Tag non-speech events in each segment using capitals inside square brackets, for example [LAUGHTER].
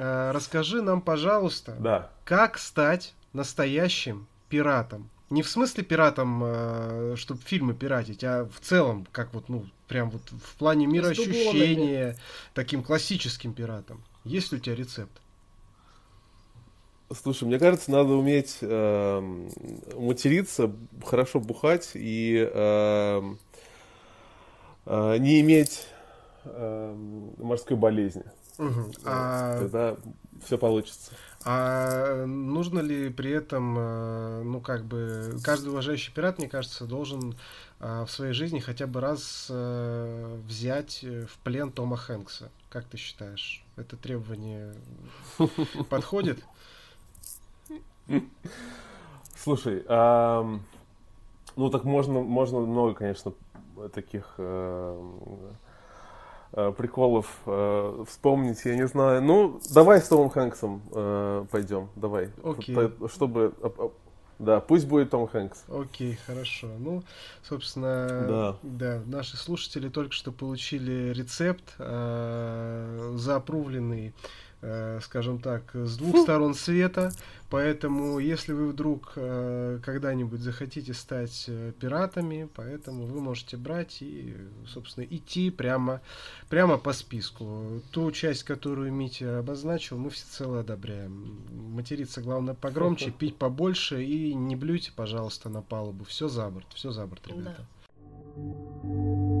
э, расскажи нам, пожалуйста, да. как стать настоящим пиратом? Не в смысле пиратом, э, чтобы фильмы пиратить, а в целом, как вот, ну, прям вот в плане мироощущения, таким классическим пиратом. Есть ли у тебя рецепт? Слушай, мне кажется, надо уметь э, материться, хорошо бухать и э, э, не иметь э, морской болезни. Угу. А... Тогда все получится. А нужно ли при этом, э, ну как бы, каждый уважающий пират, мне кажется, должен э, в своей жизни хотя бы раз э, взять в плен Тома Хэнкса? Как ты считаешь, это требование подходит? Слушай, ну так можно, можно много, конечно, таких э, э, приколов э, вспомнить, я не знаю. Ну, давай с Томом Хэнксом э, пойдем, давай. Окей. Okay. Чтобы, да, пусть будет Том Хэнкс. Окей, okay, хорошо. Ну, собственно, да. да, наши слушатели только что получили рецепт, э, заопрувленный Э, скажем так, с двух сторон света. Поэтому, если вы вдруг э, когда-нибудь захотите стать э, пиратами, поэтому вы можете брать и, собственно, идти прямо, прямо по списку. Ту часть, которую Митя обозначил, мы всецело одобряем. Материться, главное, погромче, пить побольше и не блюйте, пожалуйста, на палубу. Все за борт, все за борт, ребята. Да.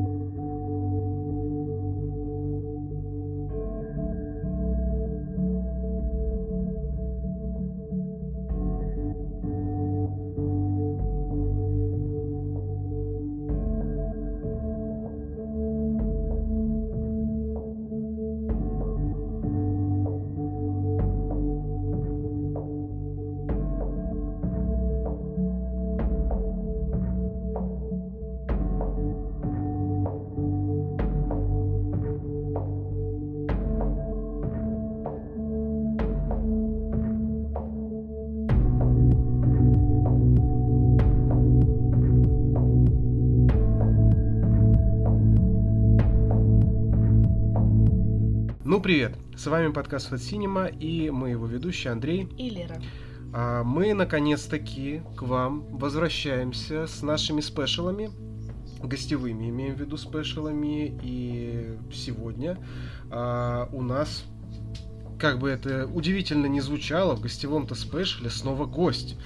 С вами подкаст Фат Синема и мы его ведущие Андрей и Лера. А мы наконец-таки к вам возвращаемся с нашими спешалами, гостевыми имеем в виду спешалами, и сегодня а, у нас как бы это удивительно не звучало, в гостевом-то спешле снова гость.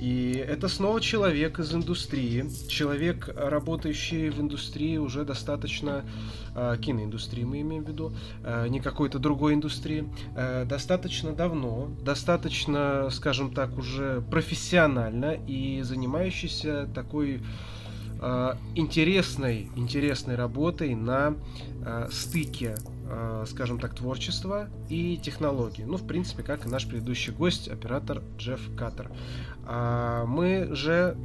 И это снова человек из индустрии, человек, работающий в индустрии уже достаточно, э, киноиндустрии мы имеем в виду, э, не какой-то другой индустрии, э, достаточно давно, достаточно, скажем так, уже профессионально и занимающийся такой э, интересной, интересной работой на э, стыке скажем так, творчества и технологий. Ну, в принципе, как и наш предыдущий гость, оператор Джефф Каттер. А мы же,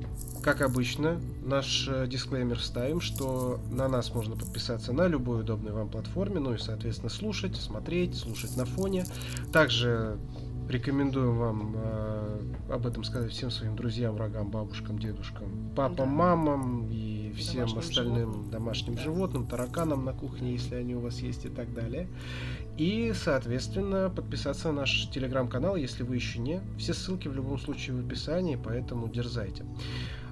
как обычно, наш э, дисклеймер ставим, что на нас можно подписаться на любой удобной вам платформе, ну и, соответственно, слушать, смотреть, слушать на фоне. Также Рекомендуем вам э, об этом сказать всем своим друзьям, врагам, бабушкам, дедушкам, папам, да. мамам и всем домашним остальным животным. домашним да. животным, тараканам на кухне, если они у вас есть и так далее. И, соответственно, подписаться на наш телеграм-канал, если вы еще не. Все ссылки в любом случае в описании, поэтому дерзайте.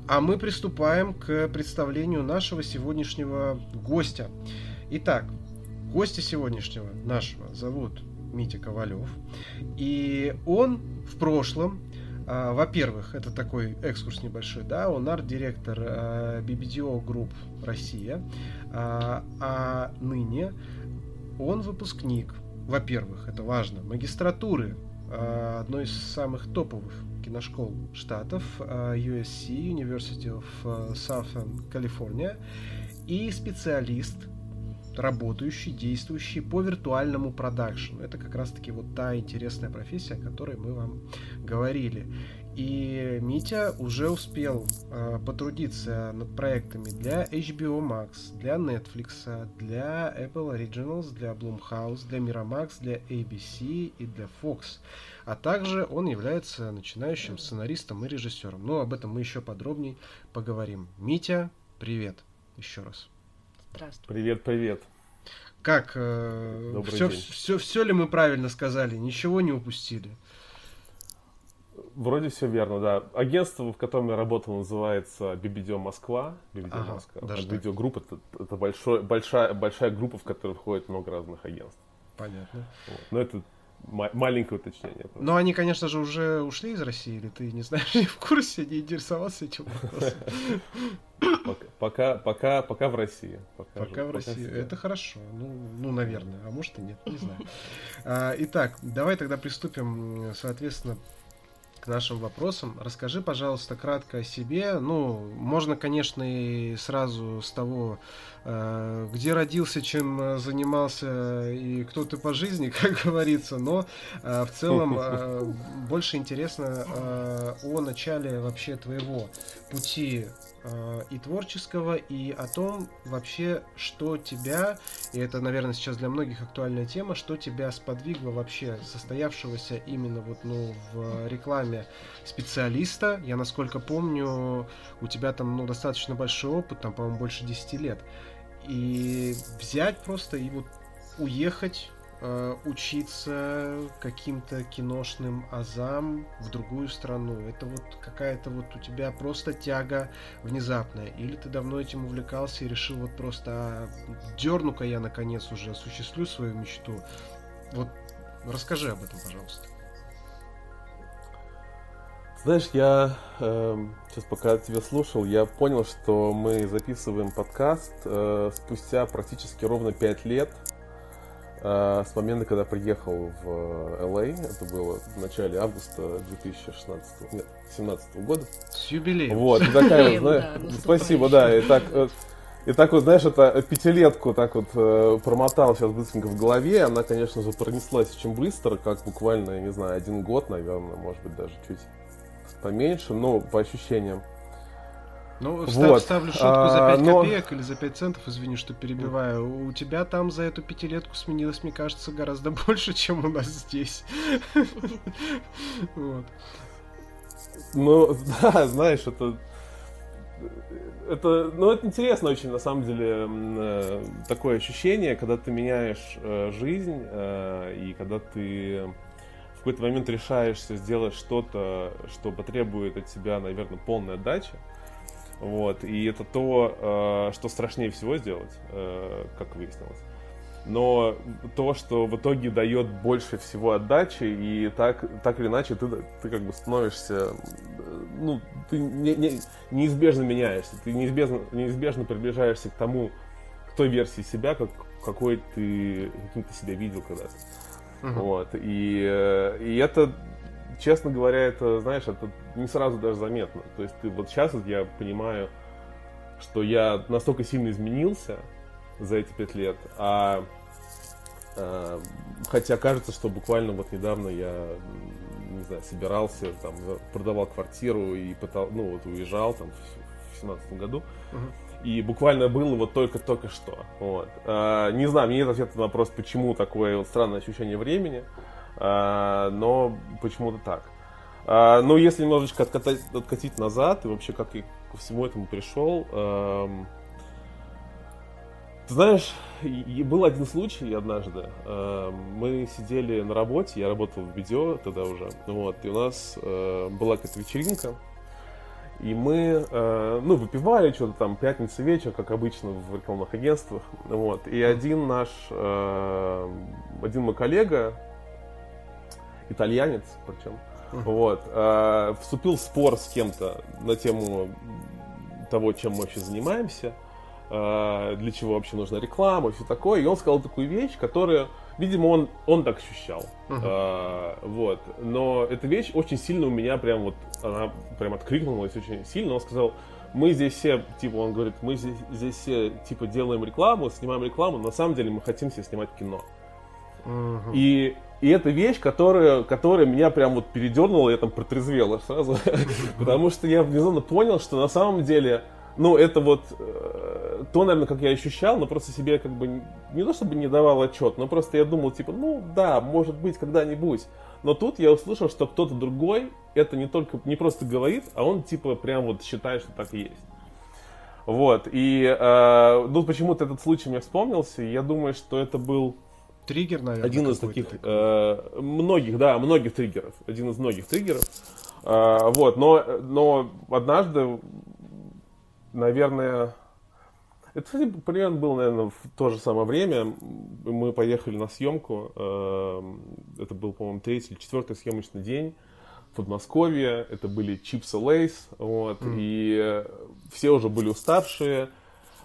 А мы приступаем к представлению нашего сегодняшнего гостя. Итак, гостя сегодняшнего нашего зовут Митя Ковалев. И он в прошлом, во-первых, это такой экскурс небольшой, да, он арт-директор а, BBDO Group Россия, а, а ныне он выпускник, во-первых, это важно, магистратуры одной из самых топовых киношкол штатов USC, University of Southern California, и специалист работающий, действующий по виртуальному продакшену. Это как раз-таки вот та интересная профессия, о которой мы вам говорили. И Митя уже успел э, потрудиться над проектами для HBO Max, для Netflix, для Apple Originals, для Blumhouse, для Miramax, для ABC и для Fox. А также он является начинающим сценаристом и режиссером. Но об этом мы еще подробнее поговорим. Митя, привет еще раз. Здравствуй. Привет, привет. Как? Э, все, все, все ли мы правильно сказали? Ничего не упустили? Вроде все верно, да. Агентство, в котором я работал, называется BBDO Москва. BBDO Ага, Москва. даже группа это, это большой, большая, большая группа, в которую входит много разных агентств. Понятно. Вот. Но это ма- маленькое уточнение. просто. Но они, конечно же, уже ушли из России, или ты не знаешь, [LAUGHS] не в курсе, не интересовался этим вопросом? Пока, пока, пока, в России. Пока, Пока в России. Это хорошо. Ну, ну, наверное. А может и нет, не знаю. А, Итак, давай тогда приступим, соответственно, к нашим вопросам. Расскажи, пожалуйста, кратко о себе. Ну, можно, конечно, и сразу с того, э, где родился, чем э, занимался и кто ты по жизни, [LAUGHS] как говорится. Но э, в целом [LAUGHS] больше интересно о начале вообще твоего пути и творческого, и о том вообще, что тебя, и это, наверное, сейчас для многих актуальная тема, что тебя сподвигло вообще состоявшегося именно вот, ну, в рекламе специалиста. Я, насколько помню, у тебя там, ну, достаточно большой опыт, там, по-моему, больше 10 лет. И взять просто и вот уехать э, учиться каким-то киношным азам в другую страну. Это вот какая-то вот у тебя просто тяга внезапная. Или ты давно этим увлекался и решил вот просто а, дерну-ка я наконец уже осуществлю свою мечту. Вот расскажи об этом, пожалуйста. Знаешь, я эм, сейчас пока тебя слушал, я понял, что мы записываем подкаст э, спустя практически ровно 5 лет э, с момента, когда приехал в LA. Это было в начале августа 2016, нет, 2017 года. С юбилеем. Вот, и такая, знаешь, да, спасибо, да, и так, э, и так вот, знаешь, это пятилетку так вот э, промотал сейчас быстренько в голове, она, конечно же, пронеслась очень быстро, как буквально, я не знаю, один год, наверное, может быть, даже чуть поменьше, но по ощущениям. Ну, Вот. встав- ставлю шутку за А, 5 но- копеек или за 5 центов, извини, что перебиваю. У тебя там за эту пятилетку сменилось, мне кажется, гораздо [LAUGHS] больше, чем у нас здесь. Вот. Ну, [LAUGHS] да, знаешь, это... Это, ну, это интересно очень, на самом деле, э, такое ощущение, когда ты меняешь э, жизнь, э, и когда ты в какой-то момент решаешься сделать что-то, что потребует от тебя, наверное, полной отдачи. Вот, и это то, э, что страшнее всего сделать, э, как выяснилось. Но то, что в итоге дает больше всего отдачи, и так, так или иначе ты, ты как бы становишься, ну, ты не- не- неизбежно меняешься, ты неизбежно, неизбежно приближаешься к тому, к той версии себя, как, какой ты, каким ты себя видел когда-то. Мгм. Вот. И, э, и это, честно говоря, это, знаешь, это не сразу даже заметно. То есть ты вот сейчас вот я понимаю, что я настолько сильно изменился за эти пять лет, а э, хотя кажется, что буквально вот недавно я, не знаю, собирался, там, продавал квартиру и пытал, ну вот уезжал там в семнадцатом году, Мгм. и буквально было вот только-только что. Вот. А, не знаю, мне нет ответа на вопрос, почему такое вот странное ощущение времени, а, но почему-то так. А, но если немножечко откатать, откатить назад и вообще как я ко всему этому пришел, эм, ты знаешь, и- был один случай однажды. Эм, Мы сидели на работе, я работал в видео тогда уже, вот, и у нас э, была какая-то вечеринка, и мы, э, ну, выпивали что-то там, пятница вечер, как обычно в рекламных агентствах, вот, и один наш, э, один мой коллега, итальянец причем, вот, э, вступил в спор с кем-то на тему того, чем мы вообще занимаемся, э, для чего вообще нужна реклама и все такое. И он сказал такую вещь, которую, видимо, он, он так ощущал. Мгм. Э, вот. Но эта вещь очень сильно у меня прям вот, она прям откликнулась очень сильно. Он сказал, мы здесь все, типа, он говорит, мы здесь, здесь все, типа, делаем рекламу, снимаем рекламу, на самом деле мы хотим все снимать кино. Мгм. И, и это вещь, которая, которая меня прям вот передернула, я там протрезвел аж сразу. [LAUGHS] Потому что я внезапно понял, что на самом деле, ну, это вот э, то, наверное, как я ощущал, но просто себе как бы не- то чтобы не давал отчет, но просто я думал, типа, ну да, может быть, когда-нибудь. Но тут я услышал, что кто-то другой это не только, не просто говорит, а он типа прям вот считает, что так и есть. Вот, и, э, ну, почему-то этот случай мне вспомнился, я думаю, что это был... Триггер, наверное. Один из таких, э, многих, да, многих триггеров, один из многих триггеров. Э, вот, но, но однажды, наверное, это, кстати, примерно было, наверное, в то же самое время. Мы поехали на съемку. Э, это был, по-моему, третий или четвертый съемочный день в Подмосковье. Это были чипсы Лейс. Вот, mm. И все уже были уставшие.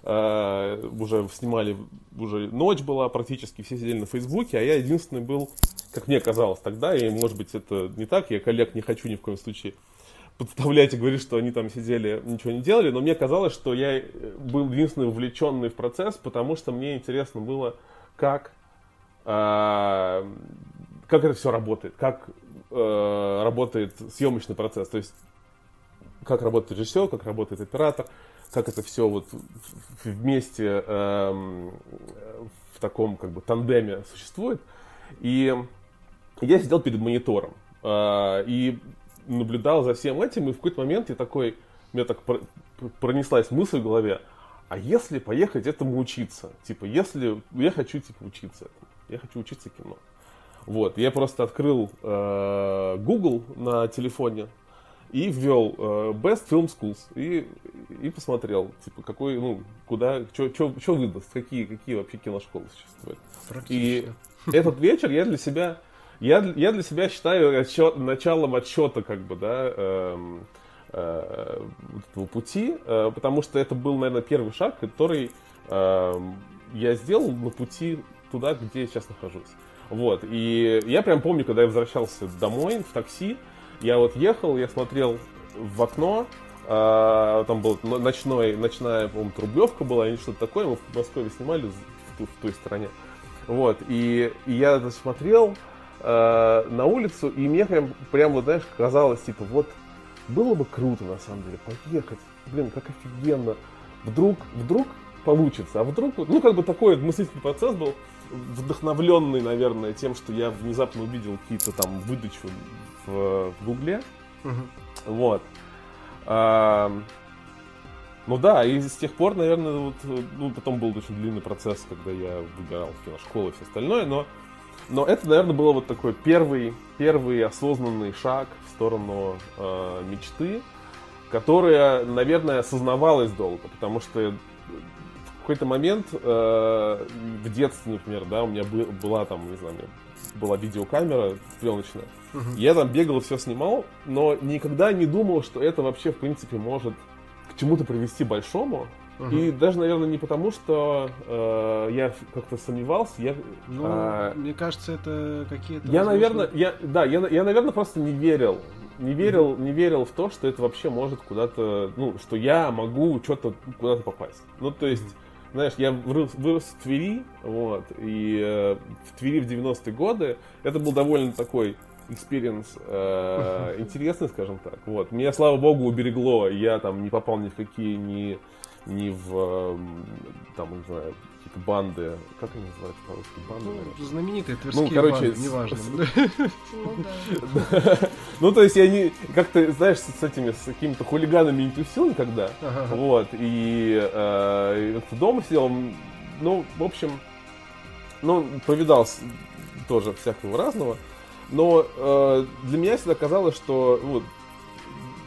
Uh, уже снимали, уже ночь была практически, все сидели на Фейсбуке, а я единственный был, как мне казалось тогда, и может быть это не так, я коллег не хочу ни в коем случае подставлять и говорить, что они там сидели, ничего не делали, но мне казалось, что я был единственный вовлеченный в процесс, потому что мне интересно было, как, э, как это все работает, как э, работает съемочный процесс, то есть как работает режиссер, как работает оператор, как это все вот вместе э, в таком как бы тандеме существует. И я сидел перед монитором. Э, и наблюдал за всем этим, и в какой-то момент я такой, у меня так пронеслась мысль в голове, а если поехать этому учиться? Типа, если я хочу типа учиться этому, я хочу учиться кино. Вот, я просто открыл э, Google на телефоне и ввел э, Best Film Schools и, и посмотрел, типа, какой, ну, куда, что выдаст, какие, какие вообще киношколы существуют. И этот вечер я для себя я, я для себя считаю отчет, началом отчета, как бы, да, э, э, этого пути, э, потому что это был, наверное, первый шаг, который э, я сделал на пути туда, где я сейчас нахожусь. Вот, и я прям помню, когда я возвращался домой в такси, я вот ехал, я смотрел в окно, э, там был ночной, ночная, по-моему, Рублевка была, или что-то такое, мы в Москве снимали в, в той стороне. Вот, и, и я смотрел, э, на улицу, и мне прям, прям вот, знаешь, казалось, типа, вот, было бы круто, на самом деле, поехать. Блин, как офигенно. Вдруг, вдруг получится. А вдруг, ну, как бы такой мыслительный процесс был, вдохновленный, наверное, тем, что я внезапно увидел какие-то там выдачу в, в Гугле. Угу. Вот. А, ну да, и с тех пор, наверное, вот, ну, потом был очень длинный процесс, когда я выбирал киношколу и все остальное, но но это, наверное, был вот такой первый, первый осознанный шаг в сторону э, мечты, которая, наверное, осознавалась долго, потому что в какой-то момент э, в детстве, например, да, у меня был, была там, не знаю, была видеокамера пленочная. Угу. Я там бегал, все снимал, но никогда не думал, что это вообще, в принципе, может к чему-то привести большому. Угу. И даже, наверное, не потому, что э, я как-то сомневался. Я, ну, э, мне кажется, это какие-то. Я, возможно... наверное, я, да, я, я, наверное, просто не верил. Не верил, не верил в то, что это вообще может куда-то, ну, что я могу что-то куда-то попасть. Ну, то есть, знаешь, я вырос, вырос в Твери, вот, и э, в Твери в 90-е годы это был довольно такой experience э, [LAUGHS] интересный, скажем так. Вот. Меня, слава богу, уберегло, я там не попал ни в какие ни ни в, эм, там, не знаю, какие-то банды, как они называются по-русски, банды? Ну, знаменитые тверские ну, короче, банды, неважно. [LAUGHS] Ну, то есть я не, как-то, знаешь, с этими, с какими-то хулиганами не тусил никогда, вот, и э, дома сидел, ну, в общем, ну, повидался тоже всякого разного, но э, для меня всегда казалось, что вот,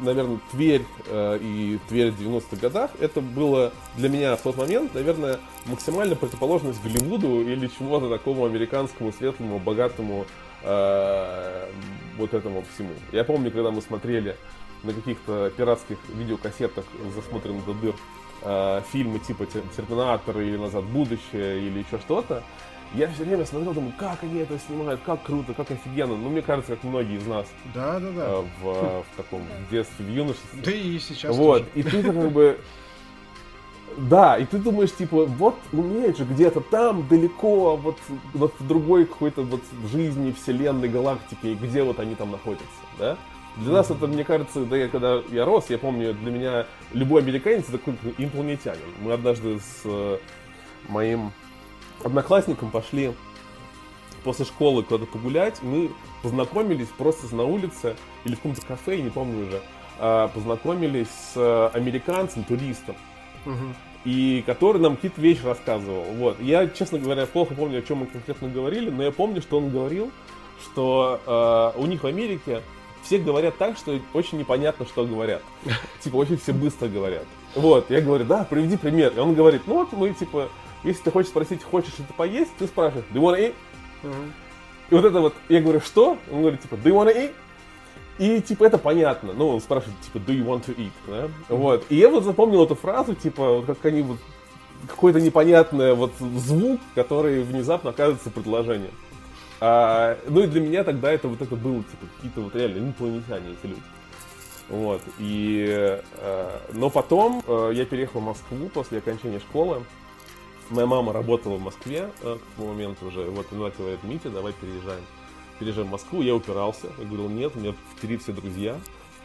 наверное, Тверь э, и Тверь в 90-х годах, это было для меня в тот момент, наверное, максимально противоположность Голливуду или чему-то такому американскому, светлому, богатому э, вот этому всему. Я помню, когда мы смотрели на каких-то пиратских видеокассетах, засмотренных до дыр, э, фильмы типа «Терминатор» или «Назад в будущее» или еще что-то, я все время смотрел, думаю, как они это снимают, как круто, как офигенно. Ну, мне кажется, как многие из нас. Да, да, да. Э, в, в таком детстве, в юношестве. Да и сейчас Вот, тоже. и ты как бы... Да, и ты думаешь, типа, вот умеет же где-то там, далеко, вот, вот в другой какой-то вот жизни, вселенной, галактике, где вот они там находятся, да? Для нас это, мне кажется, да, я, когда я рос, я помню, для меня любой американец это такой инопланетянин. Мы однажды с э, моим одноклассникам пошли после школы куда-то погулять, мы познакомились просто на улице или в каком-то кафе, я не помню уже, а, познакомились с американцем, туристом, и который нам какие-то вещи рассказывал. Вот. Я, честно говоря, плохо помню, о чем мы конкретно говорили, но я помню, что он говорил, что э, у них в Америке все говорят так, что очень непонятно, что говорят. [LAUGHS] Типа, очень все быстро говорят. Вот, я говорю, да, приведи пример. И он говорит, ну вот мы, типа, если ты хочешь спросить, хочешь что-то поесть, ты спрашиваешь, do you wanna eat? Uh-huh. И вот это вот, я говорю, что? Он говорит, типа, do you wanna eat? И, типа, это понятно. Ну, он спрашивает, типа, do you want to eat? Да? Uh-huh. Вот. И я вот запомнил эту фразу, типа, вот как они вот какой-то непонятный вот звук, который внезапно оказывается предложением. А, ну и для меня тогда это вот это было, типа, какие-то вот реально инопланетяне эти люди. Вот, и, э, но потом э, я переехал в Москву после окончания школы. Моя мама работала в Москве э, к тому моменту уже. Вот она говорит, Митя, давай переезжаем. Переезжаем в Москву. Я упирался. Я говорил, нет, у меня впереди все друзья.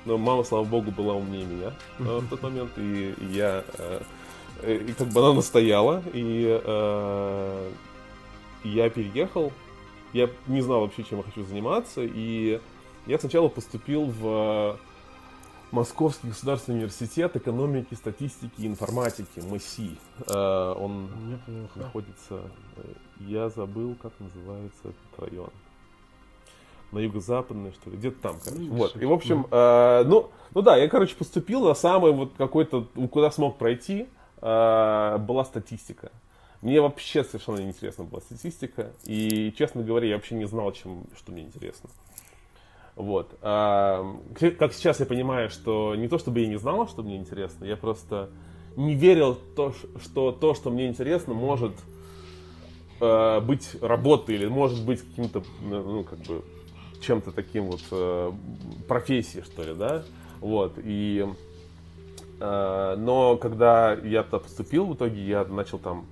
Но мама, слава богу, была умнее меня э, в тот момент. И, и я... Э, и как бы она настояла. И э, я переехал я не знал вообще, чем я хочу заниматься, и я сначала поступил в Московский государственный университет экономики, статистики и информатики, МСИ. Э, он Неплохо. находится, э, я забыл, как называется этот район. На юго-западной, что ли, где-то там, короче. Ну, вот. И, в общем, э, ну, ну да, я, короче, поступил на самый вот какой-то, куда смог пройти, была статистика. Мне вообще совершенно не интересна была статистика. И, честно говоря, я вообще не знал, чем, что мне интересно. Вот. А, как сейчас я понимаю, что не то, чтобы я не знал, что мне интересно, я просто не верил, то, что то, что мне интересно, может э, быть работой или может быть каким-то, ну, как бы, чем-то таким вот э, профессией, что ли, да. Вот. И, э, но когда я туда поступил, в итоге я начал там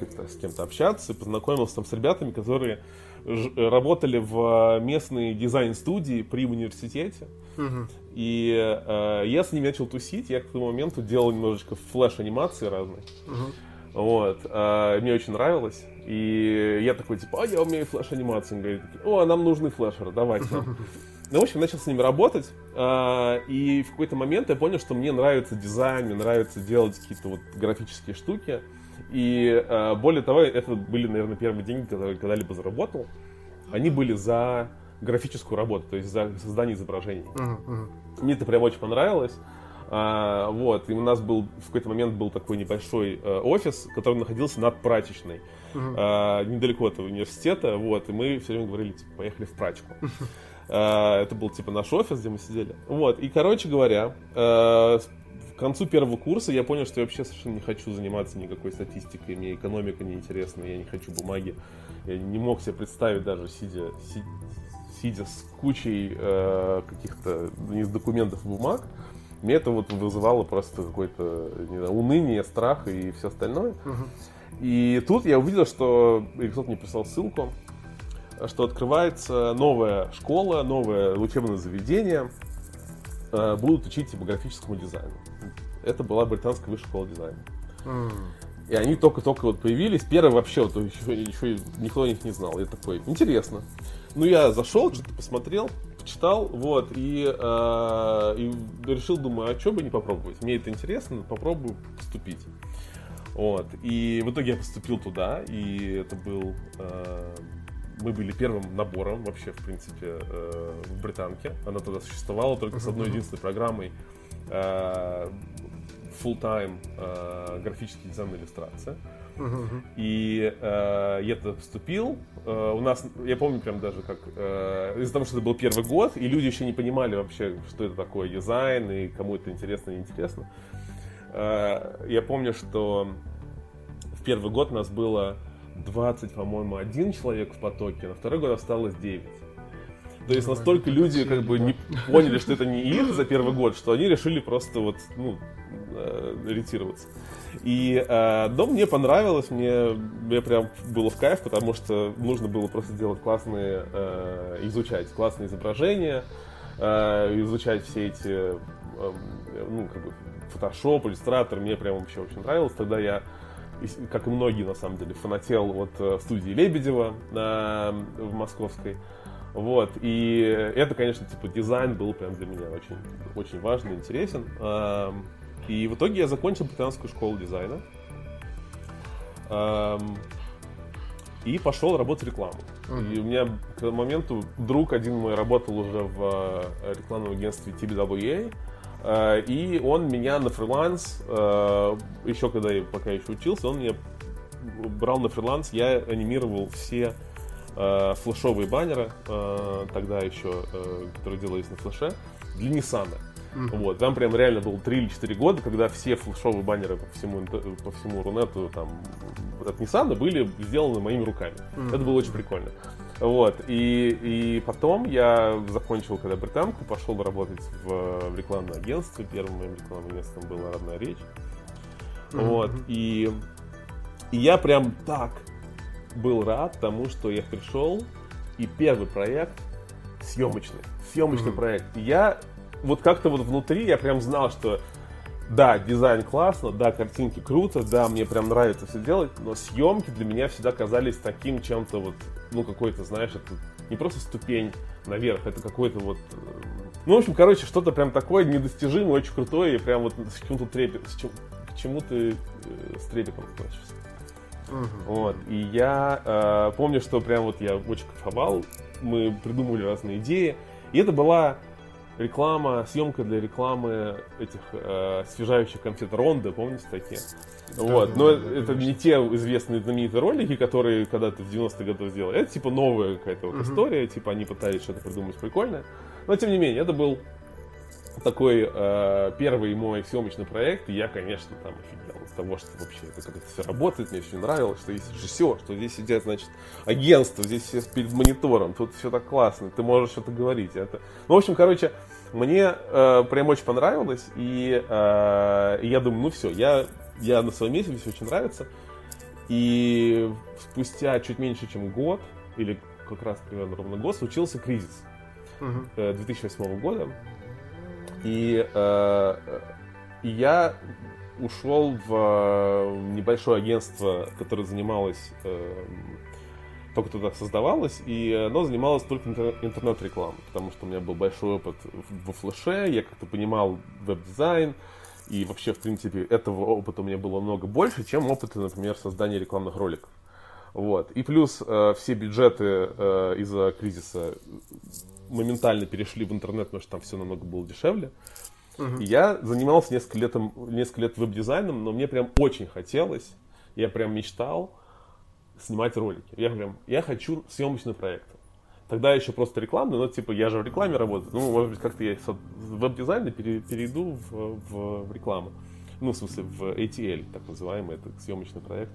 с кем-то общаться, познакомился там с ребятами, которые работали в местной дизайн-студии при университете. Угу. И э, я с ними начал тусить. Я к тому моменту делал немножечко флеш-анимации разные. Угу. Вот. Э, мне очень нравилось. И я такой, типа, а я умею флеш-анимацию. Говорит, о, нам нужны флешеры, давайте. [LAUGHS] Ну, в общем, начал с ними работать, э, и в какой-то момент я понял, что мне нравится дизайн, мне нравится делать какие-то вот графические штуки. И э, более того, это были, наверное, первые деньги, которые я когда-либо заработал. Они были за графическую работу, то есть за создание изображений. Uh-huh, uh-huh. Мне это прям очень понравилось. А, вот, и у нас был в какой-то момент был такой небольшой э, офис, который находился над прачечной, uh-huh. а, недалеко от университета, вот, и мы все время говорили, типа, поехали в прачку. Uh-huh. [LAUGHS] А, это был, типа, наш офис, где мы сидели. Вот, и, короче говоря, э, к концу первого курса я понял, что я вообще совершенно не хочу заниматься никакой статистикой, мне экономика не интересна, я не хочу бумаги. Я не мог себе представить даже, сидя, сидя, сидя с кучей э, каких-то не документов бумаг, мне это вот вызывало просто какое-то уныние, страх и все остальное. И тут я увидел, что кто-то мне прислал ссылку, что открывается новая школа, новое учебное заведение, будут учить типографическому дизайну это была британская высшая школа дизайна. Mm. И они только-только вот появились. Первый вообще вот еще, еще никто о них не знал. Я такой, интересно. Ну, я зашел, что-то посмотрел, почитал, вот, и, э, и решил, думаю, а что бы не попробовать? Мне это интересно, попробую поступить. Вот, и в итоге я поступил туда, и это был... Э, мы были первым набором вообще, в принципе, э, в британке. Она тогда существовала только с одной единственной программой э, full-time э, графический дизайн иллюстрация. Uh-huh. И э, я туда поступил. Э, у нас, я помню прям даже как, э, из-за того, что это был первый год, и люди еще не понимали вообще, что это такое дизайн, и кому это интересно и неинтересно. Э, я помню, что в первый год у нас было 20, по-моему, один человек в потоке, на второй год осталось 9. То есть настолько люди как бы не поняли, что это не их за первый год, что они решили просто вот, ну, э, ориентироваться. И, э, но мне понравилось, мне, мне прям было в кайф, потому что нужно было просто делать классные, э, изучать классные изображения, э, изучать все эти, э, ну, как бы, Photoshop, иллюстратор, мне прям вообще очень нравилось. Тогда я как и многие, на самом деле, фанател от э, студии Лебедева э, в Московской. Вот, и это, конечно, типа дизайн был прям для меня очень, очень важный, интересен. И в итоге я закончил британскую школу дизайна. Эм, и пошел работать рекламу. И у меня к моменту друг один мой работал уже в э, рекламном агентстве TBWA, и он меня на фриланс, э, еще когда я пока еще учился, он меня брал на фриланс, я анимировал все флешовые баннеры, тогда еще, которые делались на флеше, для Nissan. Mm-hmm. Вот, там прям реально было 3 или 4 года, когда все флешовые баннеры по всему, по всему Рунету там, от Nissan были сделаны моими руками. Mm-hmm. Это было очень прикольно. Вот, и, и потом я закончил, когда британку, пошел работать в, в рекламное агентство. Первым моим рекламным агентством была «Родная речь». Mm-hmm. Вот, и, и я прям так был рад тому, что я пришел, и первый проект съемочный, съемочный mm-hmm. проект. И я вот как-то вот внутри я прям знал, что да, дизайн классно, да, картинки круто, да, мне прям нравится все делать, но съемки для меня всегда казались таким чем-то вот, ну, какой-то, знаешь, это не просто ступень наверх, это какой-то вот... Э, ну, в общем, короче, что-то прям такое недостижимое, очень крутое, и прям вот с чем-то трепет, с чем, к чему ты э, с трепетом относишься. Uh-huh. Вот, и я э, помню, что прям вот я очень кайфовал, мы придумывали разные идеи, и это была реклама, съемка для рекламы этих э, освежающих конфет Ронда, помните такие? Да, вот, да, но да, это да, не те известные знаменитые ролики, которые когда-то в 90-х годах сделали. Это типа новая какая-то вот угу. история, типа они пытались что-то придумать прикольное. Но тем не менее, это был такой э, первый мой съемочный проект, и я, конечно, там офигел того, что вообще это как это все работает, мне все нравилось, что есть режиссер, что здесь сидят, значит, агентство, здесь все перед монитором, тут все так классно, ты можешь что-то говорить. Это... Ну, в общем, короче, мне э, прям очень понравилось, и, э, я думаю, ну все, я, я на своем месте, мне все очень нравится. И спустя чуть меньше, чем год, или как раз примерно ровно год, случился кризис угу. 2008 года. И, э, и я ушел в э, небольшое агентство, которое занималось, э, только туда создавалось, и оно занималось только интернет-рекламой, потому что у меня был большой опыт во флеше, я как-то понимал веб-дизайн, и вообще, в принципе, этого опыта у меня было много больше, чем опыта, например, создания рекламных роликов. Вот. И плюс э, все бюджеты э, из-за кризиса моментально перешли в интернет, потому что там все намного было дешевле. И я занимался несколько лет, несколько лет веб-дизайном, но мне прям очень хотелось, я прям мечтал снимать ролики. Я прям, я хочу съемочный проект. Тогда еще просто рекламный, но типа я же в рекламе работаю. Ну, может быть, как-то я с веб-дизайна перейду в, в, рекламу. Ну, в смысле, в ATL, так называемый, это съемочный проект.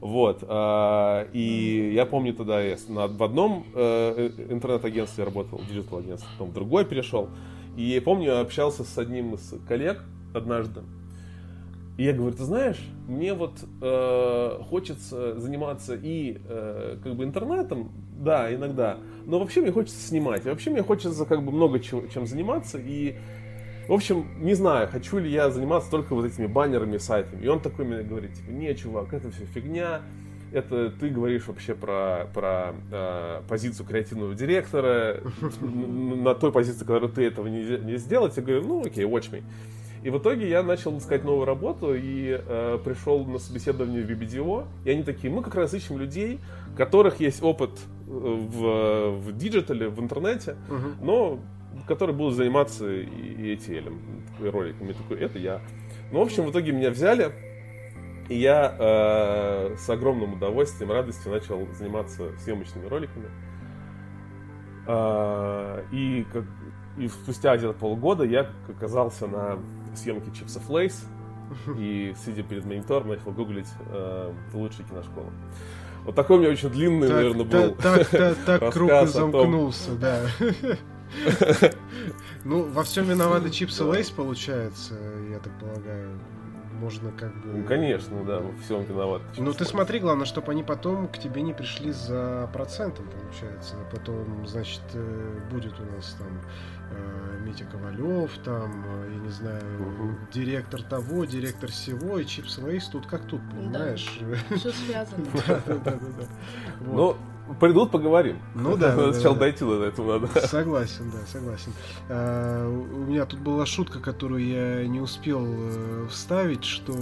Вот. А, и я помню тогда я в одном э, интернет-агентстве работал, digital-агентстве, потом в другой перешел. И я помню, я общался с одним из коллег однажды. И я говорю, ты знаешь, мне вот э, хочется заниматься и э, как бы интернетом, да, иногда, но вообще мне хочется снимать. Вообще мне хочется как бы много чего, чем заниматься. И в общем, не знаю, хочу ли я заниматься только вот этими баннерами, сайтами. И он такой мне говорит, типа, не, чувак, это все фигня, это ты говоришь вообще про, про э, позицию креативного директора, [LAUGHS] на той позиции, которую ты этого не, не сделать. Я говорю, ну окей, watch me. И в итоге я начал искать новую работу и э, пришел на собеседование в BBDO. И они такие, мы как раз ищем людей, у которых есть опыт э, в, в диджитале, в интернете, uh-huh. но которые будут заниматься и ATL роликами. Такой, это я. Ну, в общем, в итоге меня взяли, и я э, с огромным удовольствием, радостью начал заниматься съемочными роликами. Э, и, как, и спустя где-то полгода я оказался на съемке чипсов Лейс, и, сидя перед монитором, начал гуглить э, лучшие киношколы. Вот такой у меня очень длинный, так, наверное, был Так, так, так круг и замкнулся, да. [LAUGHS] Ну, во всем виноваты чипсы Lay's, получается, я так полагаю. Можно как бы... Ну, конечно, да, во всем виноват. Ну, ты смотри, главное, чтобы они потом к тебе не пришли за процентом, получается. Потом, значит, э, будет у нас там э, Митя Ковалев, там, э, я не знаю, угу. директор того, директор всего, и Чипс Lay's тут как тут, понимаешь? [LAUGHS] Да, все связано. Ну, Придут, поговорим. Ну да. Надо да, сначала да. дойти до этого надо. Согласен, да, согласен. А, у меня тут была шутка, которую я не успел э, вставить, что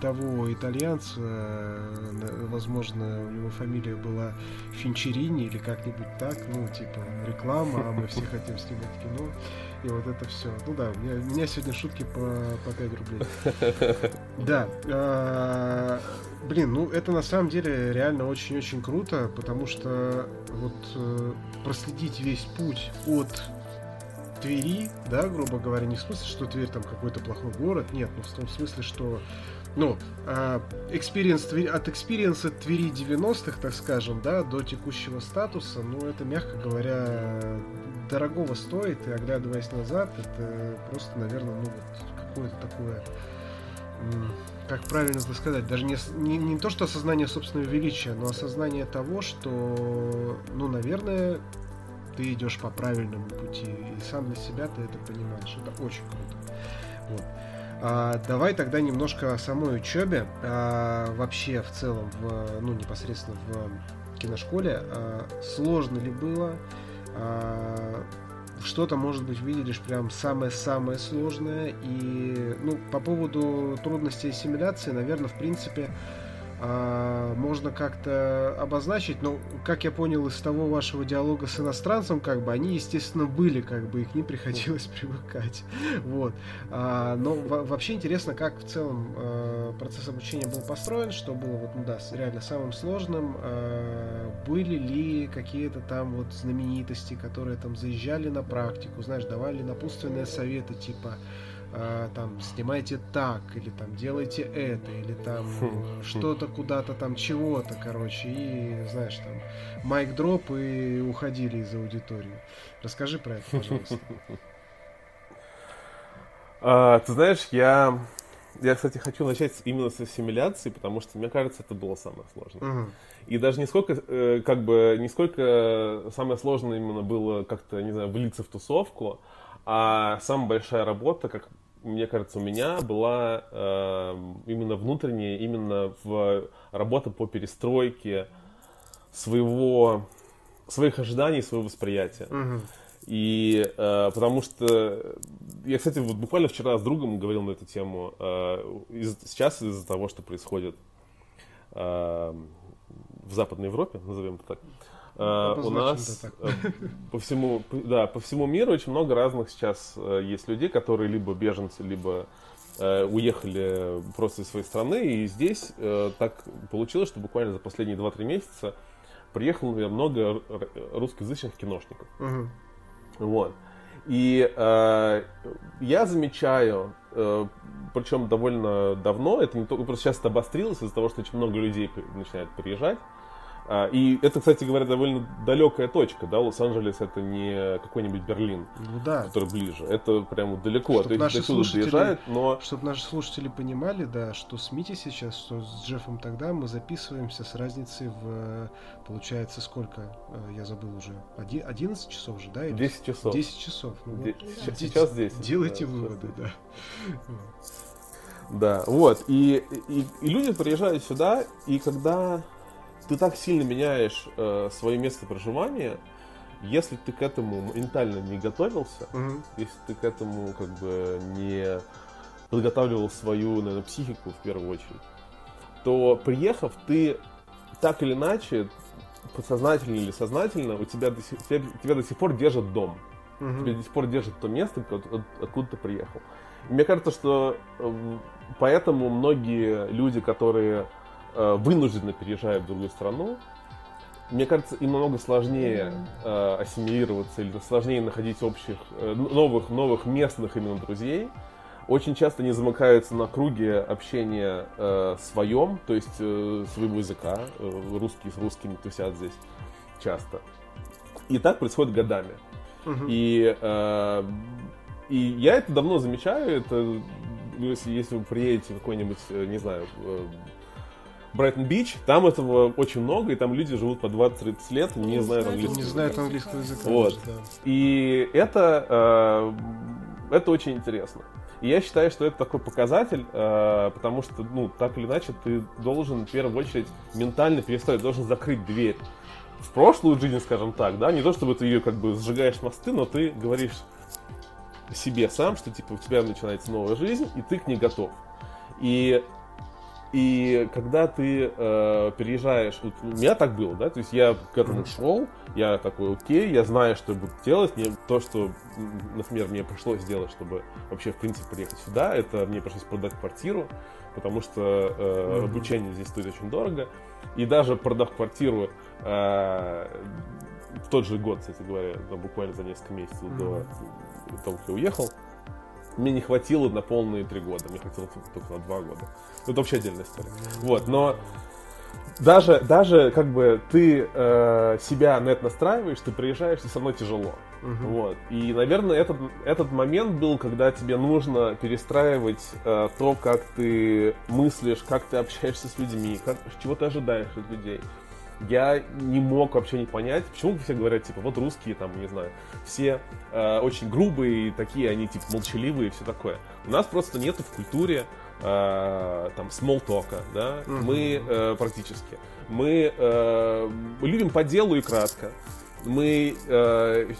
того итальянца, э, возможно, у него фамилия была Финчерини или как-нибудь так, ну, типа, реклама, а мы все хотим снимать кино. И вот это все. Ну да, у меня, у меня сегодня шутки по, по 5 рублей. [LAUGHS] Да. А, блин, ну это на самом деле реально очень-очень круто, потому что вот э, проследить весь путь от Твери, да, грубо говоря, не в смысле, что Тверь там какой-то плохой город, нет, но в том смысле, что ну, experience Твери, от experience а Твери 90-х, так скажем, да, до текущего статуса, ну, это, мягко говоря, дорогого стоит, и оглядываясь назад, это просто, наверное, ну, вот какое-то такое как правильно это сказать, даже не, не, не то, что осознание собственного величия, но осознание того, что, ну, наверное, ты идешь по правильному пути, и сам для себя ты это понимаешь. Это очень круто. Вот. А, давай тогда немножко о самой учебе. А, вообще, в целом, в, ну, непосредственно в киношколе. А, сложно ли было? А, что-то, может быть, видишь прям самое-самое сложное. И, ну, по поводу трудностей ассимиляции, наверное, в принципе, можно как-то обозначить. Но, как я понял из того вашего диалога с иностранцем, как бы они, естественно, были, как бы их не приходилось [LAUGHS] привыкать. Вот. А, но вообще интересно, как в целом а, процесс обучения был построен, что было вот, ну да, реально самым сложным. А, были ли какие-то там вот знаменитости, которые там заезжали на практику, знаешь, давали напутственные советы, типа а, там снимайте так, или там делайте это, или там что-то куда-то там чего-то, короче, и знаешь, там майк дроп и уходили из аудитории. Расскажи про это, пожалуйста. [LAUGHS] А, ты знаешь, я, я, кстати, хочу начать именно с ассимиляции, потому что, мне кажется, это было самое сложное. Угу. И даже не сколько, э, как бы, не сколько самое сложное именно было как-то, не знаю, влиться в тусовку, а самая большая работа, как мне кажется, у меня была э, именно внутренняя, именно в работа по перестройке своего, своих ожиданий, своего восприятия. Угу. И э, потому что я, кстати, вот буквально вчера с другом говорил на эту тему. Э, из, сейчас из-за того, что происходит э, в Западной Европе, назовем это так, Uh, у нас uh, по всему, да, по всему миру очень много разных сейчас uh, есть людей, которые либо беженцы, либо уехали просто из своей страны. И здесь так получилось, что буквально за последние 2-3 месяца приехало много русскоязычных киношников. Uh-huh. Вот. И э, я замечаю, э, причем довольно давно, это не только просто сейчас это обострилось из-за того, что очень много людей начинает приезжать. А, и это, кстати говоря, довольно далекая точка, да, Лос-Анджелес это не какой-нибудь Берлин, ну, да. который ближе, это прямо далеко, чтобы наши слушатели, но... Чтобы наши слушатели понимали, да, что с Мити сейчас, что с Джеффом тогда, мы записываемся с разницей в, получается, сколько, э, я забыл уже, 11 часов же, да? Или 10 часов. 10 часов. Ну, вот, сейчас 10. Делайте да, выводы, да. Да, вот, и, и, и люди приезжают сюда, и когда ты так сильно меняешь э, свое место проживания, если ты к этому ментально не готовился, угу. если ты к этому как бы не подготавливал свою, наверное, психику в первую очередь, то приехав, ты так или иначе, подсознательно или сознательно, у тебя до сих, тебя, тебя до сих пор держит дом. Угу. Тебя до сих пор держит то место, от, от, откуда ты приехал. И мне кажется, что э, поэтому многие люди, которые вынужденно переезжают в другую страну, мне кажется, им намного сложнее э, ассимилироваться или сложнее находить общих, э, новых, новых местных именно друзей. Очень часто они замыкаются на круге общения э, своем, то есть э, своего языка, э, русские с русскими тусят здесь часто. И так происходит годами. Uh-huh. И, э, и я это давно замечаю, это если, если вы приедете в какой-нибудь, э, не знаю, э, Брайтон-Бич, там этого очень много, и там люди живут по 20-30 лет, не, не знают английского Не знают английского языка. Вот. Да. И это, э, это очень интересно. И я считаю, что это такой показатель, э, потому что, ну, так или иначе, ты должен в первую очередь ментально перестроить, должен закрыть дверь в прошлую жизнь, скажем так, да, не то чтобы ты ее как бы сжигаешь мосты, но ты говоришь себе сам, что типа у тебя начинается новая жизнь, и ты к ней готов. И и когда ты э, переезжаешь, вот у меня так было, да, то есть я к этому шел, я такой, окей, я знаю, что я буду делать, мне, то, что, например, мне пришлось сделать, чтобы вообще, в принципе, приехать сюда, это мне пришлось продать квартиру, потому что э, обучение здесь стоит очень дорого, и даже продав квартиру э, в тот же год, кстати говоря, буквально за несколько месяцев до того, как я уехал, мне не хватило на полные три года, мне хватило только на два года. Это вообще отдельная история. Вот, но даже, даже как бы ты э, себя на это настраиваешь, ты приезжаешь, и со мной тяжело. Uh-huh. Вот. И, наверное, этот, этот момент был, когда тебе нужно перестраивать э, то, как ты мыслишь, как ты общаешься с людьми, как, чего ты ожидаешь от людей я не мог вообще не понять, почему все говорят, типа, вот русские, там, не знаю, все э, очень грубые, такие, они, типа, молчаливые и все такое. У нас просто нету в культуре э, там смолтока, да, uh-huh. мы э, практически, мы э, любим по делу и кратко, мы э,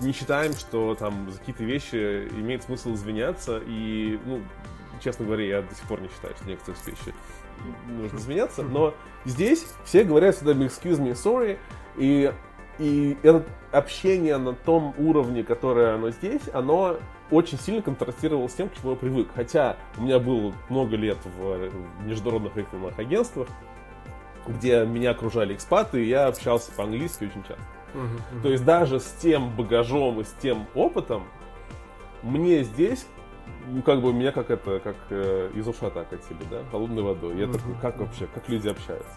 не считаем, что там за какие-то вещи имеет смысл извиняться, и, ну, честно говоря, я до сих пор не считаю, что некоторые вещи нужно изменяться, но здесь все говорят всегда excuse me, sorry, и, и это общение на том уровне, которое оно здесь, оно очень сильно контрастировало с тем, к чему я привык. Хотя у меня было много лет в международных рекламных агентствах, где меня окружали экспаты, и я общался по-английски очень часто. Uh-huh, То есть даже с тем багажом и с тем опытом мне здесь ну, как бы меня как это, как э, из ушата окатили, да, холодной водой. Я mm-hmm. такой, как вообще, как люди общаются.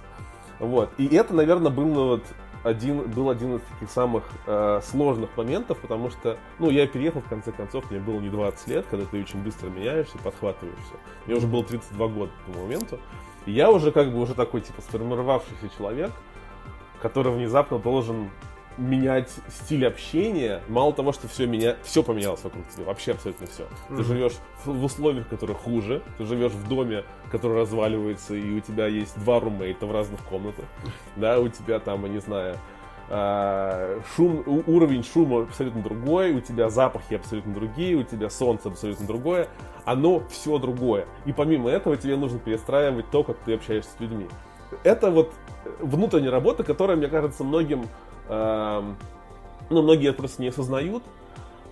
Вот. И это, наверное, был вот один, был один из таких самых э, сложных моментов, потому что, ну, я переехал, в конце концов, мне было не 20 лет, когда ты очень быстро меняешься, подхватываешься. Мне уже было 32 года к тому моменту. И я уже как бы уже такой, типа, сформировавшийся человек, который внезапно должен менять стиль общения. Мало того, что все, меня, все поменялось вокруг тебя, вообще абсолютно все. Mm-hmm. Ты живешь в условиях, которые хуже, ты живешь в доме, который разваливается, и у тебя есть два румейта в разных комнатах. [LAUGHS] Да, у тебя там, я не знаю, а, шум, уровень шума абсолютно другой, у тебя запахи абсолютно другие, у тебя солнце абсолютно другое, оно все другое. И помимо этого тебе нужно перестраивать то, как ты общаешься с людьми. Это вот внутренняя работа, которая, мне кажется, многим ну, многие это просто не осознают,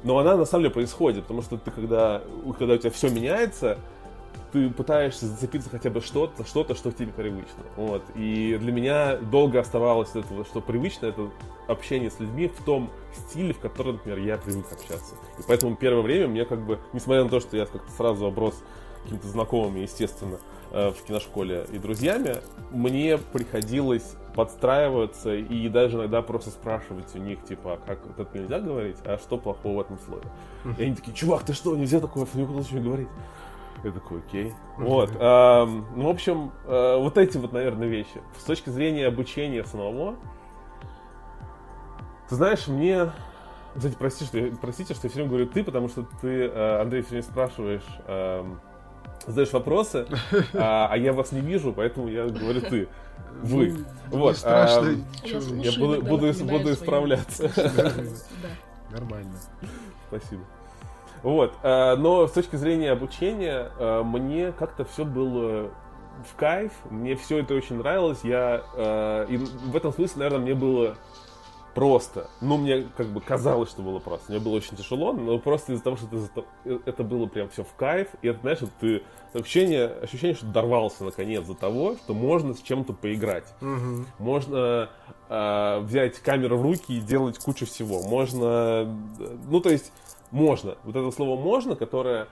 но она на самом деле происходит, потому что ты, когда, когда у тебя все меняется, ты пытаешься зацепиться хотя бы что-то, что-то, что тебе привычно. Вот. И для меня долго оставалось это, что привычно, это общение с людьми в том стиле, в котором, например, я привык общаться. И поэтому первое время мне как бы, несмотря на то, что я как-то сразу оброс какими-то знакомыми, естественно, э, в киношколе и друзьями, мне приходилось подстраиваться и даже иногда просто спрашивать у них, типа, а как вот это нельзя говорить, а что плохого в этом слове? И они такие, чувак, ты что, нельзя такое в случае говорить? Я такой, окей. Вот. ну, в общем, э, вот эти вот, наверное, вещи. С точки зрения обучения самого, ты знаешь, мне... Кстати, прости, что я, простите, что я все время говорю ты, потому что ты, э, Андрей, все время спрашиваешь, задаешь вопросы, а, а я вас не вижу, поэтому я говорю ты. Вы. Ну, вот. страшно. А, я буду, буду, буду исправляться. [LAUGHS] Нормально. Спасибо. Вот. А, но с точки зрения обучения, а, мне как-то все было в кайф, мне все это очень нравилось. Я, и в этом смысле, наверное, мне было просто. Ну, мне как бы казалось, что было просто. Мне было очень тяжело, но просто из-за того, что ты, это было прям все в кайф, и это, знаешь, ты ощущение, ощущение, что дорвался наконец до того, что можно с чем-то поиграть. Угу. Можно э, взять камеру в руки и делать кучу всего. Можно, ну, то есть, можно. Вот это слово «можно», которое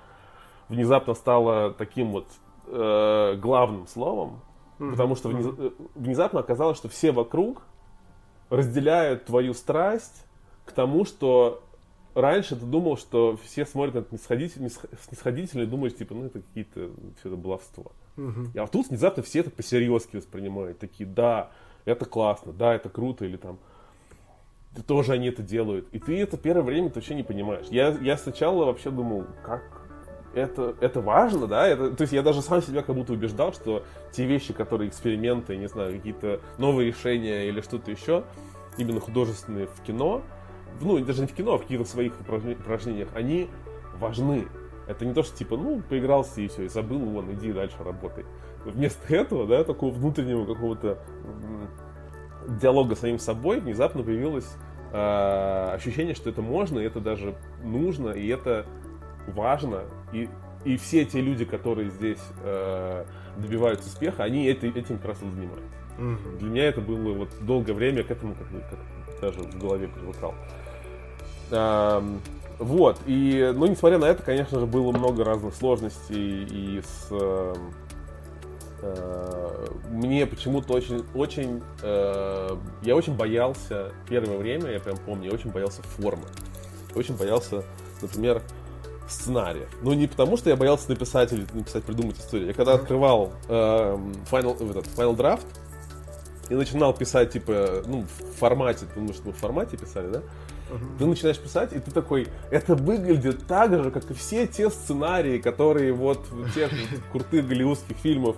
внезапно стало таким вот э, главным словом, угу. потому что внезапно оказалось, что все вокруг разделяют твою страсть к тому, что раньше ты думал, что все смотрят на это снисходительно, снисходительно и думаешь, типа, ну это какие-то, все это баловство. Угу. А тут внезапно все это по-серьезки воспринимают. Такие, да, это классно, да, это круто, или там, тоже они это делают. И ты это первое время ты вообще не понимаешь. Я, я сначала вообще думал, как, это, это важно, да, это, то есть я даже сам себя как будто убеждал, что те вещи, которые эксперименты, не знаю, какие-то новые решения или что-то еще, именно художественные в кино, ну, даже не в кино, а в каких-то своих упражнениях, они важны. Это не то, что типа, ну, поигрался и все, и забыл, вон, иди дальше работай. Вместо этого, да, такого внутреннего какого-то диалога с самим собой внезапно появилось э, ощущение, что это можно, и это даже нужно, и это важно. И, и все те люди, которые здесь э, добиваются успеха, они это, этим как раз и занимаются. Угу. Для меня это было вот долгое время к этому как, как даже в голове привыкал. Э, вот, и, ну, несмотря на это, конечно же, было много разных сложностей и с... Э, Э, мне почему-то очень, очень, э, я очень боялся первое время, я прям помню, я очень боялся формы, очень боялся, например, сценария. Ну не потому, что я боялся написать или написать, придумать историю. Я когда открывал э, Final, этот, Final Draft и начинал писать типа, ну в формате, ты думаешь, мы в формате писали, да? Ты начинаешь писать, и ты такой, это выглядит так же, как и все те сценарии, которые вот в тех крутых голливудских фильмов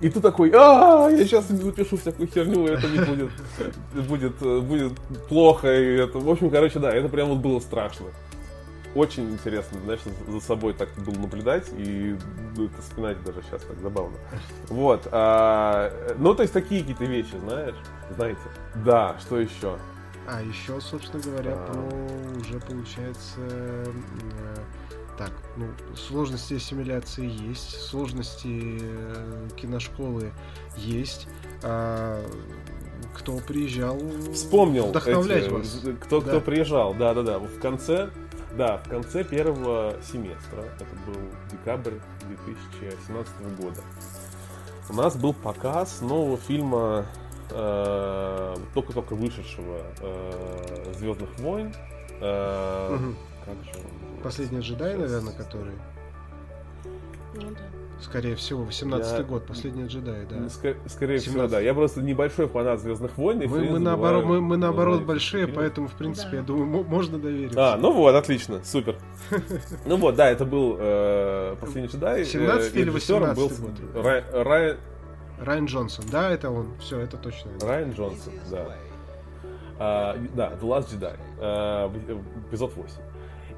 и ты такой, а, я сейчас напишу всякую херню, и это не будет, будет, будет плохо. И это, в общем, короче, да, это прям вот было страшно. Очень интересно, знаешь, за собой так было наблюдать, и ну, это вспоминать даже сейчас так забавно. Вот. А, ну, то есть такие какие-то вещи, знаешь, знаете. Да, что еще? А еще, собственно говоря, а... про уже получается э, так, ну, сложности ассимиляции есть, сложности э, киношколы есть. А кто приезжал Вспомнил вдохновлять эти, вас. Кто, да. кто приезжал, да, да, да. В конце, да, в конце первого семестра, это был декабрь 2017 года, у нас был показ нового фильма э, только-только вышедшего э, Звездных войн. Э, угу. Как же он Последний джедай, наверное, который. Ну да. Скорее всего, 18-й я... год, последний джедай, да. Ск- скорее 17... всего, да. Я просто небольшой фанат Звездных войн. Мы, мы, наоборот, мы, мы наоборот большие, фильмы. поэтому, в принципе, да. я думаю, можно довериться. А, ну вот, отлично, супер. [LAUGHS] Ну вот, да, это был э, последний джедай. 17 э, или 18 был год. Райан... Райан Джонсон, да, это он. Все, это точно. Райан Джонсон, да. А, да, The Last Jedi, а, эпизод 8.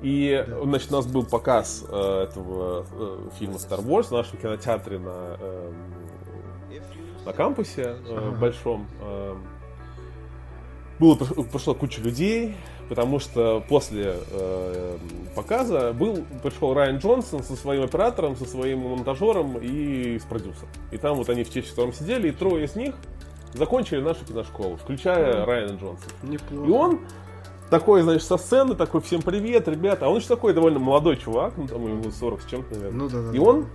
И, значит, у нас был показ э, этого э, фильма Star Wars в нашем кинотеатре на, э, на кампусе э, большом. Э, было, прошло куча людей, потому что после э, показа был, пришел Райан Джонсон со своим оператором, со своим монтажером и с продюсером. И там вот они в честь котором сидели, и трое из них закончили нашу киношколу, включая Райана Джонсона. Неплохо. И он такой, значит, со сцены, такой, всем привет, ребята. А он же такой довольно молодой чувак, ну, там ему 40 с чем-то, наверное. Ну, да, да. И он,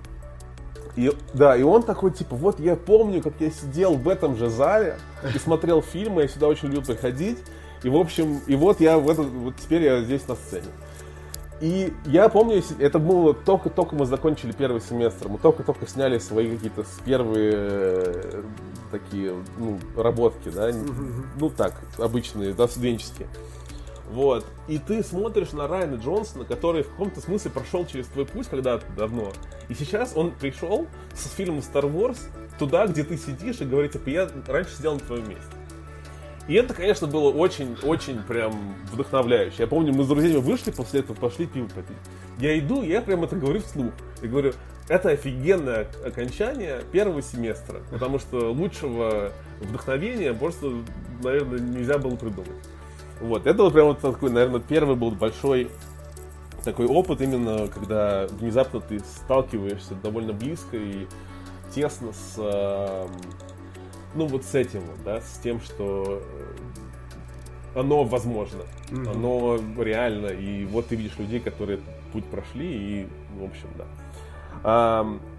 и, да, и он такой, типа, вот я помню, как я сидел в этом же зале и смотрел фильмы, я сюда очень любил приходить. И, в общем, и вот я в этот, вот теперь я здесь на сцене. И я помню, это было только-только мы закончили первый семестр, мы только-только сняли свои какие-то первые э, такие, ну, работки, да, ну так, обычные, да, студенческие. Вот. И ты смотришь на Райана Джонсона, который в каком-то смысле прошел через твой путь когда-то давно. И сейчас он пришел с фильмом Star Wars туда, где ты сидишь и говорит, типа, я раньше сидел на твоем месте. И это, конечно, было очень-очень прям вдохновляюще. Я помню, мы с друзьями вышли после этого, пошли пиво попить. Я иду, я прям это говорю вслух. И говорю, это офигенное окончание первого семестра, потому что лучшего вдохновения просто, наверное, нельзя было придумать. Вот, это вот прям вот такой, наверное, первый был большой такой опыт именно, когда внезапно ты сталкиваешься довольно близко и тесно с, эм, ну вот с этим вот, да, с тем, что э, оно возможно, mm-hmm. оно реально, и вот ты видишь людей, которые путь прошли, и, в общем, да.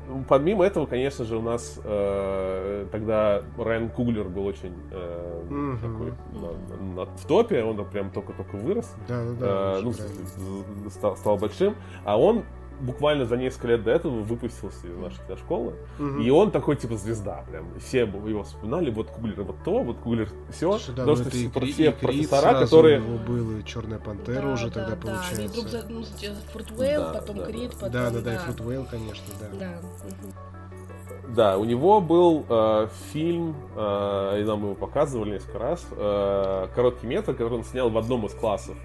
Ну, помимо этого, конечно же, у нас э, тогда Райан Куглер был очень э, угу. такой на, на, в топе, он прям только-только вырос. Да, да, да. Э, ну, стал, стал большим. А он буквально за несколько лет до этого выпустился из нашей киношколы. Мгм. И он такой, типа, звезда прям. Все его вспоминали, вот Куглер вот то, вот Куглер все. Слушай, да, ну Потому что это и все, все и профессора, сразу которые... у него был, и Черная Пантера Да, уже да, тогда да. Они вдруг получается. за- ну, Фуртвейл, Да, потом да, Крид, да. потом... Да, да, да, и Фрутвейл, конечно, да. Да. Да, у него был э, фильм, э, и нам его показывали несколько раз, э, короткий метр, который он снял в одном из классов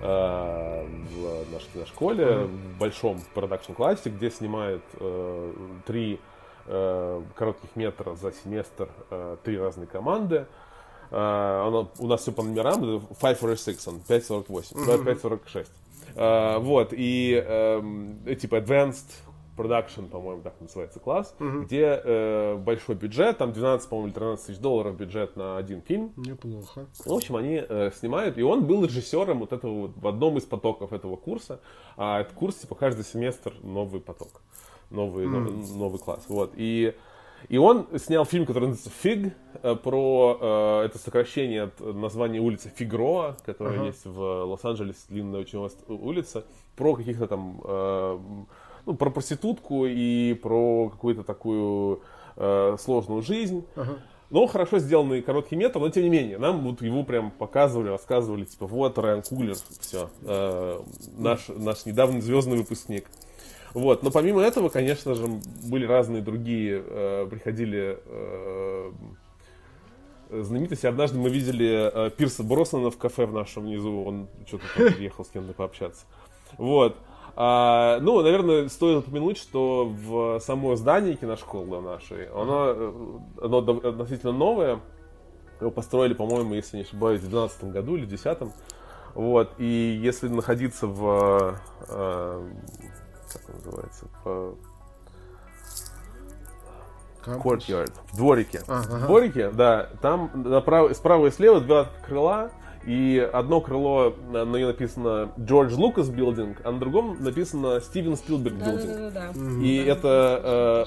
в нашей киношколе, в большом продакшн-классе, где снимают э, три э, коротких метра за семестр, э, три разные команды. Э, оно, у нас все по номерам, это 546, он 548, Мгм. 546. Э, вот, и эм, э, типа Advanced Production, по-моему, так называется класс, Мгм. где э, большой бюджет, там 12, по-моему, или 13 тысяч долларов бюджет на один фильм. Неплохо. В общем, они э, снимают, и он был режиссером вот этого вот, в одном из потоков этого курса. А этот курс, типа, каждый семестр новый поток, новый, М. новый, новый класс. Вот. И, и он снял фильм, который называется «Фиг», э, про, э, это сокращение от названия улицы Фигроа, которая Ага. есть в Лос-Анджелесе, длинная очень улица, про каких-то там, э, ну, про проститутку и про какую-то такую э, сложную жизнь. Ага. Ну, хорошо сделанный короткий метр, но тем не менее, нам вот его прям показывали, рассказывали, типа, вот Райан Куглер, все, наш, наш недавний звездный выпускник. Вот, но помимо этого, конечно же, были разные другие, э, приходили э, знаменитости. Однажды мы видели э, Пирса Броснана в кафе в нашем внизу, он что-то там приехал с кем-то пообщаться. Вот. А, ну, наверное, стоит упомянуть, что в само здание киношколы нашей, оно, э, оно относительно новое. Его построили, по-моему, если не ошибаюсь, в 2012 году или в 2010. Вот. И если находиться в... э, как он называется? В Кампус. courtyard, в дворике. А, В ага. дворике, да, там направо, справа и слева два крыла, и одно крыло, на нее написано George Lucas Building, а на другом написано да, да, да, да. Мгм. И это,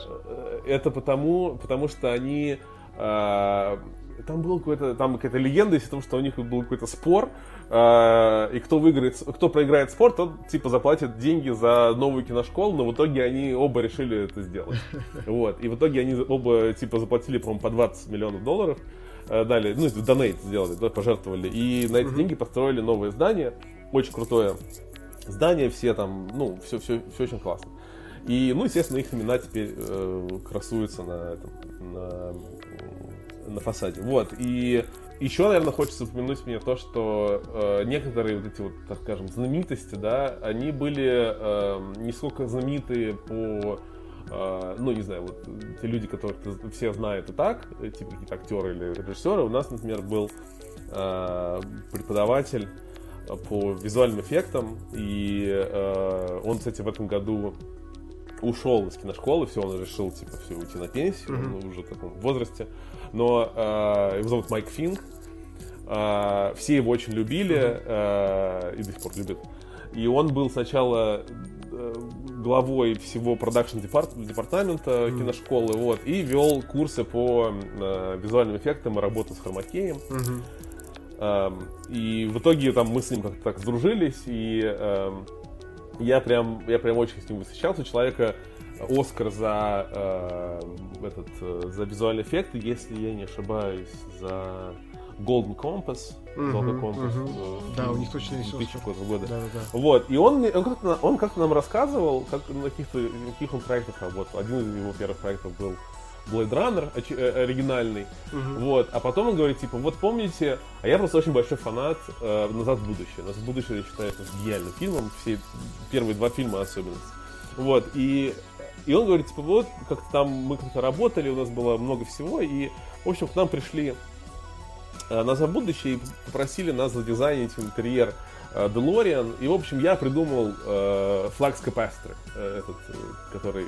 э, это потому, потому что они... э, там был какой-то, там какая-то легенда есть о том, что у них был какой-то спор, э, и кто выиграет, кто проиграет спор, тот типа заплатит деньги за новую киношколу, но в итоге они оба решили это сделать. [LAUGHS] Вот. И в итоге они оба типа заплатили, по-моему, по 20 миллионов долларов, дали, ну, донейт сделали, да, пожертвовали, и на эти деньги построили новое здание, очень крутое здание, все там, ну, все, все, все очень классно. И, ну, естественно, их имена теперь э, красуются на, этом, на, на фасаде. Вот. И еще, наверное, хочется упомянуть мне то, что э, некоторые вот эти вот, так скажем, знаменитости, да, они были э, не сколько знаменитые по э, ну, не знаю, вот те люди, которых все знают и так, э, типа какие-то актеры или режиссеры. У нас, например, был э, преподаватель э, по визуальным эффектам, и э, он, кстати, в этом году ушел из киношколы, все, он решил, типа, все, уйти на пенсию, Мгм. он уже в таком возрасте. Но э, его зовут Майк Финк, Э, все его очень любили э, и до сих пор любят. И он был сначала э, главой всего продакшн департамента киношколы, вот, и вел курсы по э, визуальным эффектам и работе с хромакеем. Эм, И в итоге там мы с ним как-то так сдружились, и эм, я прям, я прям очень с ним восхищался. У человека Оскар за э, этот э, за визуальные эффекты, если я не ошибаюсь, за Golden Compass, Мгм, Золотой компас. мгм. э, Да, у них точно есть 2000 Оскар. года. Да, да, да. Вот, и он, он как-то, он как-то нам рассказывал, как на каких-то на каких он проектах работал. Один из его первых проектов был Blade Runner э, оригинальный. Мгм. Вот, а потом он говорит, типа, вот помните, а я просто очень большой фанат э, «Назад в будущее». «Назад в будущее» я считаю это гениальным фильмом, все первые два фильма особенно. Вот, и, и он говорит, типа, вот, как-то там мы как-то работали, у нас было много всего, и, в общем, к нам пришли «Назад в будущее» и попросили нас задизайнить интерьер э, DeLorean, и, в общем, я придумал э, Flux Capacitor, э, этот, э, который...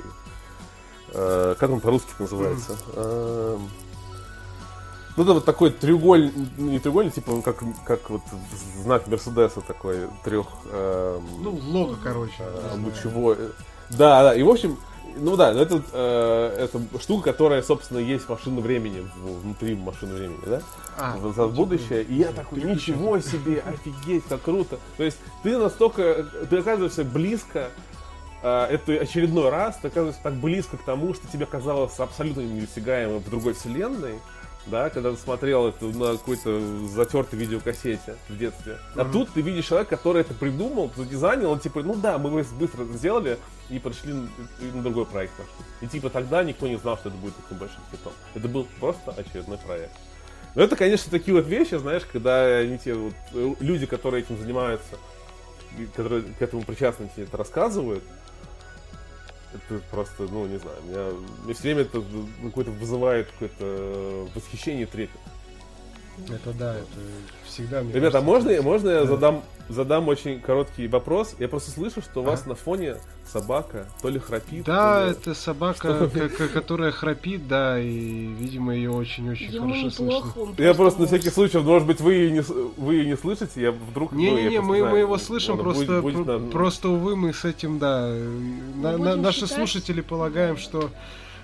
э, как он по-русски называется? Эм, ну, это вот такой треугольник, не треугольник, типа, как, как вот знак Мерседеса такой, трех... эм, Ну, лого, короче. э, лучевой. Да, да, и в общем, ну да, это, э, это штука, которая, собственно, есть машина времени, внутри машины времени, да? А, в «Назад в будущее. И я такой, ничего себе, офигеть, как круто. То есть ты настолько, ты оказываешься близко а, это очередной раз ты оказываешься так близко к тому, что тебе казалось абсолютно недосягаемым в другой вселенной, да, когда ты смотрел это на какой-то затертой видеокассете в детстве. А Мгм. тут ты видишь человека, который это придумал, задизайнил, он типа, ну да, мы быстро сделали и пошли на, другой проект. И типа тогда никто не знал, что это будет таким большим хитом. Это был просто очередной проект. Но это, конечно, такие вот вещи, знаешь, когда они те вот, э, люди, которые этим занимаются, которые к этому причастны, тебе это рассказывают, это просто, ну, не знаю, меня, мне все время это ну, какое-то вызывает какое-то восхищение и трепет. Это да, это всегда мне Ребята, а кажется, можно, это- можно я Да. задам, задам очень короткий вопрос? Я просто слышу, что у вас Ага. на фоне собака то ли храпит, Да, то ли- это собака, [LAUGHS] которая храпит, да, и, видимо, ее очень-очень хорошо слышно. Я просто на всякий случай, может быть, вы и не, вы и не слышите, я вдруг... ну, Не-не-не, мы, мы его слышим, просто, просто, увы, мы с этим, да, э, на- на- будем наши слушатели полагаем, что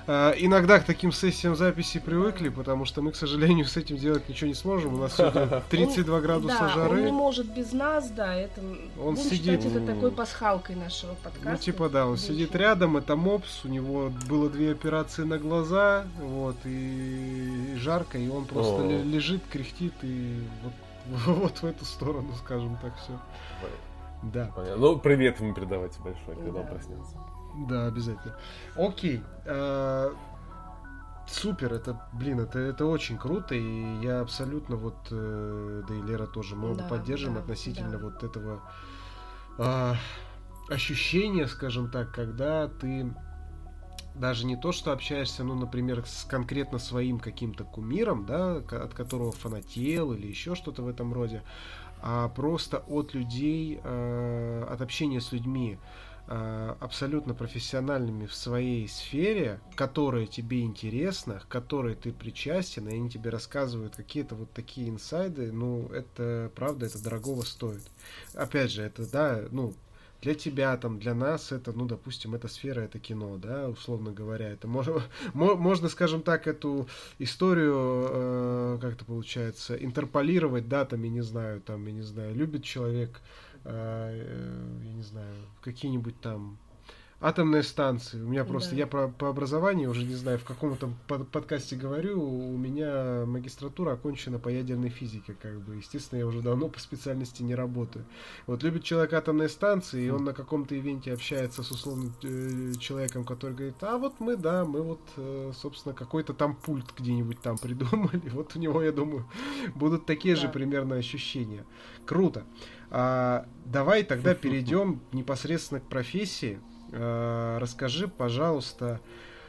иногда к таким сессиям записи привыкли, потому что мы, к сожалению, с этим делать ничего не сможем. У нас сегодня 32 Он- градуса да, жары. он не может без нас, да, это... Он будем сидит- считать это такой пасхалкой нашего подкаста. Ну, типа, да, он Больше. сидит рядом, это мопс, у него было две операции на глаза, вот, и, и жарко, и он просто О. ле- лежит, кряхтит, и вот, [LAUGHS] вот в эту сторону, скажем так, все. Да. Понятно. Ну, привет ему передавайте большой, когда он Да. проснется. Да, обязательно. Окей. э, Супер, это, блин, это, это очень круто, и я абсолютно вот, э, да и Лера тоже, мы оба Да, поддержим да, относительно да. вот этого а, ощущения, скажем так, когда ты даже не то, что общаешься, ну, например, с конкретно своим каким-то кумиром, да, от которого фанател или еще что-то в этом роде, а просто от людей, э, от общения с людьми, э, абсолютно профессиональными в своей сфере, которые тебе интересны, к которой ты причастен, и они тебе рассказывают какие-то вот такие инсайды, ну, это правда, это дорогого стоит. Опять же, это, да, ну, для тебя, там, для нас это, ну, допустим, эта сфера, это кино, да, условно говоря. Это можно, [LAUGHS] можно скажем так, эту историю, э, как это получается, интерполировать датами, не знаю, там, я не знаю, любит человек, я не знаю, какие-нибудь там атомные станции. У меня просто, Да. я про, по образованию уже не знаю, в каком там под- подкасте говорю, у меня магистратура окончена по ядерной физике, как бы. Естественно, я уже давно по специальности не работаю. Вот любит человек атомные станции, и он на каком-то ивенте общается с условным э, человеком, который говорит, а вот мы, да, мы вот, э, собственно, какой-то там пульт где-нибудь там придумали. [LAUGHS] Вот у него, я думаю, будут такие же Да. примерно ощущения. Круто. А, давай тогда [LAUGHS] перейдем непосредственно к профессии. А, расскажи, пожалуйста,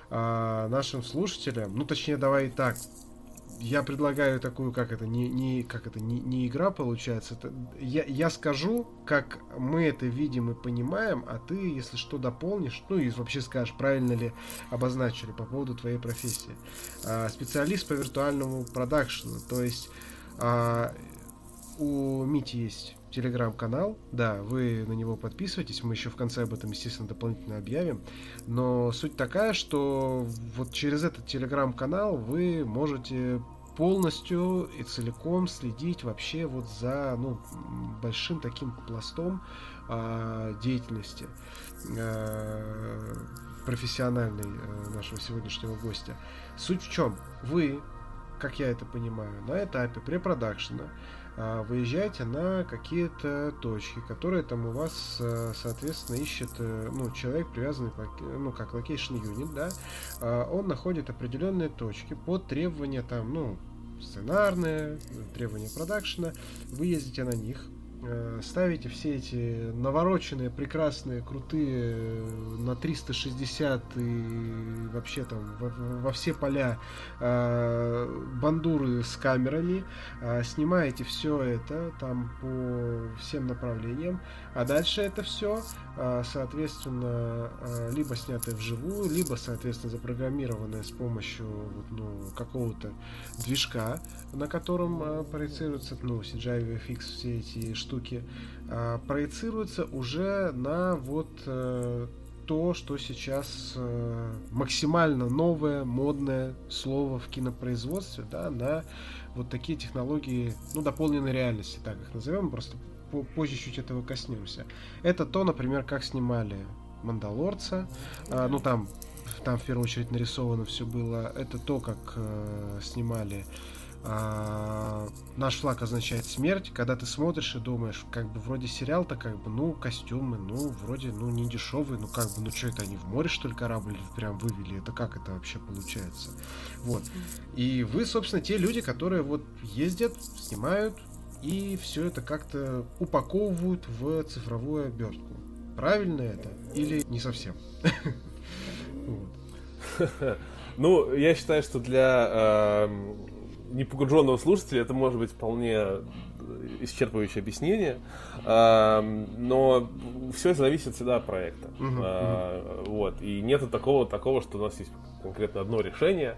а, нашим слушателям, ну точнее, давай так. Я предлагаю такую, как это, не, не как это, не, не игра получается. Это, я, я скажу, как мы это видим и понимаем, а ты, если что, дополнишь, ну и вообще скажешь, правильно ли обозначили по поводу твоей профессии. А, специалист по виртуальному продакшену, то есть а, у Мити есть телеграм-канал, да, вы на него подписывайтесь, мы еще в конце об этом, естественно, дополнительно объявим, но суть такая, что вот через этот телеграм-канал вы можете полностью и целиком следить вообще вот за ну, большим таким пластом а, деятельности а, профессиональной а, нашего сегодняшнего гостя. Суть в чем? Вы, как я это понимаю, на этапе препродакшена выезжаете на какие-то точки, которые там у вас, а, соответственно, ищет э, ну, человек, привязанный ну, как location unit, да, а, он находит определенные точки под требования там, ну, сценарные, требования продакшена, вы ездите на них, э, ставите все эти навороченные, прекрасные, крутые э, на 360 и вообще там во, во все поля э, бандуры с камерами, э, снимаете все это там по всем направлениям, а дальше это все, соответственно, э, либо снятое вживую, либо, соответственно, запрограммированное с помощью вот, ну, какого-то движка, на котором э, проецируется, ну, CGI VFX, все эти штуки, проецируются уже на вот э, то, что сейчас э, максимально новое, модное слово в кинопроизводстве, да, на вот такие технологии, ну, дополненной реальности, так их назовем, просто позже чуть этого коснемся. Это то, например, как снимали Мандалорца. А, ну там, там в первую очередь нарисовано все было. Это то, как э, снимали а, наш флаг означает смерть, когда ты смотришь и думаешь, как бы вроде сериал-то как бы, ну, костюмы, ну, вроде, ну, не дешевые, ну, как бы, ну, что это, они в море, что ли, корабль прям вывели, это как это вообще получается? Вот. И вы, собственно, те люди, которые вот ездят, снимают, и все это как-то упаковывают в цифровую обертку. Правильно это? Или не совсем? [LAUGHS] [LAUGHS] Ну, я считаю, что для эм, непогруженного слушателя это может быть вполне э, исчерпывающее объяснение, но все зависит всегда от проекта. Uh-huh, Вот. И нет такого, такого, что у нас есть конкретно одно решение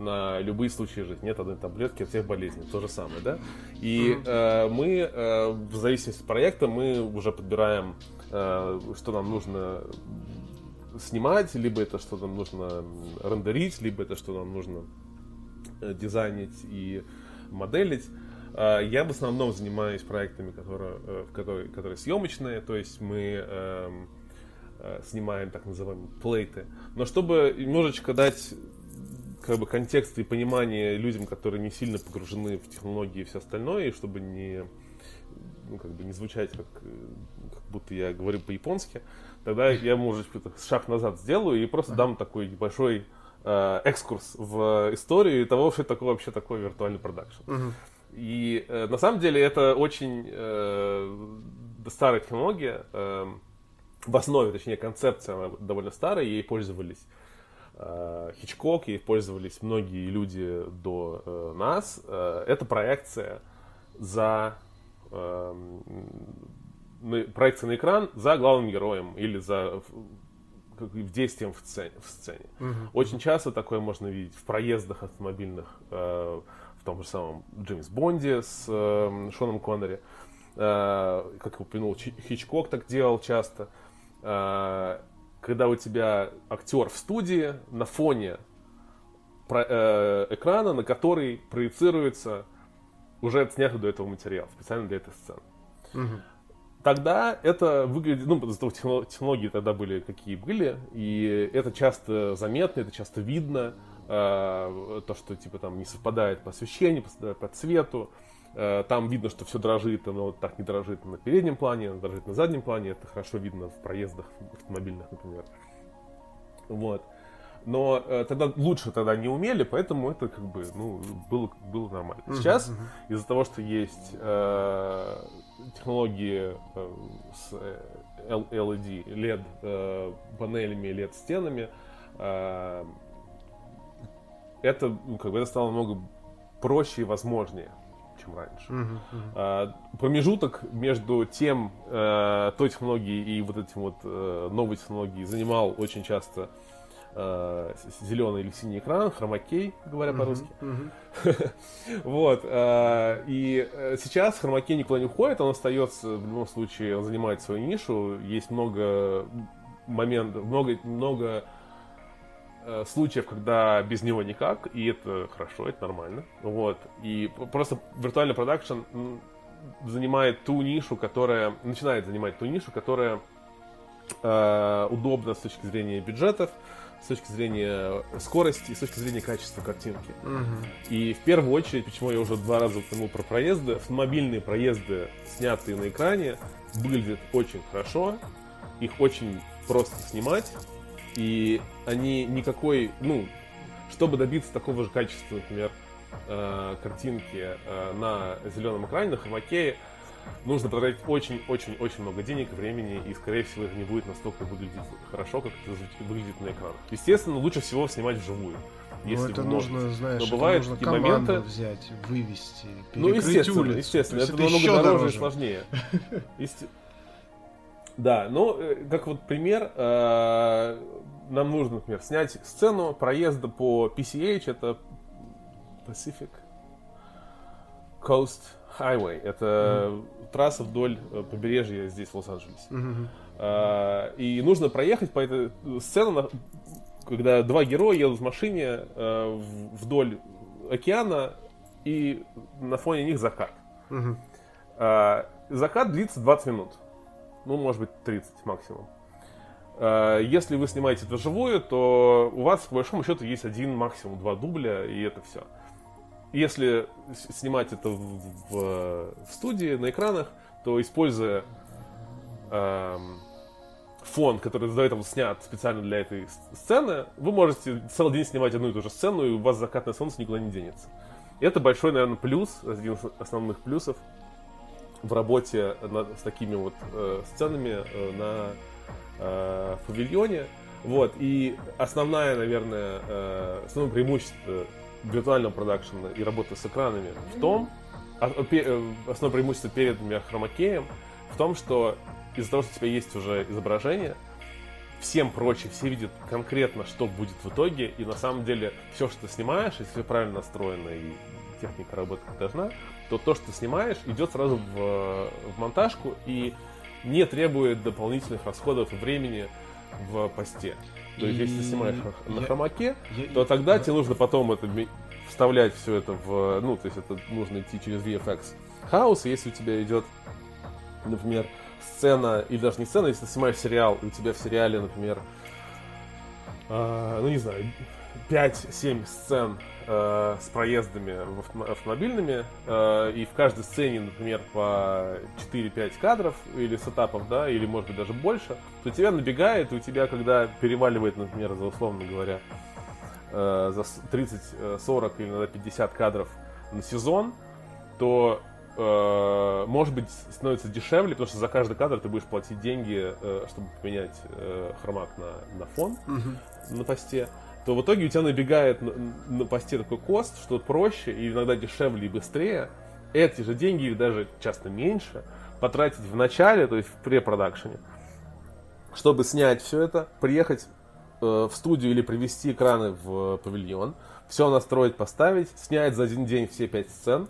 на любые случаи жизни. Нет одной таблетки от всех болезней. То же самое, да? И uh-huh. мы, э, в зависимости от проекта, мы уже подбираем, что нам нужно снимать, либо это что нам нужно рендерить, либо это что нам нужно Э, дизайнить и моделить. А, я в основном занимаюсь проектами, которые, э, которые, которые съемочные, то есть мы эм, э, снимаем так называемые плейты. Но чтобы немножечко дать как бы контекст и понимание людям, которые не сильно погружены в технологии и все остальное, и чтобы не, ну, как бы не звучать как, как будто я говорю по-японски, тогда я, может быть, шаг назад сделаю и просто дам такой небольшой э, экскурс в историю того, что такое вообще такое виртуальный продакшн. Угу. И э, на самом деле это очень э, старая технология. Э, в основе, точнее, концепция она довольно старая, ей пользовались э, Хичкок, ей пользовались многие люди до э, нас. Э, это проекция за э, проекция на экран за главным героем или за действием в сцене. В сцене. Угу. Очень часто такое можно видеть в проездах автомобильных, э, в том же самом Джеймс Бонде с э, Шоном Коннери. Э, как упомянул, Хичкок так делал часто. Э, когда у тебя актер в студии на фоне про, э, экрана, на который проецируется уже отснятый до этого материал, специально для этой сцены. Угу тогда это выглядит, ну, потому что технологии тогда были какие были, и это часто заметно, это часто видно, э, то, что типа там не совпадает по освещению, по, по цвету, э, там видно, что все дрожит, оно так не дрожит на переднем плане, оно дрожит на заднем плане, это хорошо видно в проездах автомобильных, например. Вот. Но э, тогда лучше тогда не умели, поэтому это как бы ну, было, было нормально. Сейчас uh-huh, из-за того, что есть э, технологии э, с LED, LED э, панелями, LED стенами, э, это, ну, как бы это стало намного проще и возможнее, чем раньше. Uh-huh, uh-huh. Промежуток между тем, той технологией и вот этим вот новой технологией занимал очень часто э, зеленый или синий экран, хромакей, говоря по-русски. [LAUGHS] Вот. Э, и э, сейчас хромакей никуда не уходит, он остается, в любом случае, он занимает свою нишу. Есть много моментов, много, много э, случаев, когда без него никак, и это хорошо, это нормально. Вот. И просто виртуальный продакшн занимает ту нишу, которая начинает занимать ту нишу, которая э, удобна с точки зрения бюджетов, с точки зрения скорости и с точки зрения качества картинки. Угу. И в первую очередь, почему я уже два раза упомянул про проезды, автомобильные проезды, снятые на экране, выглядят очень хорошо, их очень просто снимать, и они никакой, ну, чтобы добиться такого же качества, например, э, картинки э, на зеленом экране, на хромакее, нужно потратить очень-очень-очень много денег, времени, и, скорее всего, это не будет настолько выглядеть хорошо, как это выглядит на экранах. Естественно, лучше всего снимать вживую. Ну, если это нужно, знаешь, Но бывают нужно такие моменты... взять, вывести, Ну, естественно, улицу. естественно, это, это намного дороже, дороже и сложнее. [LAUGHS] Да, ну, э, как вот пример, э, нам нужно, например, снять сцену проезда по PCH, это Pacific Coast Highway. Это mm-hmm. трасса вдоль э, побережья здесь, в Лос-Анджелесе. Mm-hmm. И нужно проехать по этой сцене, когда два героя едут в машине вдоль океана, и на фоне них закат. Mm-hmm. Закат длится 20 минут. Ну, может быть, 30 максимум. Э, если вы снимаете это вживую, то у вас, по большому счету, есть один, максимум два дубля, и это все. Если снимать это в, в, студии, на экранах, то используя эм, фон, который до этого снят специально для этой сцены, вы можете целый день снимать одну и ту же сцену, и у вас закатное солнце никуда не денется. Это большой, наверное, плюс, один из основных плюсов в работе над, с такими вот э, сценами э, на э, павильоне. Вот, и основная, наверное, э, основное преимущество виртуального продакшена и работы с экранами в том, а, э, основное преимущество перед хромакеем в том, что из-за того, что у тебя есть уже изображение, всем прочее, все видят конкретно, что будет в итоге, и на самом деле все, что ты снимаешь, если все правильно настроено и техника работает как должна, то то, что ты снимаешь, идет сразу в, в монтажку и не требует дополнительных расходов времени в посте. То есть, если ты снимаешь на хромаке, то тогда тебе нужно потом это вставлять все это в... Ну, то есть, это нужно идти через VFX хаос. Если у тебя идет, например, сцена, или даже не сцена, если ты снимаешь сериал, и у тебя в сериале, например, э, ну, не знаю, 5-7 сцен э, с проездами автомобильными, э, и в каждой сцене, например, по 4-5 кадров или сетапов, да, или может быть даже больше, то тебя набегает, и у тебя, когда переваливает, например, за условно говоря, э, за 30-40 или иногда 50 кадров на сезон, то э, может быть становится дешевле, потому что за каждый кадр ты будешь платить деньги, э, чтобы поменять э, хромак на, на фон угу. на посте то в итоге у тебя набегает на, на посте такой кост, что проще и иногда дешевле и быстрее эти же деньги или даже часто меньше потратить в начале, то есть в препродакшене, чтобы снять все это, приехать э, в студию или привести экраны в павильон, все настроить, поставить, снять за один день все пять сцен.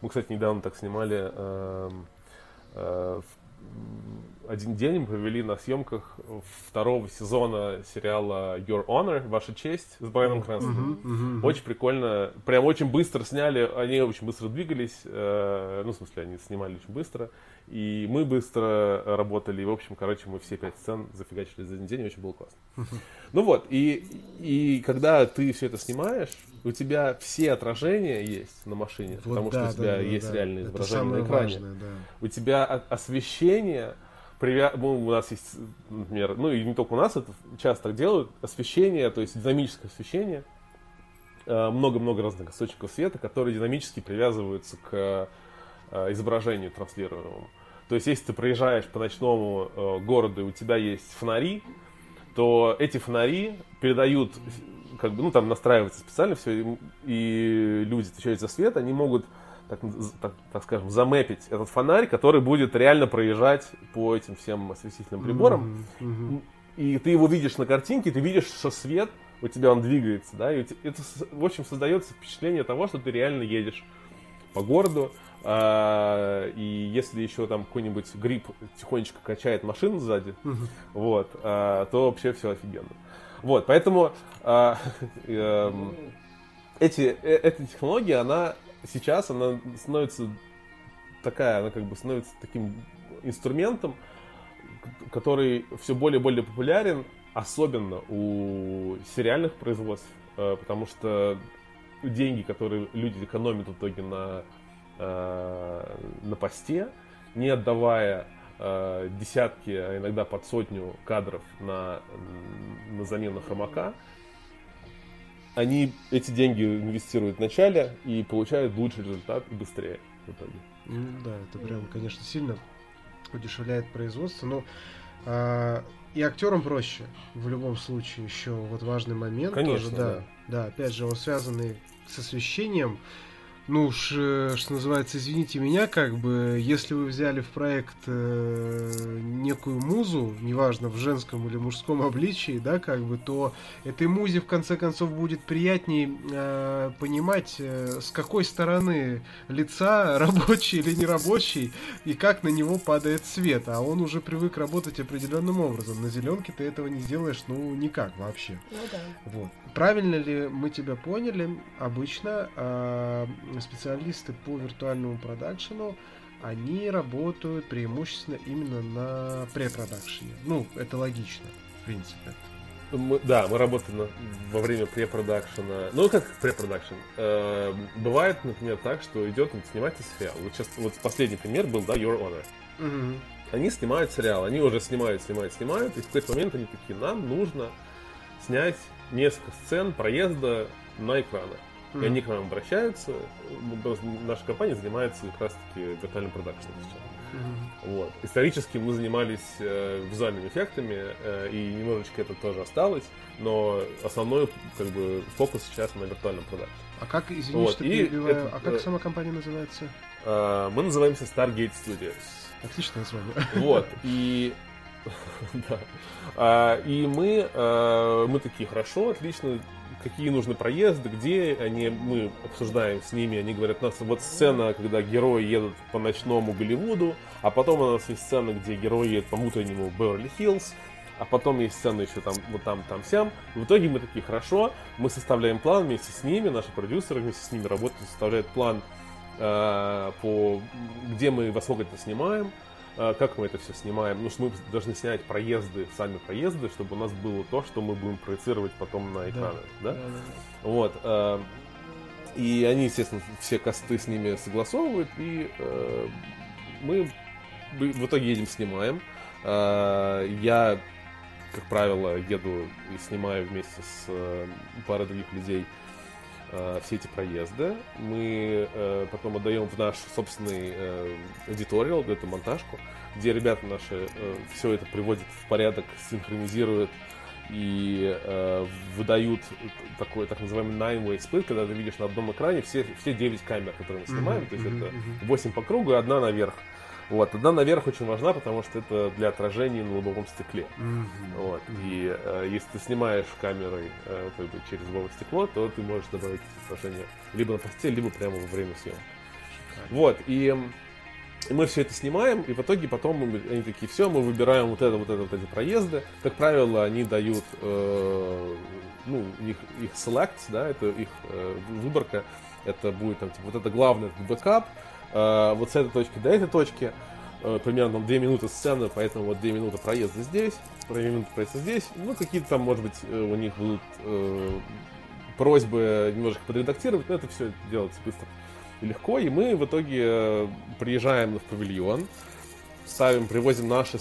Мы, кстати, недавно так снимали э, э, один день мы провели на съемках второго сезона сериала Your Honor, Ваша честь, с Брайаном Крэнстоном. Uh-huh, uh-huh. Очень прикольно. Прям очень быстро сняли, они очень быстро двигались. Э, ну, в смысле, они снимали очень быстро. И мы быстро работали. И, в общем, короче, мы все пять сцен зафигачили за один день, очень было классно. Uh-huh. Ну вот, и, и когда ты все это снимаешь, у тебя все отражения есть на машине, вот потому да, что у тебя да, есть да. реальное изображение на экране. Важное, да. У тебя освещение привя... ну, у нас есть, например, ну и не только у нас, это часто делают, освещение, то есть динамическое освещение, э, много-много разных источников света, которые динамически привязываются к э, изображению транслируемому. То есть, если ты проезжаешь по ночному э, городу, и у тебя есть фонари, то эти фонари передают, как бы, ну, там настраивается специально все, и люди, отвечают за свет, они могут так, так, так скажем, замэпить этот фонарь, который будет реально проезжать по этим всем осветительным приборам. Mm-hmm. Mm-hmm. И ты его видишь на картинке, ты видишь, что свет у тебя он двигается, да, и это, в общем, создается впечатление того, что ты реально едешь по городу, а, и если еще там какой-нибудь гриб тихонечко качает машину сзади, mm-hmm. вот, а, то вообще все офигенно. Вот, поэтому а, [LAUGHS] э, эти, э, эта технология, она сейчас она становится такая, она как бы становится таким инструментом, который все более и более популярен, особенно у сериальных производств, э, потому что деньги, которые люди экономят в итоге на, э, на посте, не отдавая э, десятки, а иногда под сотню кадров на, на замену хромака, они эти деньги инвестируют в начале и получают лучший результат и быстрее в итоге. Ну, да, это прям, конечно, сильно удешевляет производство, но а, и актерам проще в любом случае еще вот важный момент конечно, тоже, да, да, да, опять же, он связанный с освещением ну уж, э, что называется, извините меня, как бы, если вы взяли в проект э, некую музу, неважно, в женском или мужском обличии, да, как бы, то этой музе, в конце концов, будет приятнее э, понимать, э, с какой стороны лица, [LAUGHS] рабочий или нерабочий, и как на него падает свет, а он уже привык работать определенным образом. На зеленке ты этого не сделаешь, ну, никак вообще. Ну да. Вот. Правильно ли мы тебя поняли? Обычно э, специалисты по виртуальному продакшену, они работают преимущественно именно на препродакшене. Ну, это логично. принципе. Мы, да, мы работаем на- во время препродакшена. Ну, как препродакшн? Э, бывает, например, так, что идет, вот, снимается сериал. Вот сейчас, вот последний пример был, да, Your Honor. Мгм. Они снимают сериал, они уже снимают, снимают, снимают, и в какой-то момент они такие, нам нужно снять несколько сцен проезда на экраны. И Мгм. они к нам обращаются. Просто- Наша компания занимается как раз-таки виртуальным продакшеном сейчас. Мгм. Вот. Исторически мы занимались э, визуальными эффектами, э, и немножечко это тоже осталось, но основной как бы фокус сейчас на виртуальном продакшене. А как, извини, Вот, что и перебиваю, это, а как э, сама компания называется? Э, мы называемся Stargate Studios. Отличное название. Вот, [LAUGHS] и... [LAUGHS] да. А, и мы, э, мы такие, хорошо, отлично, какие нужны проезды, где они, мы обсуждаем с ними, они говорят, у нас вот сцена, когда герои едут по ночному Голливуду, а потом у нас есть сцена, где герои едут по внутреннему Беверли-Хиллз, а потом есть сцена еще там, вот там, там, сям. В итоге мы такие, хорошо, мы составляем план вместе с ними, наши продюсеры вместе с ними работают, составляют план э, по где мы во сколько это снимаем, как мы это все снимаем. Потому что мы должны снять проезды, сами проезды, чтобы у нас было то, что мы будем проецировать потом на экраны. Да? Да-да-да. Вот. э, И они, естественно, все косты с ними согласовывают, и э, мы в в итоге едем, снимаем. Э, Я, как правило, еду и снимаю вместе с э, парой других людей э, все эти проезды. Мы э, потом отдаем в наш собственный э, эдиториал, эту монтажку, где ребята наши все это приводят в порядок, синхронизируют и э, выдают такой так называемый nine-way split, когда ты видишь на одном экране все, все 9 камер, которые мы снимаем, Мгм, то есть мгм, это мгм. 8 по кругу и одна наверх. Вот, одна наверх очень важна, потому что это для отражения на лобовом стекле. Мгм. Вот. И э, если ты снимаешь камерой э, как бы через лобовое стекло, то ты можешь добавить отражение либо на постель, либо прямо во время съемки. Вот, и мы все это снимаем, и в итоге потом мы- они такие, все, мы выбираем вот это, вот это, вот эти проезды. Как правило, они дают, э, ну, их, их select, да, это их э, выборка, это будет там, типа, вот это главное, это бэкап, э, вот с этой точки до этой точки, э, примерно 2 минуты сцены, поэтому вот 2 минуты проезда здесь, 2 минуты проезда здесь, ну, какие-то там, может быть, э, у них будут э, просьбы немножко подредактировать, но это все делается быстро и легко, и мы в итоге э, приезжаем в павильон, ставим, привозим наши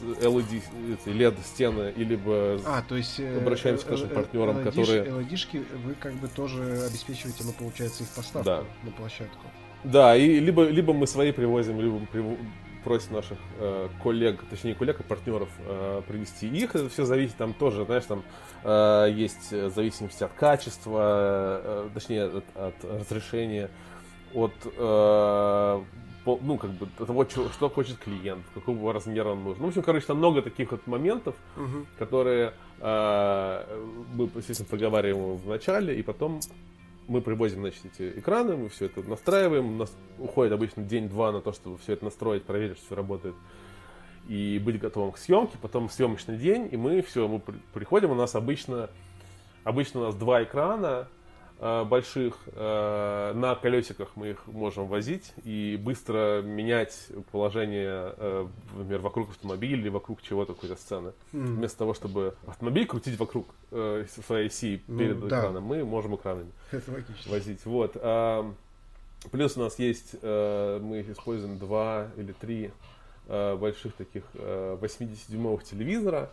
LED, эти LED-стены, и либо А, то есть... Обращаемся к нашим партнерам, которые- LED-шки вы как бы тоже обеспечиваете, ну, получается, их поставку Да. на площадку. Да, и либо, либо мы свои привозим, либо прив- просим наших э, коллег, точнее коллег и партнеров э, привезти их. Это все зависит там тоже, знаешь, там э, есть зависимости от качества, э, точнее от, от разрешения, от э, по- ну, как бы того, чё- что хочет клиент, какого размера он нужен. Ну, в общем, короче, там много таких вот моментов, Мгм. которые э, мы, естественно, проговариваем в начале, и потом мы привозим, значит, эти экраны, мы все это настраиваем, у нас уходит обычно день-два на то, чтобы все это настроить, проверить, что все работает, и быть готовым к съемке, потом съемочный день, и мы все, мы при- приходим, у нас обычно, обычно у нас два экрана, больших э, на колесиках мы их можем возить и быстро менять положение, э, например, вокруг автомобиля или вокруг чего-то какой-то сцены. М. Вместо того, чтобы автомобиль крутить вокруг э, своей оси Ну, перед да. экраном, мы можем экранами [LAUGHS] Это логично. возить. Вот. а, плюс у нас есть, э, мы используем два или три э, больших таких э, 80-дюймовых телевизора,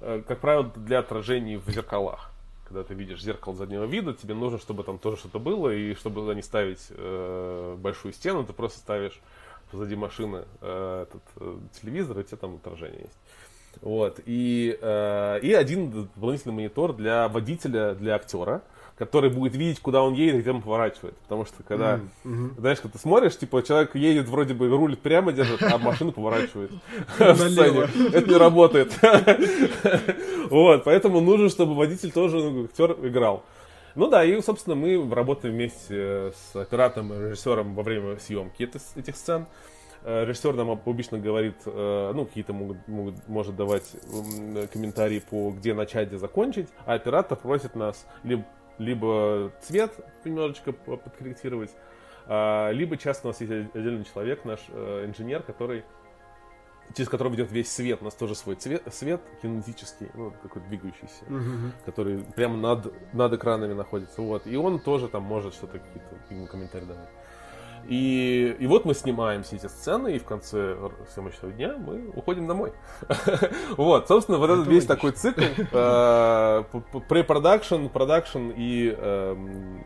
э, как правило, для отражений в зеркалах. Когда ты видишь зеркало заднего вида, тебе нужно, чтобы там тоже что-то было, и чтобы туда не ставить э, большую стену, ты просто ставишь позади машины э, этот э, телевизор, и у тебя там отражение есть. Вот. И, э, и один дополнительный монитор для водителя, для актера, который будет видеть, куда он едет и где он поворачивает. Потому что когда, мгм. знаешь, когда ты смотришь, типа, человек едет, вроде бы рулит прямо держит, а машина поворачивает. [LAUGHS] Это не работает. [LAUGHS] Вот, поэтому нужно, чтобы водитель тоже, ну, актер играл. Ну да, и, собственно, мы работаем вместе с оператором и режиссером во время съемки этих сцен. Э, Режиссер нам обычно говорит, э, ну, какие-то могут, могут- может давать комментарии по где начать, где закончить, а оператор просит нас либо, либо цвет немножечко по- подкорректировать, а, либо часто у нас есть отдельный человек, наш э, инженер, который через которого идет весь свет. У нас тоже свой цвет, свет кинетический, ну, такой двигающийся, Мгм. который прямо над, над экранами находится. Вот. И он тоже там может что-то какие-то комментарии давать. И, и вот мы снимаем все эти сцены, и в конце съемочного дня мы уходим домой. [LAUGHS] Вот, собственно, вот Это этот весь такой цикл, э, п- п- pre-production, продакшн и, эм,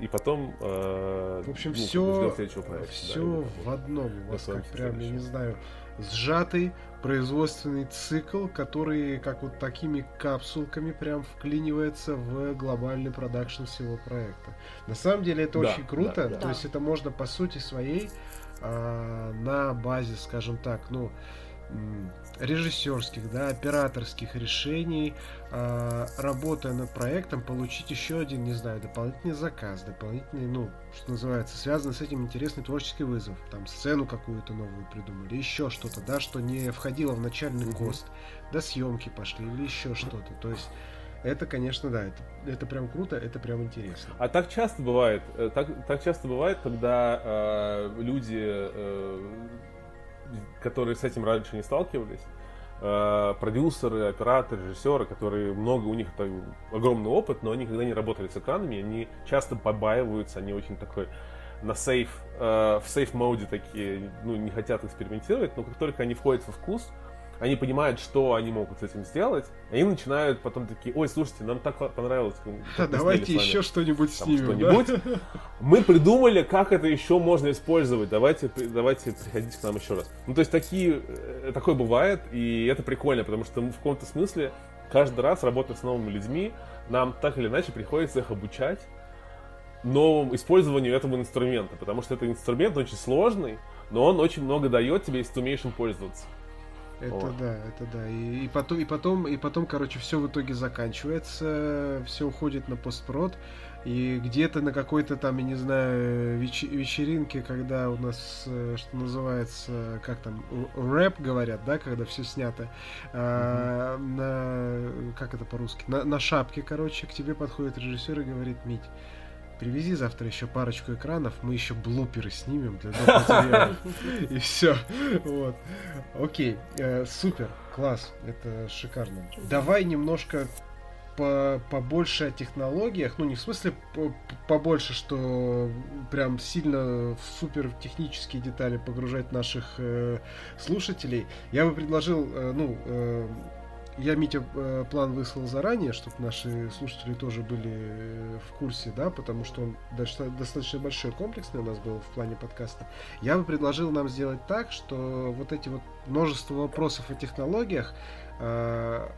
и потом... э, В общем, ну, все, проекта, да, все или в одном. У вас как прям, я не знаю, сжатый производственный цикл, который как вот такими капсулками прям вклинивается в глобальный продакшн всего проекта. На самом деле это Да, очень круто. да, да. То есть это можно по сути своей а, на базе, скажем так, ну режиссерских, да, операторских решений, а, работая над проектом, получить еще один, не знаю, дополнительный заказ, дополнительный, ну, что называется, связанный с этим интересный творческий вызов, там, сцену какую-то новую придумали, еще что-то, да, что не входило в начальный Мгм. кост, до съемки пошли или еще что-то, то есть это, конечно, да, это, это прям круто, это прям интересно. А так часто бывает, э, так, так часто бывает, когда э, люди, э, которые с этим раньше не сталкивались, э, продюсеры, операторы, режиссеры, которые много, у них там огромный опыт, но они никогда не работали с экранами, они часто побаиваются, они очень такой на сейф, э, в сейф моде такие, ну, не хотят экспериментировать, но как только они входят во вкус, они понимают, что они могут с этим сделать, они начинают потом такие, ой, слушайте, нам так понравилось. как [LAUGHS] Давайте еще что-нибудь там снимем, да? Мы придумали, как это еще можно использовать. Давайте, давайте приходите к нам еще раз. Ну, то есть такие, э, такое бывает, и это прикольно, потому что в каком-то смысле каждый раз, работая с новыми людьми, нам так или иначе приходится их обучать новому использованию этого инструмента, потому что этот инструмент очень сложный, но он очень много дает тебе, если ты умеешь им пользоваться. Это Вот. да, это да. И, и потом, и потом, и потом, короче, все в итоге заканчивается, все уходит на постпрод. И где-то на какой-то там, я не знаю, веч- вечеринке, когда у нас, э, что называется, как там, рэп говорят, да, когда все снято, а, на, как это по-русски, на, на шапке, короче, к тебе подходит режиссер и говорит, Мить, привези завтра еще парочку экранов, мы еще блуперы снимем для доп. материалов». [LAUGHS] И все. Вот. Окей, э, супер, класс, это шикарно. Давай немножко по- побольше о технологиях, ну не в смысле по- побольше, что прям сильно в супер технические детали погружать наших э, слушателей. Я бы предложил, э, ну, э, я Митя э, план выслал заранее, чтобы наши слушатели тоже были э, в курсе, да, потому что он доста- достаточно большой комплексный у нас был в плане подкаста. Я бы предложил нам сделать так, что вот эти вот множество вопросов о технологиях,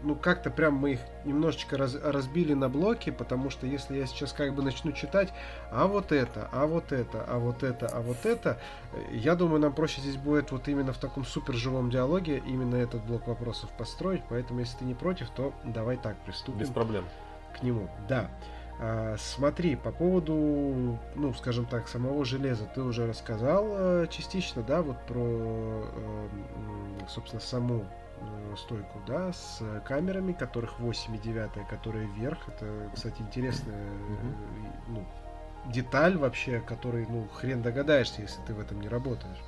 ну как-то прям мы их немножечко раз- разбили на блоки, потому что если я сейчас как бы начну читать, а вот это, а вот это, а вот это, а вот это, э, я думаю, нам проще здесь будет вот именно в таком супер живом диалоге именно этот блок вопросов построить, поэтому если ты не против, то давай так приступим Без проблем. к нему. Да. А, смотри, по поводу, ну, скажем так, самого железа ты уже рассказал э, частично, да, вот про, э, собственно, саму стойку, да, с э, камерами, которых 8 и 9, которые вверх. Это, кстати, интересная э, ну, деталь вообще, которой, ну, хрен догадаешься, если ты в этом не работаешь.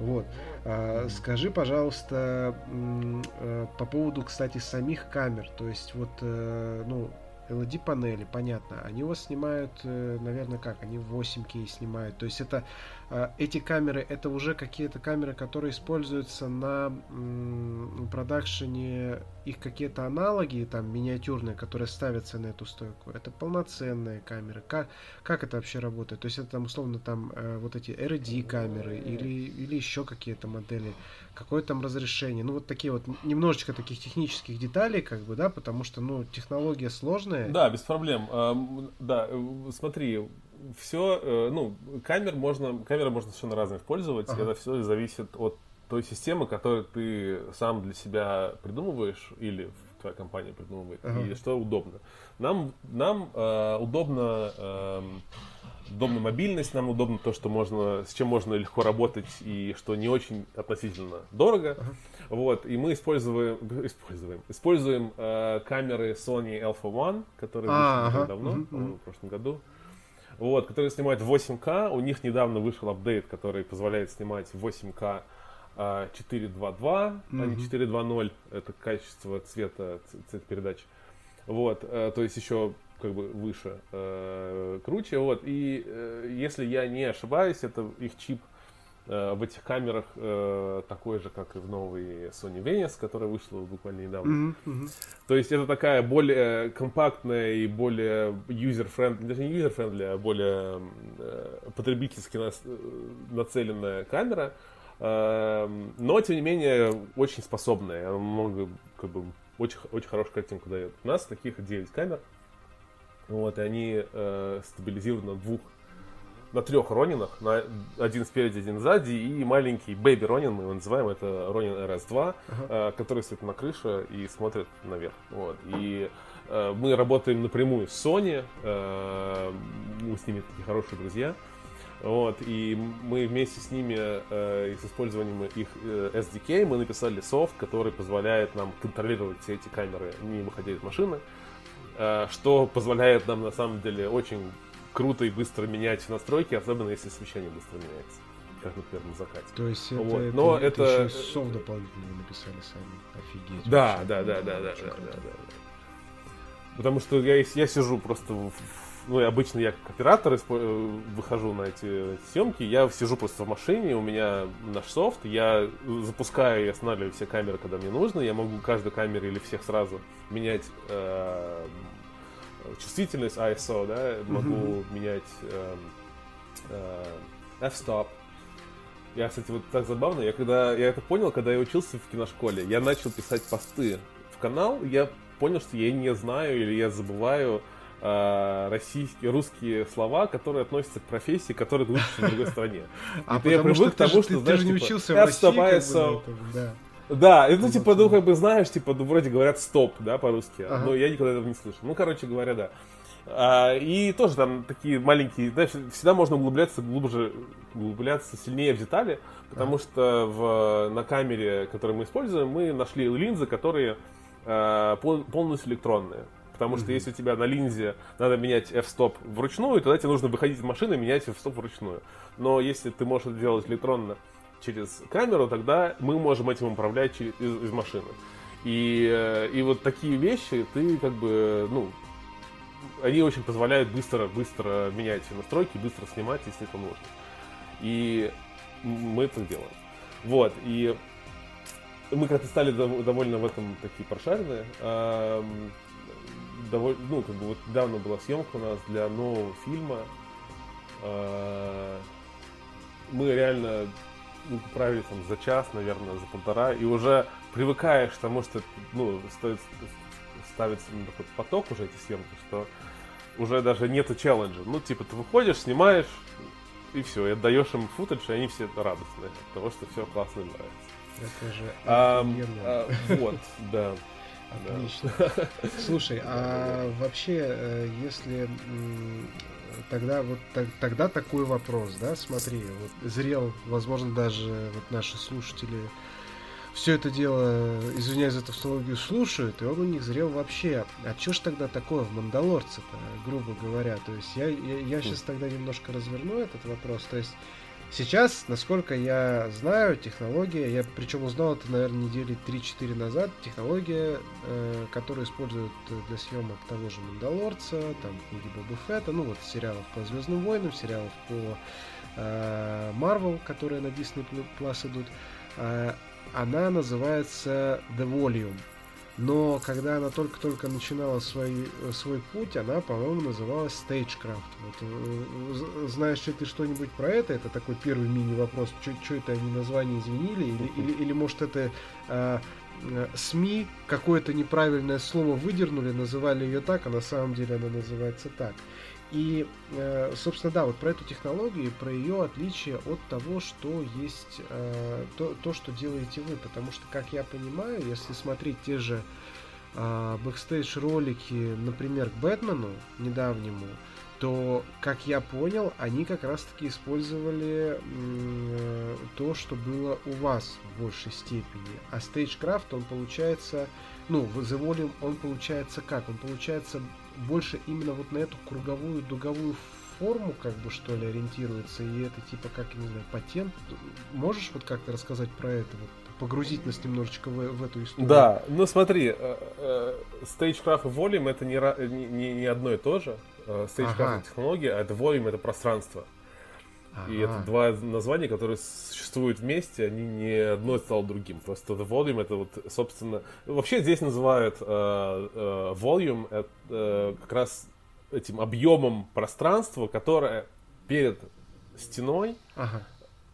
Вот. А, скажи, пожалуйста, э, по поводу, кстати, самих камер. То есть, вот, э, ну, LED-панели, понятно. Они у вас снимают, э, наверное, как? Они в 8К снимают. То есть, это э, эти камеры, это уже какие-то камеры, которые используются на м, продакшене, их какие-то аналоги, там, миниатюрные, которые ставятся на эту стойку. Это полноценные камеры. Как, как это вообще работает? То есть, это там, условно, там, э, вот эти RD камеры или, или еще какие-то модели какое там разрешение. Ну, вот такие вот немножечко таких технических деталей, как бы, да, потому что, ну, технология сложная. Да, без проблем. Эм, Да, э, смотри, все, ну, камер можно, камеры можно совершенно разные использовать. Ага. Это все зависит от той системы, которую ты сам для себя придумываешь или твоя компания придумывает, Ага. и что удобно. Нам, нам э, удобно, эм, удобна мобильность, нам удобно то, что можно, с чем можно легко работать и что не очень относительно дорого. Ага. Вот, и мы используем, используем, используем э, камеры Sony Alpha One, которые А, вышли ага. давно, мгм. в прошлом году. Вот, которые снимают в 8К. У них недавно вышел апдейт, который позволяет снимать в 8К а, 4.2.2, а не Мгм. 4.2.0. Это качество цвета, цвет передач. Вот, э, то есть еще как бы выше, э, круче. Вот, и э, если я не ошибаюсь, это их чип в этих камерах э, такой же, как и в новой Sony Venice, которая вышла буквально недавно. Мгм. То есть это такая более компактная и более user-friendly, даже не user-friendly, а более э, потребительски нас- э, нацеленная камера. Эм, Но, тем не менее, очень способная. Она много, как бы, очень, очень хорошую картинку дает. У нас таких 9 камер. Вот, и они э, стабилизированы на двух на трех Ронинах, на один спереди, один сзади, и маленький Baby Ронин, мы его называем, это Ронин RS2, э, который стоит на крыше и смотрит наверх. Вот. И э, мы работаем напрямую с Sony, э, мы с ними такие хорошие друзья. Вот, и мы вместе с ними э, и с использованием их э, SDK мы написали софт, который позволяет нам контролировать все эти камеры, не выходя из машины, э, что позволяет нам на самом деле очень круто и быстро менять настройки, особенно если освещение быстро меняется, как, например, на закате. То есть это, Вот, это, но это это- еще и софт дополнительный написали сами. Офигеть. Да, вообще. да, да, да, да, да, круто. да, да. Потому что я, я сижу просто, в- ну, и обычно я как оператор э, выхожу на эти, эти съемки, я сижу просто в машине, у меня наш софт, я запускаю и останавливаю все камеры, когда мне нужно, я могу каждой камере или всех сразу менять э, чувствительность ISO, да, могу менять э, э, f-stop, я, кстати, вот так забавно, я когда я это понял, когда я учился в киношколе, я начал писать посты в канал, я понял, что я не знаю или я забываю э, российские, русские слова, которые относятся к профессии, которую ты учишь в другой [LAUGHS] стране. А я привык к тому, что, ты, же не типа, учился в России, да. Это типа, Вот, ну, как бы знаешь, типа, ну, вроде говорят стоп, да, по-русски, Ага. но я никогда этого не слышал. Ну, короче говоря, да. А, и тоже там такие маленькие, знаешь, всегда можно углубляться глубже, углубляться сильнее в детали, потому что в, на камере, которую мы используем, мы нашли линзы, которые а, пол- полностью электронные. Потому что если у тебя на линзе надо менять f-стоп вручную, тогда тебе нужно выходить из машины и менять f-стоп вручную. Но если ты можешь это делать электронно через камеру, тогда мы можем этим управлять через- из, из машины. И, э, и вот такие вещи ты как бы, ну, они очень позволяют быстро, быстро менять настройки, быстро снимать, если это нужно. И мы это делаем. Вот, и мы как-то стали дов- довольно в этом такие прошаренные. Доволь- ну, как бы вот недавно была съемка у нас для нового фильма. А, Мы реально ну, поправили там за час, наверное, за полтора, и уже привыкаешь к тому, что ну, стоит ставится на такой поток уже эти съемки, что уже даже нету челленджа. Ну, типа, ты выходишь, снимаешь, и все, и отдаешь им футаж, и они все радостные от того, что все классно нравится. Это же охуенно. а, вот, да. да. Отлично. Слушай, а вообще, э, если тогда вот так- тогда такой вопрос, да, смотри, вот зрел, возможно, даже вот наши слушатели все это дело, извиняюсь за тавтологию, слушают, и он у них зрел вообще. А чё ж тогда такое в Мандалорце-то, грубо говоря? То есть я, я, сейчас тогда немножко разверну этот вопрос. То есть Сейчас, насколько я знаю, технология, я причем узнал это, наверное, недели 3-4 назад, технология, э, которую используют для съемок того же Мандалорца, там, книги Боба Фетта, ну вот сериалов по Звездным войнам, сериалов по э, Marvel, которые на Disney Plus идут, э, она называется The Volume. Но когда она только-только начинала свой, свой путь, она, по-моему, называлась Stagecraft. Вот, э, знаешь ли ты что-нибудь про это? Это такой первый мини-вопрос. Что это они название изменили? Или, или, или может это э, э, СМИ какое-то неправильное слово выдернули, называли ее так, а на самом деле она называется так. И, э, собственно, да, вот про эту технологию, про ее отличие от того, что есть, э, то, то, что делаете вы. Потому что, как я понимаю, если смотреть те же э, бэкстейдж ролики, например, к Бэтмену недавнему, то, как я понял, они как раз-таки использовали то, что было у вас в большей степени. А Stagecraft, он получается, ну, в The Volume он получается как? Он получается больше именно вот на эту круговую, дуговую форму, как бы, что ли, ориентируется, и это, типа, как, не знаю, патент. Можешь вот как-то рассказать про это, вот, погрузить нас немножечко в, в эту историю? Да, ну смотри, э, э, Stagecraft и Volume это не, не- не одно и то же. Э, Stagecraft Ага. это технология, а это Volume это пространство. И это два названия, которые существуют вместе, они не одно стало другим. Просто the volume это вот, собственно... Вообще здесь называют э, э, volume это, э, как раз этим объемом пространства, которое перед стеной, Ага.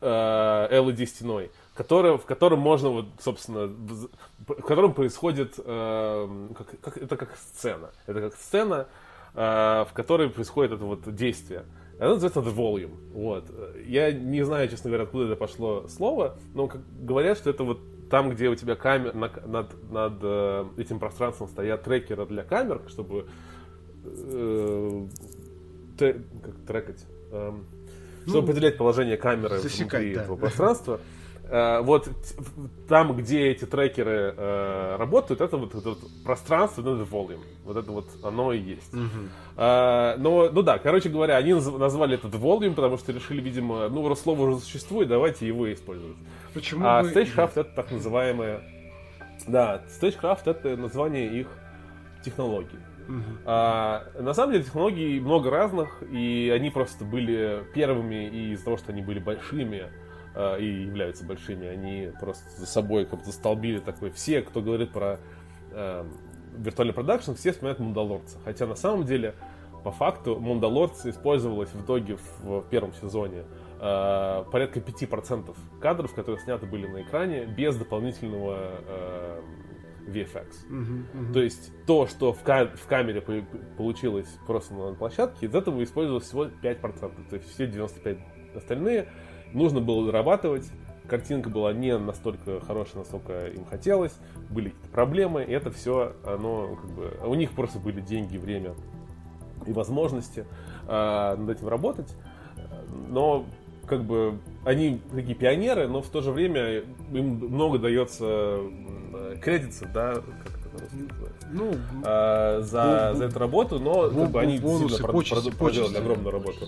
э, LED-стеной, которая, в котором можно, вот, собственно, в, котором происходит, э, как, как- это как сцена. Это как сцена, э, в которой происходит это вот действие. Это называется the volume. Вот. Я не знаю, честно говоря, откуда это пошло слово, но как говорят, что это вот там, где у тебя камер, на- над, над э, этим пространством стоят трекеры для камер, чтобы э, тре- как трекать, эм, чтобы Ну, определять положение камеры засекать, внутри да. этого пространства. Э, Вот там, где эти трекеры э, работают, это вот это вот пространство, ну, это volume. Вот это вот оно и есть. Мгм. А, но, ну да, короче говоря, они наз- назвали этот volume, потому что решили, видимо, ну, раз слово уже существует, давайте его использовать. Почему А бы- Stagecraft это так называемое... Да, Stagecraft это название их технологий. Мгм. А, на самом деле технологий много разных, и они просто были первыми, и из-за того, что они были большими, и являются большими, они просто за собой как бы застолбили такой. Все, кто говорит про а, виртуальный продакшн, все вспоминают Мандалорца. Хотя на самом деле, по факту, Мандалорца использовалась в итоге в, в первом сезоне а, порядка 5% кадров, которые сняты были на экране, без дополнительного а, VFX. Мгм, мгм. То есть то, что в, ка- в камере по- получилось просто на площадке, из этого использовалось всего 5%. То есть все 95 остальные нужно было дорабатывать. Картинка была не настолько хорошая, насколько им хотелось. Были какие-то проблемы, и это все, оно как бы... У них просто были деньги, время и возможности а, над этим работать. Но как бы они такие пионеры, но в то же время им много дается кредитов, да, как Ну, а, за, Бу- за эту работу, но бу- как бы они бонусы, почести, прод- проделали почести. огромную работу.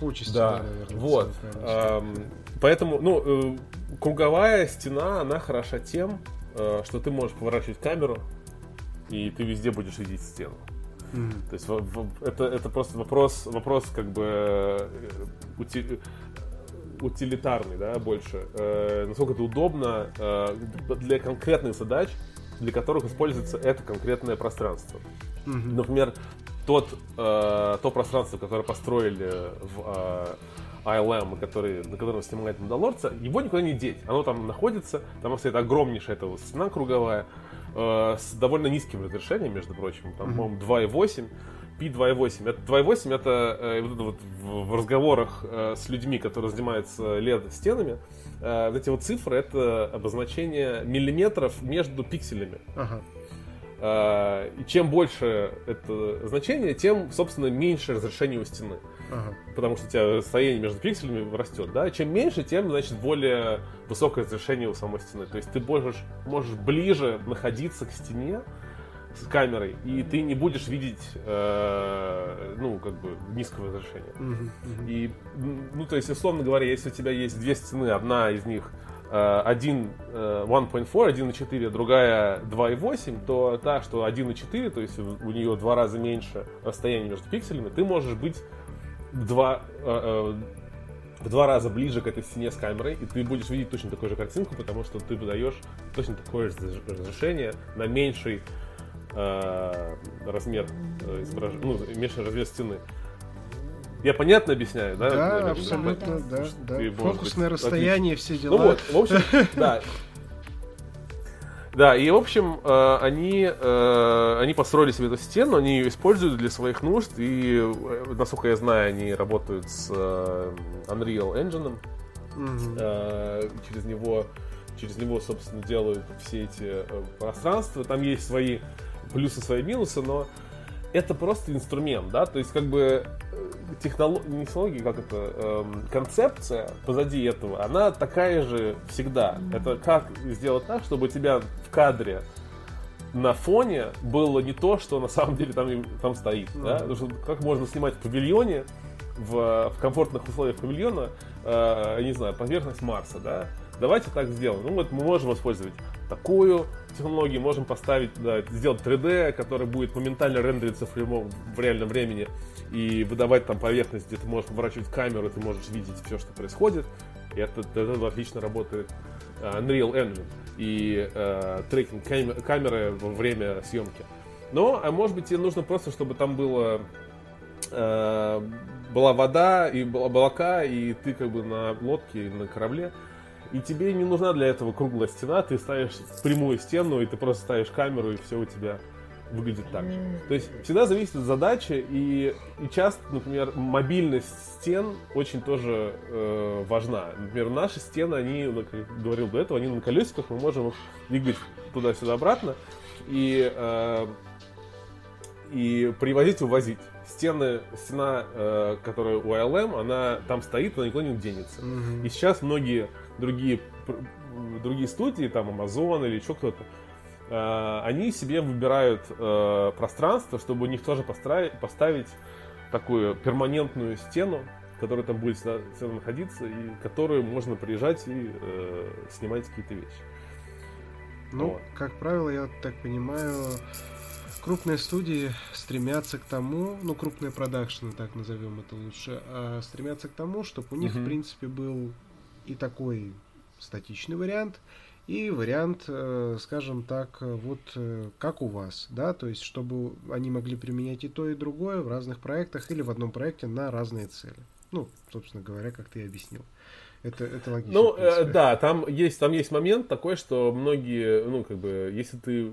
Почести, Да, наверное, вот. Ам, поэтому, ну, э, круговая стена, она хороша тем, э, что ты можешь поворачивать камеру, и ты везде будешь видеть стену. Мгм. То есть во- во- это, это просто вопрос, вопрос как бы э, ути- утилитарный, да, больше. Э, насколько это удобно э, для конкретных задач, для которых используется это конкретное пространство. Мгм. Например, тот, э, то пространство, которое построили в э, ILM, который, на котором снимает Мандалорца, его никуда не деть. Оно там находится, там стоит огромнейшая эта вот стена круговая, э, с довольно низким разрешением, между прочим, там, Мгм. по-моему, 2,8. P2,8. Это 2,8 это э, вот это вот в, в разговорах э, с людьми, которые занимаются LED стенами, э, вот эти вот цифры это обозначение миллиметров между пикселями. Ага. И чем больше это значение, тем, собственно, меньше разрешение у стены. Ага. Потому что у тебя расстояние между пикселями растет, да? Чем меньше, тем, значит, более высокое разрешение у самой стены. То есть ты можешь, можешь ближе находиться к стене с камерой, и ты не будешь видеть, э, ну, как бы, низкого разрешения. Мгм. И, ну, то есть, условно говоря, если у тебя есть две стены, одна из них э, один э, 1.4, 1.4, другая 2.8, то та, что 1.4, то есть у, нее два раза меньше расстояние между пикселями, ты можешь быть два, э, э, в два раза ближе к этой стене с камерой, и ты будешь видеть точно такую же картинку, потому что ты выдаешь точно такое же разрешение на меньший э, размер э, изображ- ну, меньший размер стены. Я понятно объясняю, да? Да, абсолютно, Да, да, да. Фокусное быть, расстояние, все дела. Ну вот, в общем, да. Да, и в общем, э, они, э, они построили себе эту стену, они ее используют для своих нужд, и, э, насколько я знаю, они работают с Unreal Engine, э, через него, через него, собственно, делают все эти пространства. Там есть свои плюсы, свои минусы, но это просто инструмент, да, то есть как бы технология, не технология, как это, эм, концепция позади этого, она такая же всегда. Это как сделать так, чтобы у тебя в кадре на фоне было не то, что на самом деле там, там стоит. Mm-hmm. Да? Потому что как можно снимать в павильоне, в, в комфортных условиях павильона, э, не знаю, поверхность Марса, да? Давайте так сделаем. Ну вот мы можем использовать такую технологию, можем поставить, да, сделать 3D, который будет моментально рендериться в, прямом, в реальном времени и выдавать там поверхность, где ты можешь поворачивать камеру, ты можешь видеть все, что происходит. И это, это отлично работает э, Unreal Engine и э, трекинг камеры во время съемки. Но, а может быть, тебе нужно просто, чтобы там было э, была вода и была облака, и ты как бы на лодке, на корабле. И тебе не нужна для этого круглая стена, ты ставишь прямую стену, и ты просто ставишь камеру, и все у тебя выглядит так же. То есть всегда зависит от задачи, и, и часто, например, мобильность стен очень тоже э, важна. Например, наши стены, они, ну, как говорил до этого, они на колесиках, мы можем их двигать туда-сюда обратно и, э, и привозить увозить. Стены, стена, э, которая у ILM, она там стоит, она никуда не денется. Mm-hmm. И сейчас многие другие, другие студии, там Amazon или еще кто-то, Э, они себе выбирают э, пространство, чтобы у них тоже поставить такую перманентную стену, которая там будет всегда, всегда находиться, и которую можно приезжать и э, снимать какие-то вещи. Ну, вот. как правило, я так понимаю, крупные студии стремятся к тому, ну, крупные продакшены, так назовем это лучше, а стремятся к тому, чтобы у них, uh-huh. в принципе, был и такой статичный вариант, и вариант, э, скажем так, э, вот э, как у вас, да, то есть чтобы они могли применять и то, и другое в разных проектах или в одном проекте на разные цели. Ну, собственно говоря, как ты объяснил. Это, это логично. Ну, э, да, там есть, там есть момент такой, что многие, ну, как бы, если ты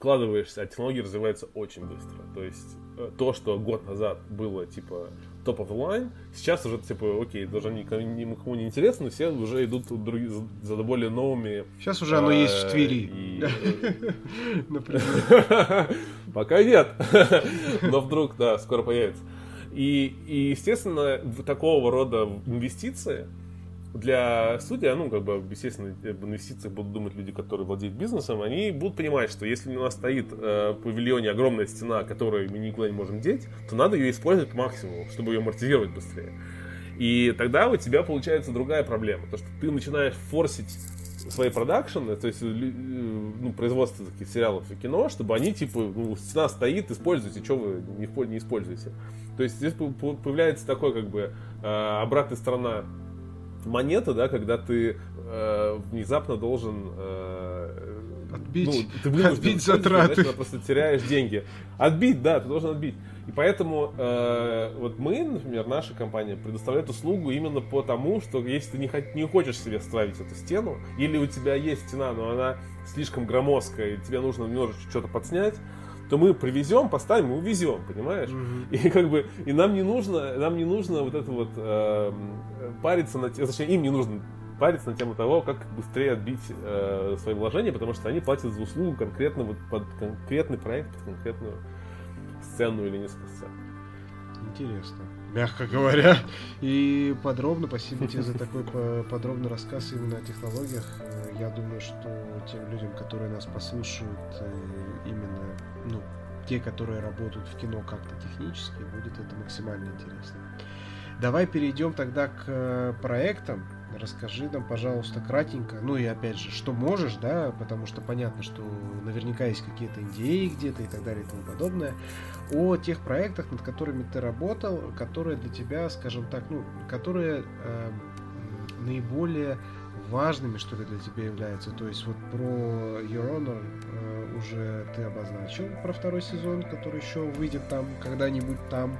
вкладываешься, а технологии развиваются очень быстро. То есть то, что год назад было, типа, top of the line. Сейчас уже, типа, окей, даже никому, никому не интересно, но все уже идут другие, за, за более новыми. Сейчас уже оно есть в э, Твери. [LAUGHS] [LAUGHS] Пока нет. [LAUGHS] Но вдруг, да, скоро появится. И, и естественно, такого рода инвестиции, для студии, ну, как бы, естественно, об инвестициях будут думать люди, которые владеют бизнесом, они будут понимать, что если у нас стоит э, в павильоне огромная стена, которую мы никуда не можем деть, то надо ее использовать к максимуму, чтобы ее амортизировать быстрее. И тогда у тебя получается другая проблема, то что ты начинаешь форсить свои продакшены, то есть э, ну, производство таких сериалов и кино, чтобы они типа, ну, стена стоит, используйте, что вы не, не используете. То есть здесь появляется такой как бы э, обратная сторона монета, да, когда ты э, внезапно должен э, отбить, ну, ты отбить затраты. Знаешь, просто теряешь деньги. Отбить, да, ты должен отбить. И поэтому э, вот мы, например, наша компания предоставляет услугу именно по тому, что если ты не, не хочешь себе ставить эту стену, или у тебя есть стена, но она слишком громоздкая, и тебе нужно немножечко что-то подснять, то мы привезем, поставим и увезем, понимаешь? Mm-hmm. И как бы и нам не нужно, нам не нужно вот это вот э, париться на, точнее им не нужно париться на тему того, как быстрее отбить э, свои вложения, потому что они платят за услугу конкретно вот под конкретный проект, под конкретную сцену или несколько сцен. Интересно мягко говоря. И подробно, спасибо тебе за такой подробный рассказ именно о технологиях. Э, я думаю, что тем людям, которые нас послушают, э, именно ну, те, которые работают в кино как-то технически, будет это максимально интересно. Давай перейдем тогда к э, проектам. Расскажи нам, пожалуйста, кратенько, ну и опять же, что можешь, да, потому что понятно, что наверняка есть какие-то идеи где-то и так далее и тому подобное, о тех проектах, над которыми ты работал, которые для тебя, скажем так, ну, которые э, наиболее важными, что ли, для тебя являются. То есть вот про Your Honor э, уже ты обозначил, про второй сезон, который еще выйдет там, когда-нибудь там,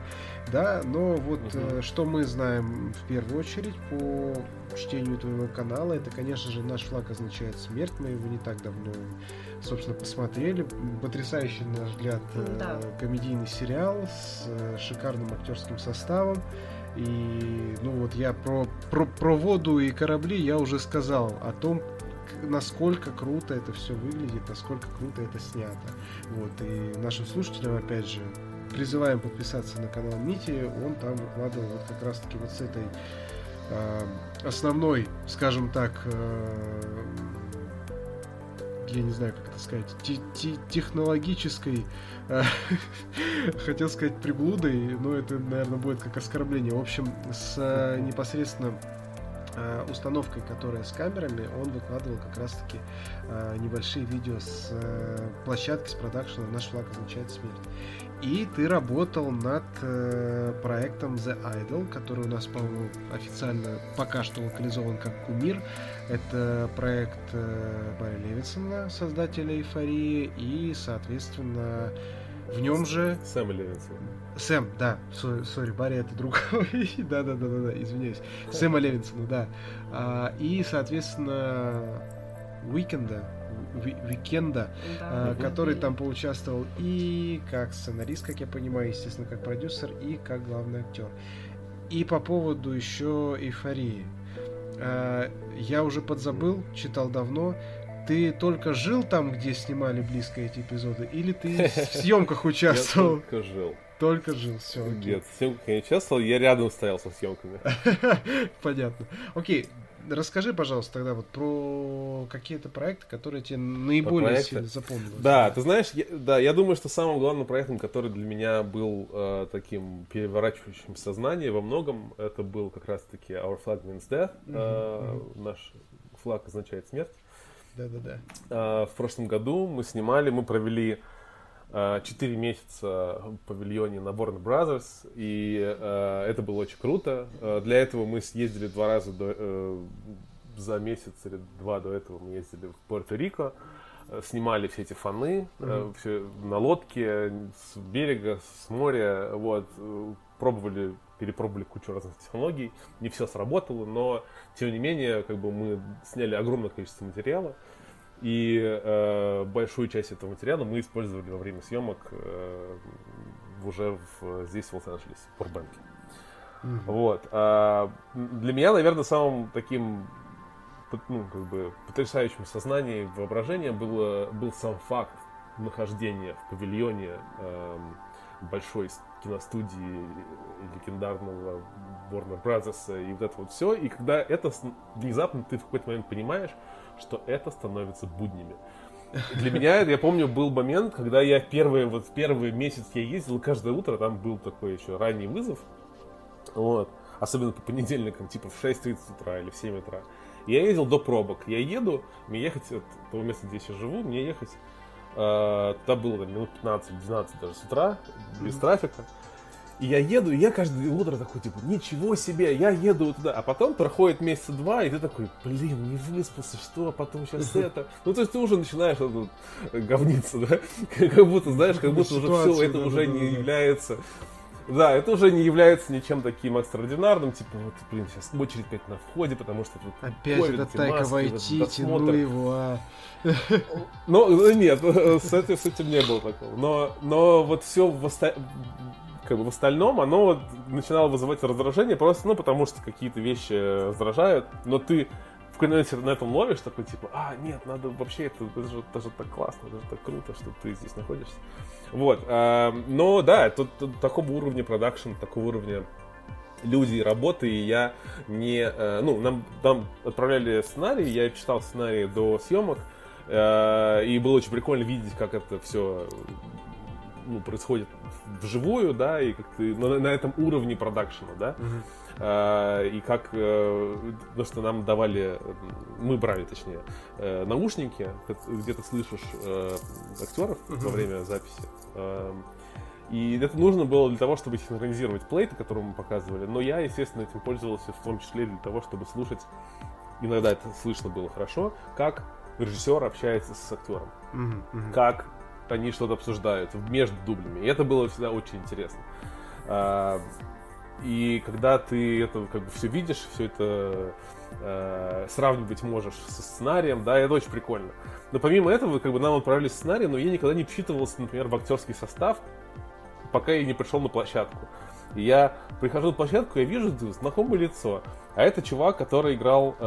да, но вот uh-huh. э, что мы знаем в первую очередь по чтению твоего канала, это, конечно же, наш флаг означает смерть, мы его не так давно, собственно, посмотрели. Потрясающий, на наш взгляд, э, да. комедийный сериал с э, шикарным актерским составом. И, ну вот я про, про, про воду и корабли я уже сказал о том, насколько круто это все выглядит, насколько круто это снято. Вот, и нашим слушателям, опять же, призываем подписаться на канал Мити, он там выкладывал вот как раз таки вот с этой э, основной, скажем так, э, я не знаю, как это сказать, те- те- технологической, э, [LAUGHS] хотел сказать приблудой, но это, наверное, будет как оскорбление. В общем, с э, непосредственно э, установкой, которая с камерами, он выкладывал как раз-таки э, небольшие видео с э, площадки, с продакшена «Наш флаг означает смерть». И ты работал над э, проектом The Idol, который у нас, по-моему, официально пока что локализован как Кумир. Это проект э, Барри Левинсона, создателя Эйфории, и, соответственно, в нем же Сэм Левинсон. Сэм, да, со- sorry, Барри это другой, [LAUGHS] да, да, да, да, да, извиняюсь, Сэма Левинсона, да, А, и, соответственно, Уикенда, Ви- Викенда, Да. а, который там поучаствовал и как сценарист, как я понимаю, естественно, как продюсер, и как главный актер. И по поводу еще эйфории. А, Я уже подзабыл, читал давно. Ты только жил там, где снимали близко эти эпизоды, или ты в [LAUGHS] съемках Я участвовал? только жил. Только жил, все. Нет, в съемках я не участвовал, я рядом стоял со съемками. [LAUGHS] Понятно. Окей, расскажи, пожалуйста, тогда вот про какие-то проекты, которые тебе наиболее сильно запомнились. Да, ты знаешь, я, да, я думаю, что самым главным проектом, который для меня был э, таким переворачивающим сознание во многом, это был как раз-таки Our Flag Means Death. Э, Наш флаг означает смерть. Да-да-да. Э, в прошлом году мы снимали, мы провели 4 месяца в павильоне на Warner Brothers, и э, это было очень круто. Э, Для этого мы съездили два раза до, э, за месяц или два до этого мы ездили в Пуэрто-Рико, э, снимали все эти фоны, э, всё на лодке, с берега, с моря, вот, э, пробовали, перепробовали кучу разных технологий, не все сработало, но, тем не менее, как бы мы сняли огромное количество материала, и э, большую часть этого материала мы использовали во время съемок э, уже в, здесь, в Лос-Анджелесе, в Бурбанке. Вот. а, для меня, наверное, самым таким ну, как бы, потрясающим сознанием и воображением было, был сам факт нахождения в павильоне эм, большой киностудии легендарного Warner Brothers и вот это вот все. И когда это внезапно ты в какой-то момент понимаешь, что это становится буднями. Для меня, я помню, был момент, когда я первый, вот первый месяц я ездил, каждое утро там был такой еще ранний вызов, вот, особенно по понедельникам, типа в 6.30 утра или в 7 утра. Я ездил до пробок. Я еду, мне ехать от того места, где я сейчас живу, мне ехать, э, туда было там, минут 15-12 даже с утра, без трафика. И я еду, и я каждое утро такой, типа, ничего себе, я еду туда. А потом проходит месяца два, и ты такой, блин, не выспался, что, а потом сейчас [LAUGHS] это. Ну, то есть ты уже начинаешь вот говниться, да? [LAUGHS] Как будто, знаешь, как будто уже все, это уже не является... Да, это уже не является ничем таким экстраординарным, типа, вот, блин, сейчас очередь опять на входе, потому что тут Опять ковид, этот Тайка Вайтити, ну его, а. Ну, э, нет, [LAUGHS] с этим, с этим не было такого. Но, но вот все в, оста- как бы в остальном, оно начинало вызывать раздражение просто, ну, потому что какие-то вещи раздражают, но ты в момент на этом ловишь, такой, типа, а, нет, надо вообще, это, это, же, это же так классно, это же так круто, что ты здесь находишься. Вот, а, но да, тут, тут такого уровня продакшн, такого уровня люди и работы, и я не... э, ну, нам, нам отправляли сценарий, я читал сценарий до съемок, э, и было очень прикольно видеть, как это все ну, происходит вживую, да, и как ты на, на этом уровне продакшена, да, Э, и как, э, то, что нам давали, э, мы брали, точнее, э, наушники, где ты слышишь э, актеров во время записи. Эм, И это нужно было для того, чтобы синхронизировать плейты, которые мы показывали. Но я, естественно, этим пользовался в том числе для того, чтобы слушать, иногда это слышно было хорошо, как режиссер общается с актером мгм. как они что-то обсуждают между дублями. И это было всегда очень интересно. А, И когда ты это как бы все видишь, все это э, сравнивать можешь со сценарием, да, это очень прикольно. Но помимо этого, как бы нам отправили сценарий, но я никогда не вчитывался, например, в актерский состав, пока я не пришел на площадку. И я прихожу на площадку, я вижу знакомое лицо. А это чувак, который играл э,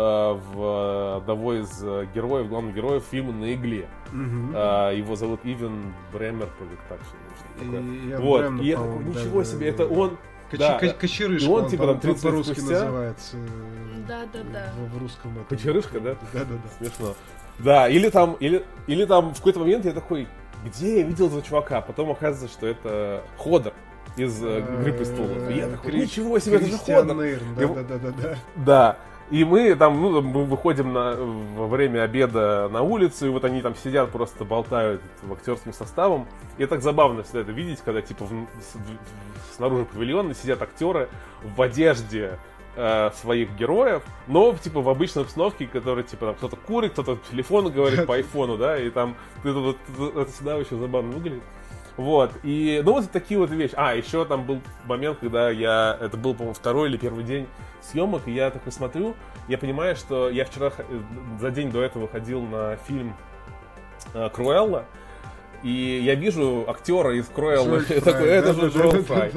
в одного из э, героев, главных героев фильма «На игле». Мгм. А, его зовут Ивен Бремер, или так такое. И Вот, Брэмна, и я такой, ничего да, себе, да, это да. он, Коче- да, ко- Кочерышка, и он, он, типа, там по- 30 лет по-русски спустя- называется. э, Да-да-да. В, в русском этом. Кочерышка, да? Да-да-да. смешно. Да, или там, или, или там в какой-то момент я такой, где я видел этого чувака? Потом оказывается, что это Ходор из э, «Игры престолов». И я такой, ничего себе, это же Его- да-да-да-да. Да. И мы там, ну, мы выходим на, во время обеда на улицу, и вот они там сидят, просто болтают этим актерским составом. И так забавно всегда это видеть, когда типа в- в- снаружи павильона сидят актеры в одежде э, своих героев, но типа в обычной обстановке, которая типа там кто-то курит, кто-то по телефону говорит по айфону, да, и там это, вот, это всегда очень забавно выглядит. Вот, и, ну, вот такие вот вещи. А, еще там был момент, когда я, это был, по-моему, второй или первый день съемок, и я такой смотрю, я понимаю, что я вчера, э, за день до этого ходил на фильм э, Круэлла, и я вижу актера из я такой, это же Джоэл да-да-да-да-да-да. Фрай.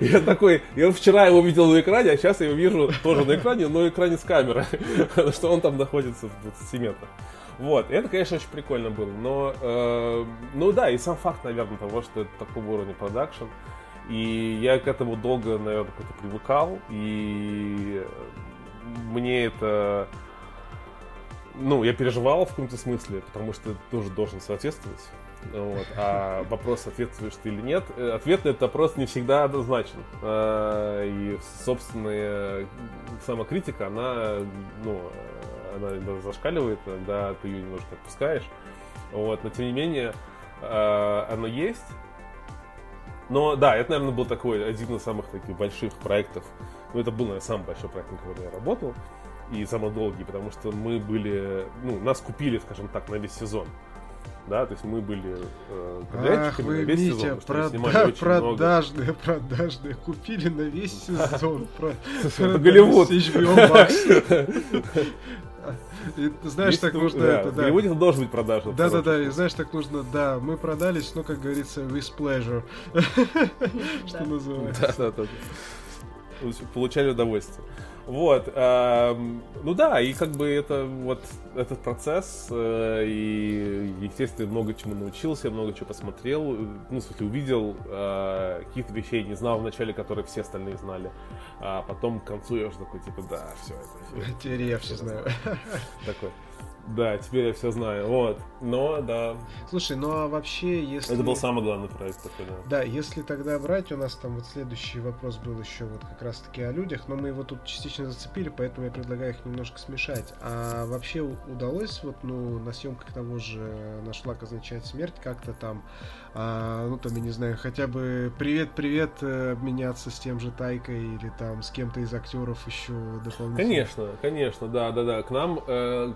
Я такой, я вчера его видел на экране, а сейчас я его вижу тоже на экране, но на экране с камеры, [LAUGHS] что он там находится в 20 метрах. Вот, это, конечно, очень прикольно было, но, э, ну да, и сам факт, наверное, того, что это такого уровня продакшн, и я к этому долго, наверное, как-то привыкал, и мне это, ну, я переживал в каком-то смысле, потому что ты тоже должен соответствовать. Вот. А вопрос, соответствуешь ты или нет, э, ответ на этот вопрос не всегда однозначен. А, И собственная самокритика, она, ну, она зашкаливает, иногда ты ее немножко отпускаешь. Вот. Но тем не менее, а, оно есть. Но да, это, наверное, был такой один из самых таких больших проектов. Ну, это был, наверное, самый большой проект, на котором я работал. И самый долгий, потому что мы были, ну, нас купили, скажем так, на весь сезон. Да, то есть мы были э, Ах, вы, на весь сезон, Митя, снимали прода- очень много. продажные, продажные. Купили на весь сезон. Голливуд. [LAUGHS] И знаешь, Есть, так ну, нужно да, это, В да. Голливуде это должен быть продажа. Да, да, да, и знаешь, так нужно, да, мы продались, ну, как говорится, with pleasure, [LAUGHS] что называется. Да, да. да. Получали удовольствие. Вот. эм, ну да, и как бы это вот этот процесс, э, и, естественно, много чему научился, много чего посмотрел, э, ну, в смысле, увидел э, каких-то вещей, не знал вначале, которые все остальные знали. А потом к концу я уже такой, типа, да, все это. Теперь я все знаю. Такой. Да, теперь я все знаю. Вот. Но, да, Слушай, ну а вообще, если... это был самый главный проект такой, да. Да, если тогда брать, у нас там вот следующий вопрос был еще вот как раз таки о людях, но мы его тут частично зацепили, поэтому я предлагаю их немножко смешать. А вообще удалось вот, ну, на съемках того же «Наш флаг означает смерть» как-то там, а, ну, там, я не знаю, хотя бы привет-привет э, обменяться с тем же Тайкой или там с кем-то из актеров еще дополнительно? Конечно, конечно, да, да, да. К нам, э,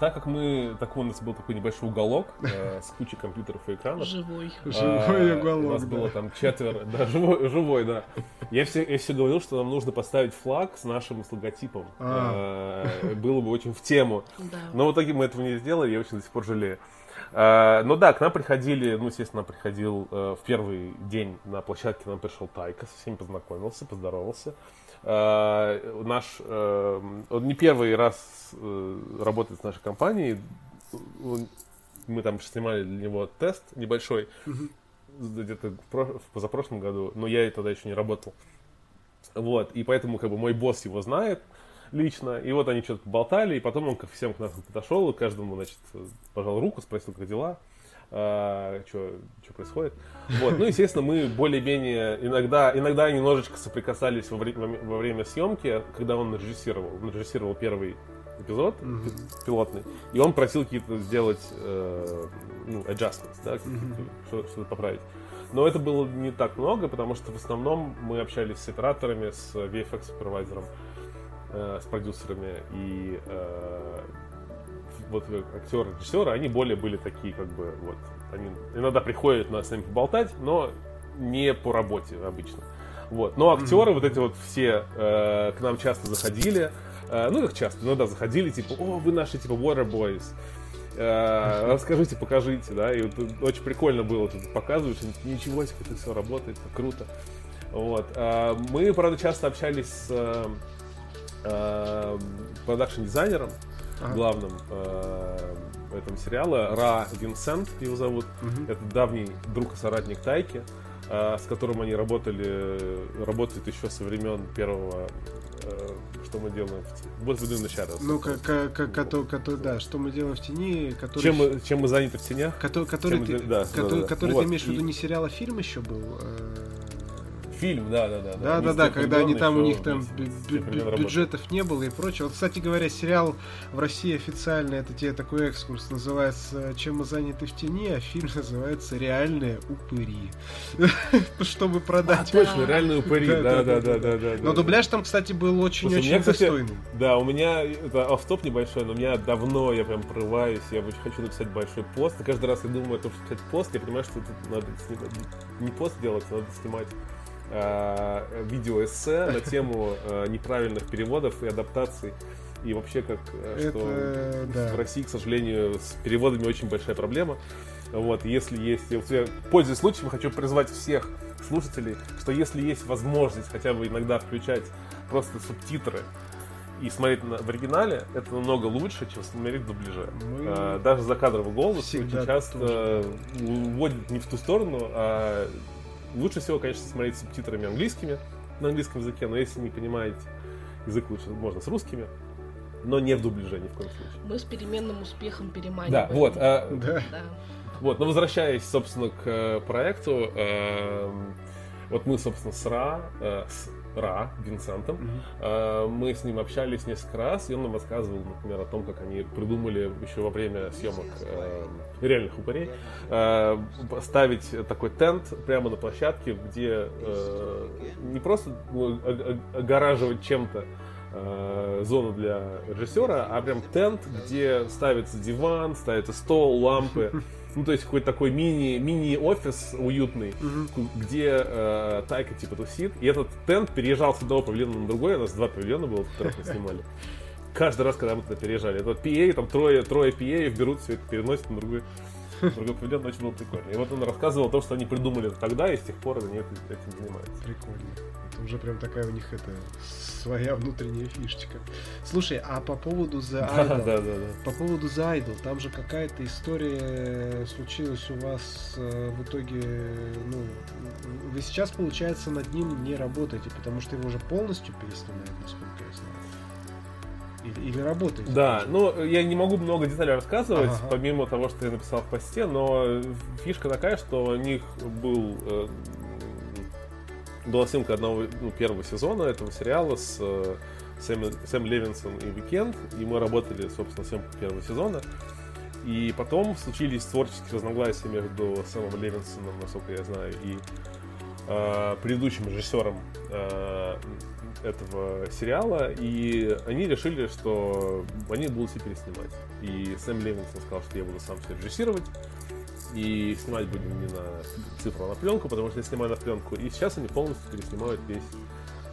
так как мы, такой у нас был такой небольшой уголок э, [LAUGHS] с кучей компьютеров и экранов. Живой. Живой А, уголок, У нас да. было там четверо, да, живой, живой, да. Я все, я все говорил, что нам нужно поставить флаг с нашим с логотипом. А. Э, Было бы очень в тему. Да. Но в итоге мы этого не сделали, я очень до сих пор жалею. А, Ну да, к нам приходили, ну, естественно, приходил э, в первый день на площадке, к нам пришел Тайка, со всеми познакомился, поздоровался. А, Наш, э, он не первый раз э, работает с нашей компанией, мы там снимали для него тест небольшой, где-то в позапрошлом году, но я тогда еще не работал. Вот, и поэтому как бы мой босс его знает лично, и вот они что-то болтали, и потом он ко всем к нам подошел, и каждому, значит, пожал руку, спросил, как дела, что происходит. Вот, ну, естественно, мы более-менее иногда, иногда немножечко соприкасались во, вре- во время съемки, когда он режиссировал. Он режиссировал первый эпизод пи- пилотный, и он просил какие-то сделать э, ну, adjustments, да, какие-то, Мгм. что- что-то поправить. Но это было не так много, потому что в основном мы общались с операторами, с VFX-супервайзером, э, с продюсерами, и э, вот актеры, режиссеры, они более были такие, как бы, вот, они иногда приходят нас с ними поболтать, но не по работе обычно. Вот. Но актеры, вот эти вот все э, к нам часто заходили, э, ну как часто, иногда заходили, типа, о, вы наши, типа, Water Boys, Э, расскажите, покажите, да, и вот очень прикольно было, тут показываешь, ничего себе, это все работает, круто. Вот. А, Мы, правда, часто общались с э, э, продакшн-дизайнером, Ага. главным э, этого сериала, Ра Винсент его зовут. Мгм. Это давний друг и соратник Тайки, э, с которым они работали, работают еще со времен первого э, что мы делаем в тени. Вот выйду на. Ну, как, как, как, кото- да, что мы делаем в тени, который... Чем мы, чем мы заняты в тенях? Кото- который чем ты, да, кото- да, да. который Вот, ты имеешь в виду не сериал, а фильм еще был? э, Фильм, да, да, да. Да, да, да, когда они там, у них там бюджетов не было и прочее. Вот, кстати говоря, сериал в России официально, это тебе такой экскурс, называется «Чем мы заняты в тени», а фильм называется «Реальные упыри». [LAUGHS] Чтобы А, продать. точно, реальные упыри, Да, да, да, да. Но дубляж там, кстати, был очень-очень достойный. Да, у меня это офф-топ небольшой, но у меня давно я прям прорываюсь, я хочу написать большой пост. Каждый раз я думаю о том, что писать пост, я понимаю, что тут надо не пост делать, а надо снимать э, видеоэссе на тему э, неправильных переводов и адаптаций. И вообще, как э, что Это, да. в России, к сожалению, с переводами очень большая проблема. Вот, если есть, я, я, пользуясь случаем, хочу призвать всех слушателей, что если есть возможность хотя бы иногда включать просто субтитры и смотреть на, в оригинале, это намного лучше, чем смотреть в дубляже. Мы А, даже закадровый голос очень часто тоже. уводит не в ту сторону, а лучше всего, конечно, смотреть с субтитрами английскими на английском языке, но если не понимаете язык лучше, можно с русскими, но не в дубляже ни в коем случае. Мы с переменным успехом переманиваем. Да, вот. а, Да. Да. Вот, но возвращаясь, собственно, к э, проекту, эм, вот мы, собственно, с Ра, э, с Ра, Винсентом, э, мы с ним общались несколько раз, и он нам рассказывал, например, о том, как они придумали еще во время съемок эм, реальных упырей э, ставить такой тент прямо на площадке, где э, не просто ну, огораживать чем-то э, зону для режиссера, а прям тент, где ставится диван, ставится стол, лампы. [LAUGHS] Ну, то есть какой-то такой мини, мини-офис уютный, Мгм. где э, Тайка типа тусит. И этот тент переезжал с одного павильона на другой. У нас два павильона было, которых мы снимали. Каждый раз, когда мы туда переезжали. Это PA, там трое, трое PA берут все это, переносят на другой, другой павильон. Очень было прикольно. И вот он рассказывал о том, что они придумали тогда, и с тех пор они этим занимаются. Прикольно. Уже прям такая у них это своя внутренняя фишечка. Слушай, а по поводу The Idol, да, да, да. по поводу The Idol, там же какая-то история случилась у вас э, в итоге, ну, вы сейчас, получается, над ним не работаете, потому что его уже полностью переснимают, насколько я знаю. Или, или работаете? Да, ну я не могу много деталей рассказывать, Ага. помимо того, что я написал в посте, но фишка такая, что у них был э, была съемка одного ну, первого сезона этого сериала с э, Сэм, Сэм Левинсон и Викенд, и мы работали, собственно, съемку первого сезона. И потом случились творческие разногласия между Сэмом Левинсоном, насколько я знаю, и э, предыдущим режиссером э, этого сериала, и они решили, что они будут все переснимать. И Сэм Левинсон сказал, что я буду сам все режиссировать, и снимать будем не на цифру, а на пленку, потому что я снимаю на пленку. И сейчас они полностью переснимают весь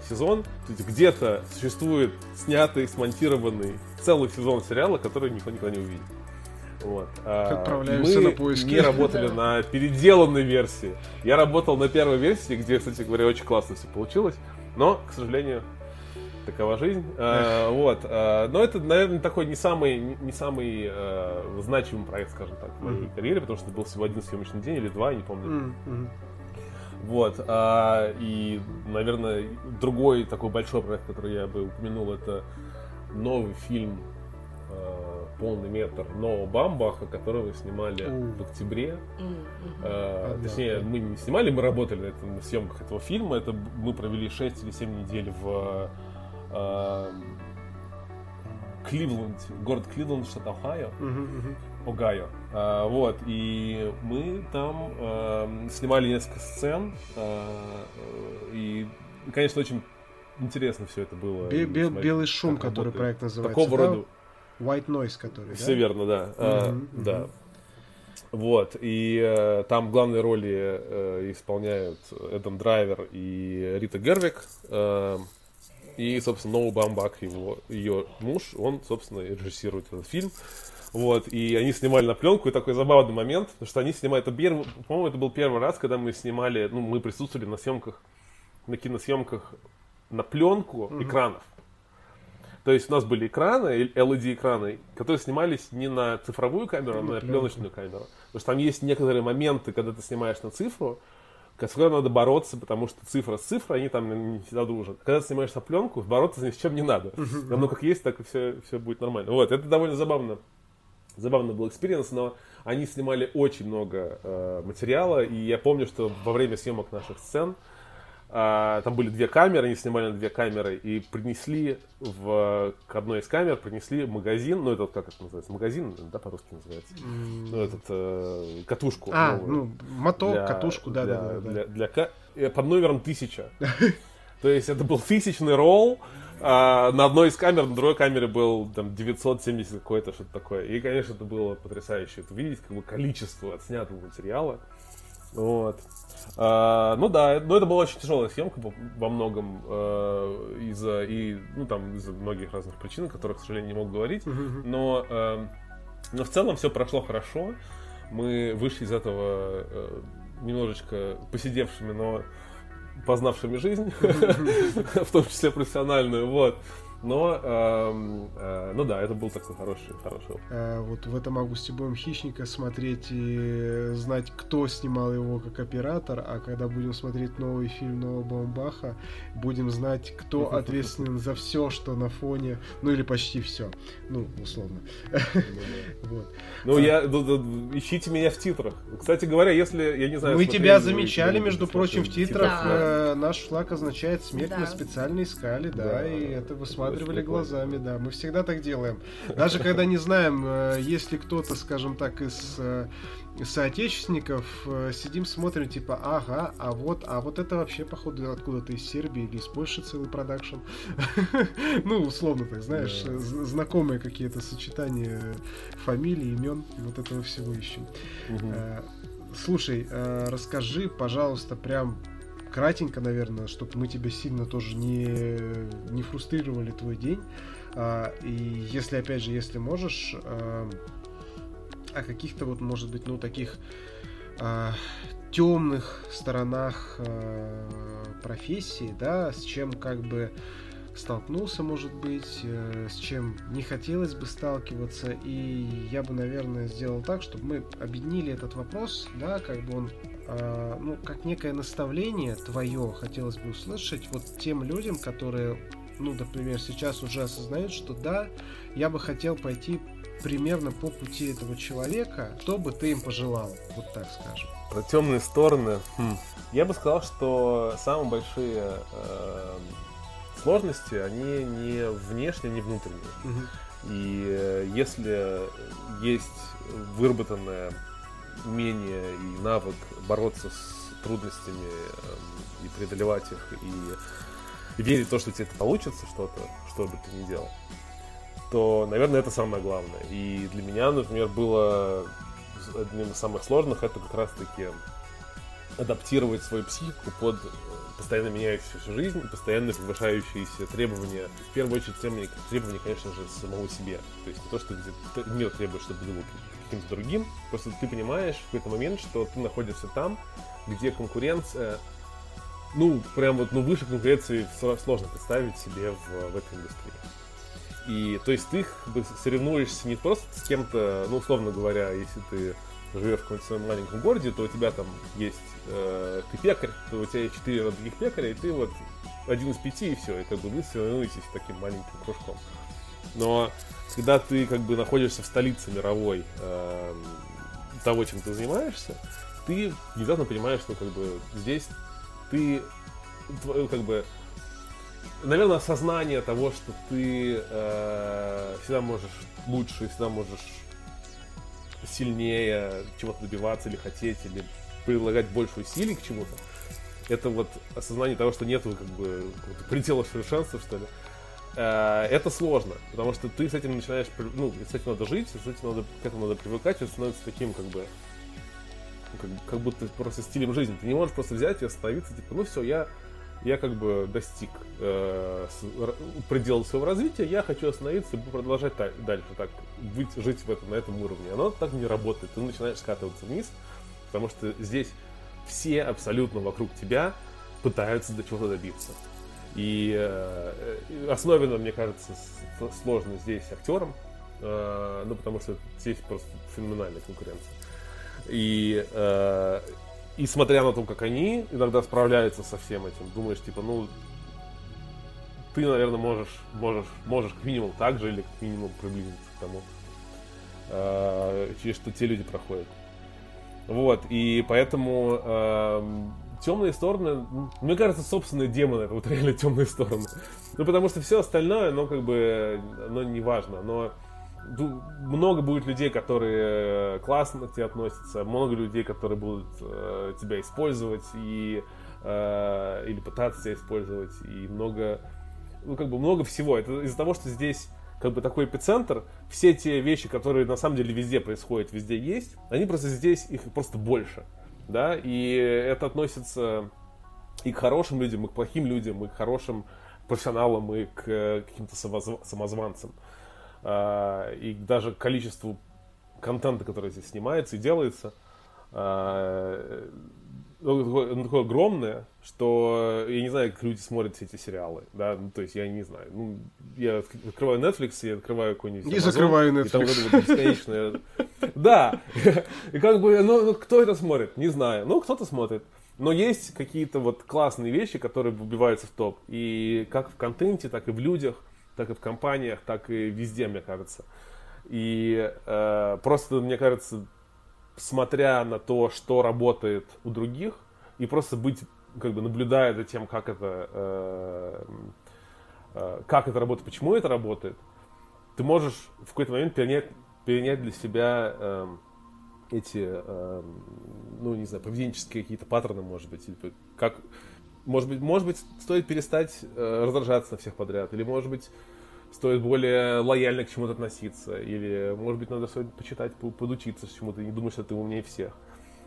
сезон. То есть где-то существует снятый, смонтированный целый сезон сериала, который никто никогда не увидит. Вот. А Отправляемся мы на поиски. не работали Да. на переделанной версии. Я работал на первой версии, где, кстати говоря, очень классно все получилось. Но, к сожалению, такова жизнь. А, [LAUGHS] вот. а, но это, наверное, такой не самый, не- самый а, значимый проект, скажем так, в моей Мгм. карьере, потому что это был всего один съемочный день или два, я не помню. Мгм. Вот. а, и, наверное, другой такой большой проект, который я бы упомянул, это новый фильм а, полный метр Ноа Бамбаха, который мы снимали У. в октябре. А, Понятно. точнее, мы не снимали, мы работали на, этом, на съемках этого фильма. Это мы провели 6 или 7 недель в Кливленд, город Кливленд, штат Ohio. Огайо. А, вот, и мы там эм, снимали несколько сцен, а, э, и, конечно, очень интересно все это было. Бе- бе- белый шум, который работает. проект называется. Такого да? рода. White Noise, который, да? Все верно, да. А, Мгм, да. мгм. Вот, и э, там главные роли э, исполняют Эдам Драйвер и Рита Гервик. э, и, собственно, Ноу Бамбак, его, ее муж, он, собственно, режиссирует этот фильм. Вот, и они снимали на пленку, и такой забавный момент, потому что они снимают, это первый, по-моему, это был первый раз, когда мы снимали, ну, мы присутствовали на съемках, на киносъемках на пленку Мгм. экранов. То есть у нас были экраны, LED-экраны, которые снимались не на цифровую камеру, а На пленочную камеру. Потому что там есть некоторые моменты, когда ты снимаешь на цифру, с которой надо бороться, потому что цифра с цифрой, они там не всегда дружат. Когда ты снимаешь пленку, бороться ни с чем не надо. Оно как есть, так и все, все будет нормально. Вот, это довольно забавно. Забавно был experience, но они снимали очень много э, материала, и я помню, что во время съемок наших сцен э, там были две камеры, они снимали на две камеры, и принесли в, к одной из камер, принесли магазин, ну, это как это называется, магазин, да, по-русски называется, мм. ну, этот, э, катушку. А, новую, ну, моток, для, катушку, да, для, да, да. Для, для, для, э, под номером тысяча. [LAUGHS] То есть это был тысячный ролл, а, на одной из камер, на другой камере был там 970 какой-то, что-то такое. И, конечно, это было потрясающе. Это видеть как бы количество отснятого материала. Вот. А, ну да, но это была очень тяжелая съемка во многом э, из-за и ну там из-за многих разных причин, о которых, к сожалению, не могу говорить. Но, э, но в целом все прошло хорошо. Мы вышли из этого э, немножечко посидевшими, но познавшими жизнь, [LAUGHS] в том числе профессиональную, вот. Но, э, э, ну да, это был такой хороший, хороший опыт. А, вот в этом августе будем «Хищника» смотреть и знать, кто снимал его как оператор, а когда будем смотреть новый фильм Нового Бомбаха, будем знать, кто [LAUGHS] ответственен за все, что на фоне, ну или почти все, ну, условно. [LAUGHS] вот. Ну, я, ищите меня в титрах. Кстати говоря, если, я не знаю... Мы тебя замечали, между прочим, в титрах. Э, наш флаг означает «Смерть мы специально искали», да, и это вы рассматривали глазами, да. Мы всегда так делаем. Даже когда не знаем, э, если кто-то, скажем так, из э, соотечественников, э, сидим, смотрим, типа, ага, а вот, а вот это вообще, походу, откуда-то из Сербии или из Польши целый продакшн. [LAUGHS] Ну, условно так, знаешь, знакомые какие-то сочетания фамилий, имен, вот этого всего ищем. Слушай, расскажи, пожалуйста, прям кратенько, наверное, чтобы мы тебя сильно тоже не, не фрустрировали твой день. А, и если, опять же, если можешь, а, о каких-то вот, может быть, ну, таких а, темных сторонах а, профессии, да, с чем как бы столкнулся, может быть, э, с чем не хотелось бы сталкиваться, и я бы, наверное, сделал так, чтобы мы объединили этот вопрос, да, как бы он, ну, как некое наставление твое хотелось бы услышать вот тем людям, которые, ну, например, сейчас уже осознают, что да, я бы хотел пойти примерно по пути этого человека, что бы ты им пожелал, вот так скажем. Про темные стороны. Хм. Я бы сказал, что самые большие э, сложности, они не внешние, не внутренние. Угу. И э, если есть выработанное умение и навык бороться с трудностями эм, и преодолевать их, и верить в то, что тебе это получится, что-то, что бы ты ни делал, то, наверное, это самое главное. И для меня, например, было одним из самых сложных это как раз-таки адаптировать свою психику под постоянно меняющуюся жизнь, постоянно повышающиеся требования. В первую очередь требования, требования, конечно же, самого себе. То есть не то, что мир требует, чтобы ты был каким-то другим, просто ты понимаешь в какой-то момент, что ты находишься там, где конкуренция, ну, прям вот, ну, выше конкуренции сложно представить себе в, в этой индустрии. И, то есть, ты как бы соревнуешься не просто с кем-то, ну, условно говоря, если ты живешь в каком-то своем маленьком городе, то у тебя там есть э, ты пекарь, то у тебя есть четыре других пекаря, и ты вот один из пяти, и все, и как бы вы соревнуетесь таким маленьким кружком. Но когда ты как бы находишься в столице мировой э, того, чем ты занимаешься, ты внезапно понимаешь, что как бы здесь ты как бы наверное, осознание того, что ты э, всегда можешь лучше, всегда можешь сильнее чего-то добиваться или хотеть, или прилагать больше усилий к чему-то, это вот осознание того, что нету как бы предела совершенства, что ли, это сложно, потому что ты с этим начинаешь, ну, с этим надо жить, с этим надо, к этому надо привыкать, это становится таким, как бы, как, как будто просто стилем жизни. Ты не можешь просто взять и остановиться, типа, ну все, я, я как бы достиг э, предела своего развития, я хочу остановиться и продолжать так, дальше так, быть, жить в этом, на этом уровне. Оно так не работает. Ты начинаешь скатываться вниз, потому что здесь все абсолютно вокруг тебя пытаются до чего-то добиться. И э, основано, мне кажется, сложно здесь актерам, э, ну, потому что здесь просто феноменальная конкуренция. И, э, и смотря на то, как они иногда справляются со всем этим, думаешь, типа, ну, ты, наверное, можешь, можешь, можешь как минимум так же или как минимум приблизиться к тому, э, через что те люди проходят. Вот, и поэтому э, темные стороны, мне кажется, собственные демоны, это вот реально темные стороны. Ну, потому что все остальное, ну, как бы, оно не важно, но много будет людей, которые классно к тебе относятся, много людей, которые будут э, тебя использовать и э, или пытаться тебя использовать, и много, ну как бы много всего. Это из-за того, что здесь как бы такой эпицентр, все те вещи, которые на самом деле везде происходят, везде есть, они просто здесь их просто больше, да, и это относится и к хорошим людям, и к плохим людям, и к хорошим профессионалам, и к э, каким-то самозванцам. А, и даже количеству контента, который здесь снимается и делается, а, такое, ну, такое огромное, что я не знаю, как люди смотрят все эти сериалы, да, ну, то есть я не знаю, ну, я открываю Netflix, я открываю какой-нибудь И закрываю Netflix. И там вот это бесконечное... Да, и как бы, ну, ну, кто это смотрит, не знаю, ну, кто-то смотрит. Но есть какие-то вот классные вещи, которые выбиваются в топ. И как в контенте, так и в людях – так и в компаниях, так и везде, мне кажется. И э, просто, мне кажется, смотря на то, что работает у других, и просто быть, как бы наблюдая за тем, как это, э, э, как это работает, почему это работает, ты можешь в какой-то момент перенять, перенять для себя э, эти, э, ну, не знаю, поведенческие какие-то паттерны, может быть, или как может быть, может быть, стоит перестать э, раздражаться на всех подряд, или, может быть, стоит более лояльно к чему-то относиться, или, может быть, надо почитать, подучиться чему-то, не думать, что ты умнее всех.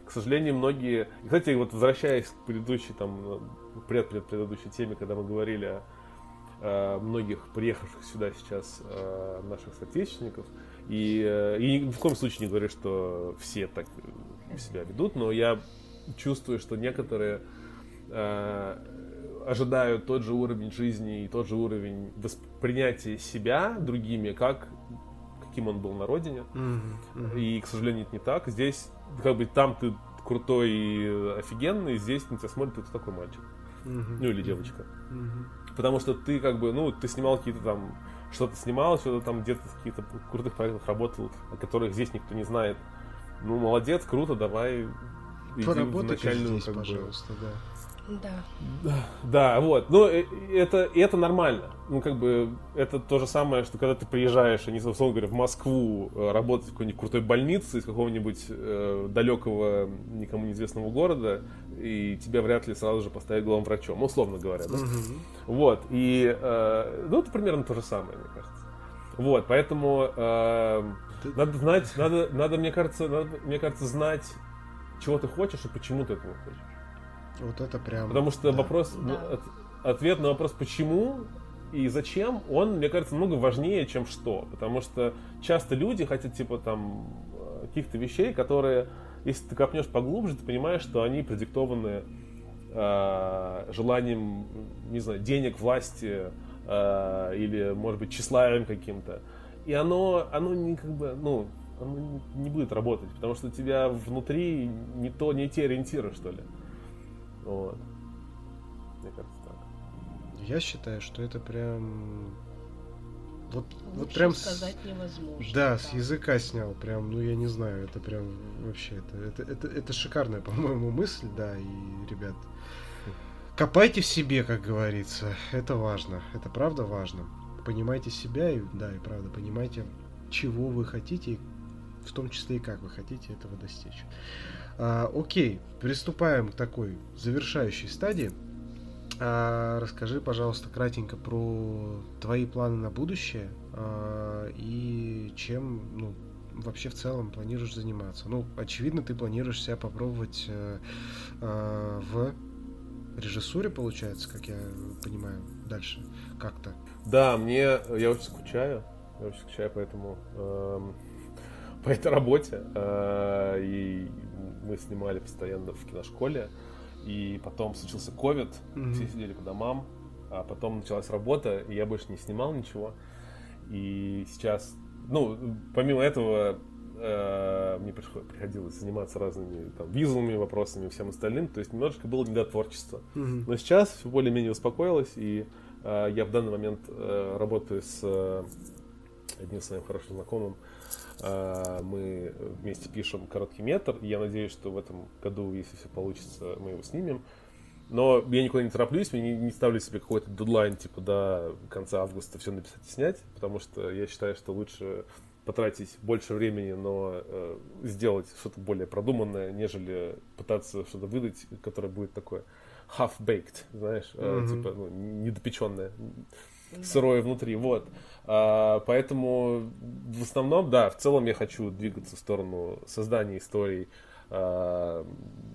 К сожалению, многие... Кстати, вот возвращаясь к предыдущей, там, пред, пред предыдущей теме, когда мы говорили о, многих приехавших сюда сейчас о наших соотечественников, и, э, и ни в коем случае не говорю, что все так себя ведут, но я чувствую, что некоторые Э, ожидают тот же уровень жизни и тот же уровень воспринятия себя другими, как каким он был на родине. Mm-hmm. Mm-hmm. И, к сожалению, это не так. Здесь, как бы, там ты крутой и офигенный, здесь на тебя смотрит ты такой мальчик. Mm-hmm. Ну, или девочка. Mm-hmm. Потому что ты, как бы, ну, ты снимал какие-то там что-то снимал, что-то там где-то в каких-то крутых проектах работал, о которых здесь никто не знает. Ну, молодец, круто, давай начальную, здесь, как пожалуйста, бы, да. Да. Да, вот. Ну, э, это, это нормально. Ну, как бы, это то же самое, что когда ты приезжаешь, не условно говоря, в Москву э, работать в какой-нибудь крутой больнице из какого-нибудь э, далекого, никому неизвестного города, и тебя вряд ли сразу же поставят главным врачом, условно говоря, да? Угу. Вот. И, э, ну, это примерно то же самое, мне кажется. Вот, поэтому э, надо знать, надо, надо, мне кажется, надо, мне кажется, знать, чего ты хочешь и почему ты этого хочешь. Вот это прям. Потому что да. вопрос, да. ответ на вопрос почему и зачем, он, мне кажется, много важнее, чем что. Потому что часто люди хотят, типа, там, каких-то вещей, которые, если ты копнешь поглубже, ты понимаешь, что они продиктованы э, желанием, не знаю, денег, власти э, или, может быть, тщеславием каким-то. И оно, оно не как бы, ну, оно не будет работать, потому что у тебя внутри не то, не те ориентиры, что ли. Вот. Мне кажется так. Я считаю, что это прям вот, вот прям сказать невозможно. Да, да, с языка снял, прям, ну я не знаю, это прям вообще, это, это, это, это шикарная, [LAUGHS] по-моему, мысль, да, и, ребят, копайте в себе, как говорится, это важно, это правда важно. Понимайте себя, и, да, и правда, понимайте, чего вы хотите, в том числе и как вы хотите этого достичь. А, окей, приступаем к такой завершающей стадии. А, расскажи, пожалуйста, кратенько про твои планы на будущее а, и чем, ну, вообще в целом планируешь заниматься. Ну, очевидно, ты планируешь себя попробовать э, э, в режиссуре, получается, как я понимаю, дальше как-то. Да, мне я очень скучаю, я очень скучаю поэтому э, по этой работе э, и мы снимали постоянно в киношколе, и потом случился ковид, mm-hmm. все сидели по домам, а потом началась работа, и я больше не снимал ничего. И сейчас, ну, помимо этого, э, мне приходилось заниматься разными там, визовыми вопросами и всем остальным, то есть немножко было не до творчества. Mm-hmm. Но сейчас все более-менее успокоилось, и э, я в данный момент э, работаю с э, одним своим хорошим знакомым, э, мы вместе пишем короткий метр, и я надеюсь, что в этом году, если все получится, мы его снимем. Но я никуда не тороплюсь, я не, не ставлю себе какой-то дедлайн, типа до конца августа все написать и снять, потому что я считаю, что лучше потратить больше времени, но э, сделать что-то более продуманное, нежели пытаться что-то выдать, которое будет такое half-baked, знаешь, mm-hmm. э, типа ну, недопеченное, сырое внутри, вот. А, поэтому в основном, да, в целом я хочу двигаться в сторону создания историй, а,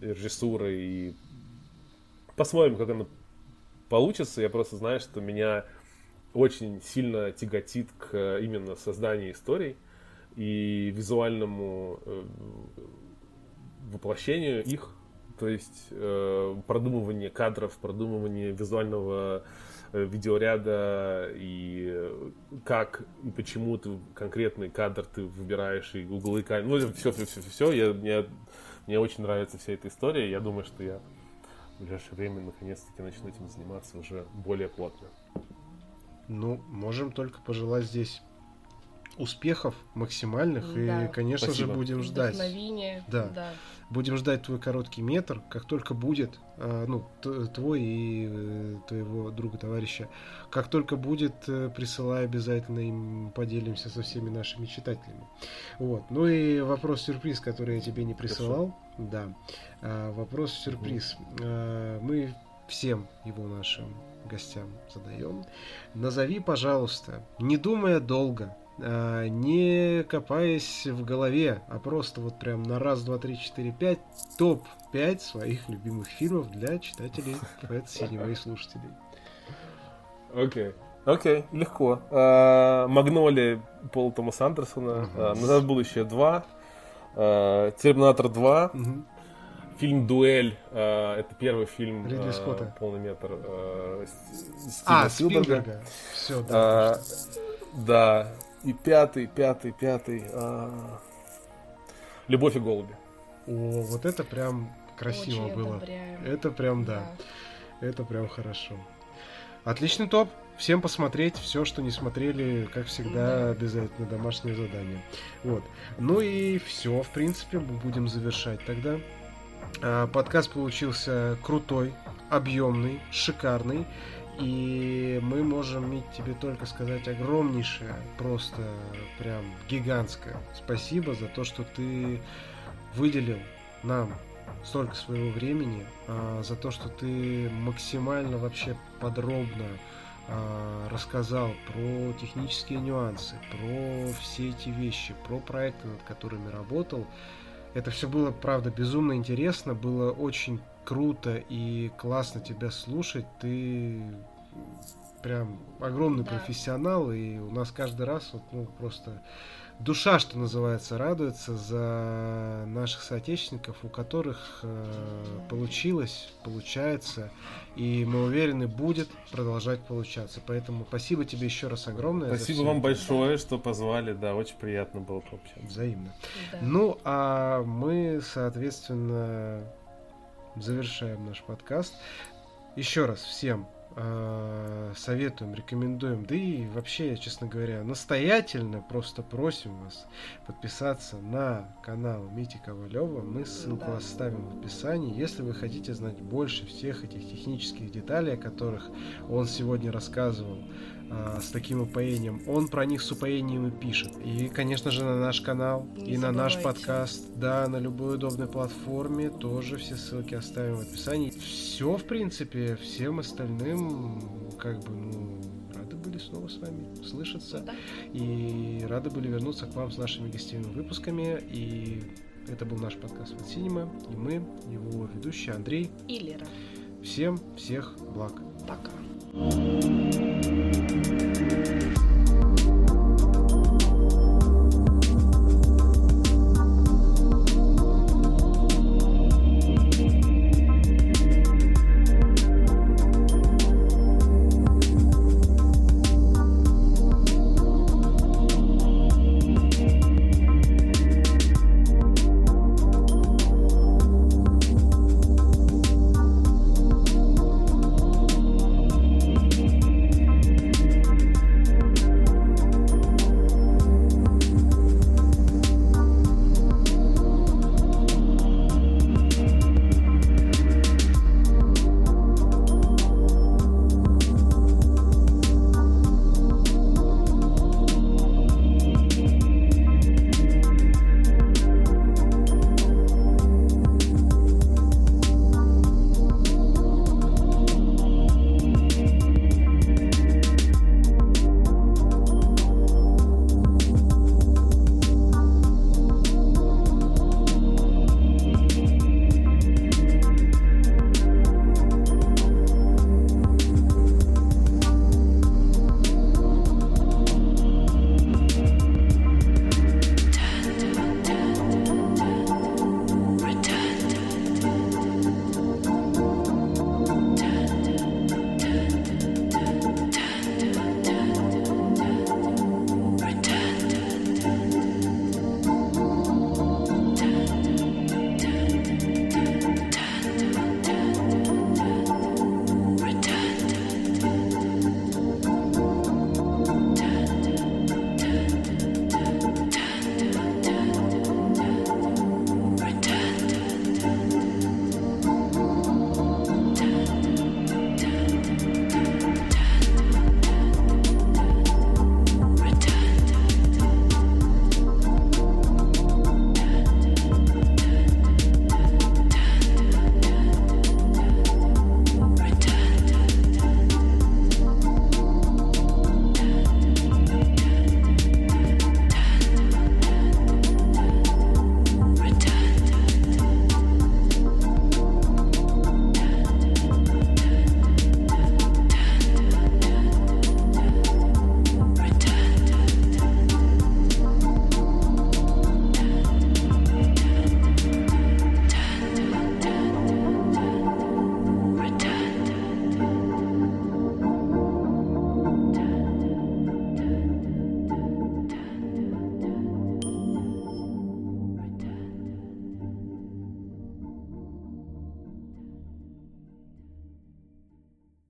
режиссуры и посмотрим, как оно получится. Я просто знаю, что меня очень сильно тяготит к именно созданию историй и визуальному э, воплощению их, то есть э, продумывание кадров, продумывание визуального э, видеоряда и как и почему ты конкретный кадр ты выбираешь и углы камеры, ну все, все, все, все, я, мне, мне очень нравится вся эта история, я думаю, что я в ближайшее время наконец-таки начну этим заниматься уже более плотно. Ну, можем только пожелать здесь успехов максимальных да. и, конечно Спасибо. же, будем ждать. Да. да. Будем ждать твой короткий метр, как только будет, э, ну, твой и э, твоего друга товарища, как только будет, э, присылай обязательно им поделимся со всеми нашими читателями. Вот. Ну и вопрос-сюрприз, который я тебе не присылал. Хорошо. Да. А, вопрос-сюрприз. Мы всем его нашим гостям задаем. Назови, пожалуйста, не думая долго, не копаясь в голове, а просто вот прям на раз, два, три, четыре, пять топ-5 своих любимых фильмов для читателей [LAUGHS] Фэт Синема и слушателей. Окей. Okay. Окей, okay, легко. А, Магнолия Пола Томаса Андерсона, uh-huh. Назад в будущее 2, Терминатор 2, uh-huh. Фильм «Дуэль» э, это первый фильм Ридли э, Скотта. полный метр э, Стивена а, Спилберга. Спилберга. Все, да. Э, да. И пятый, пятый, пятый. Э, «Любовь и голуби». О, вот это прям красиво Очень было. Одобряем. Это прям, да. да. Это прям хорошо. Отличный топ. Всем посмотреть все, что не смотрели, как всегда, обязательно домашнее задание. Вот. Ну и все, в принципе, мы будем завершать тогда. А, подкаст получился крутой, объемный, шикарный. И мы можем Мить, тебе только сказать огромнейшее, просто прям гигантское спасибо за то, что ты выделил нам столько своего времени, а, за то, что ты максимально вообще подробно а, рассказал про технические нюансы, про все эти вещи, про проекты, над которыми работал. Это все было, правда, безумно интересно, было очень круто и классно тебя слушать. Ты прям огромный да. профессионал, и у нас каждый раз вот, ну, просто душа, что называется, радуется за наших соотечественников, у которых э, получилось, получается, и мы уверены, будет продолжать получаться. Поэтому спасибо тебе еще раз огромное. Спасибо вам большое, что позвали, да, очень приятно было пообщаться. Взаимно. Да. Ну, а мы, соответственно, завершаем наш подкаст. Еще раз всем Э, советуем, рекомендуем, да и вообще, честно говоря, настоятельно просто просим вас подписаться на канал Мити Ковалева. Мы ссылку да. оставим в описании. Если вы хотите знать больше всех этих технических деталей, о которых он сегодня рассказывал, с таким упоением, он про них с упоением и пишет. И, конечно же, на наш канал, Не и забывайте. на наш подкаст, да, на любой удобной платформе, тоже все ссылки оставим в описании. Все, в принципе, всем остальным, как бы, ну, рады были снова с вами слышаться. Да. И рады были вернуться к вам с нашими гостевыми выпусками. И это был наш подкаст от Синема. И мы, его ведущий Андрей. И Лера. Всем всех благ. Пока.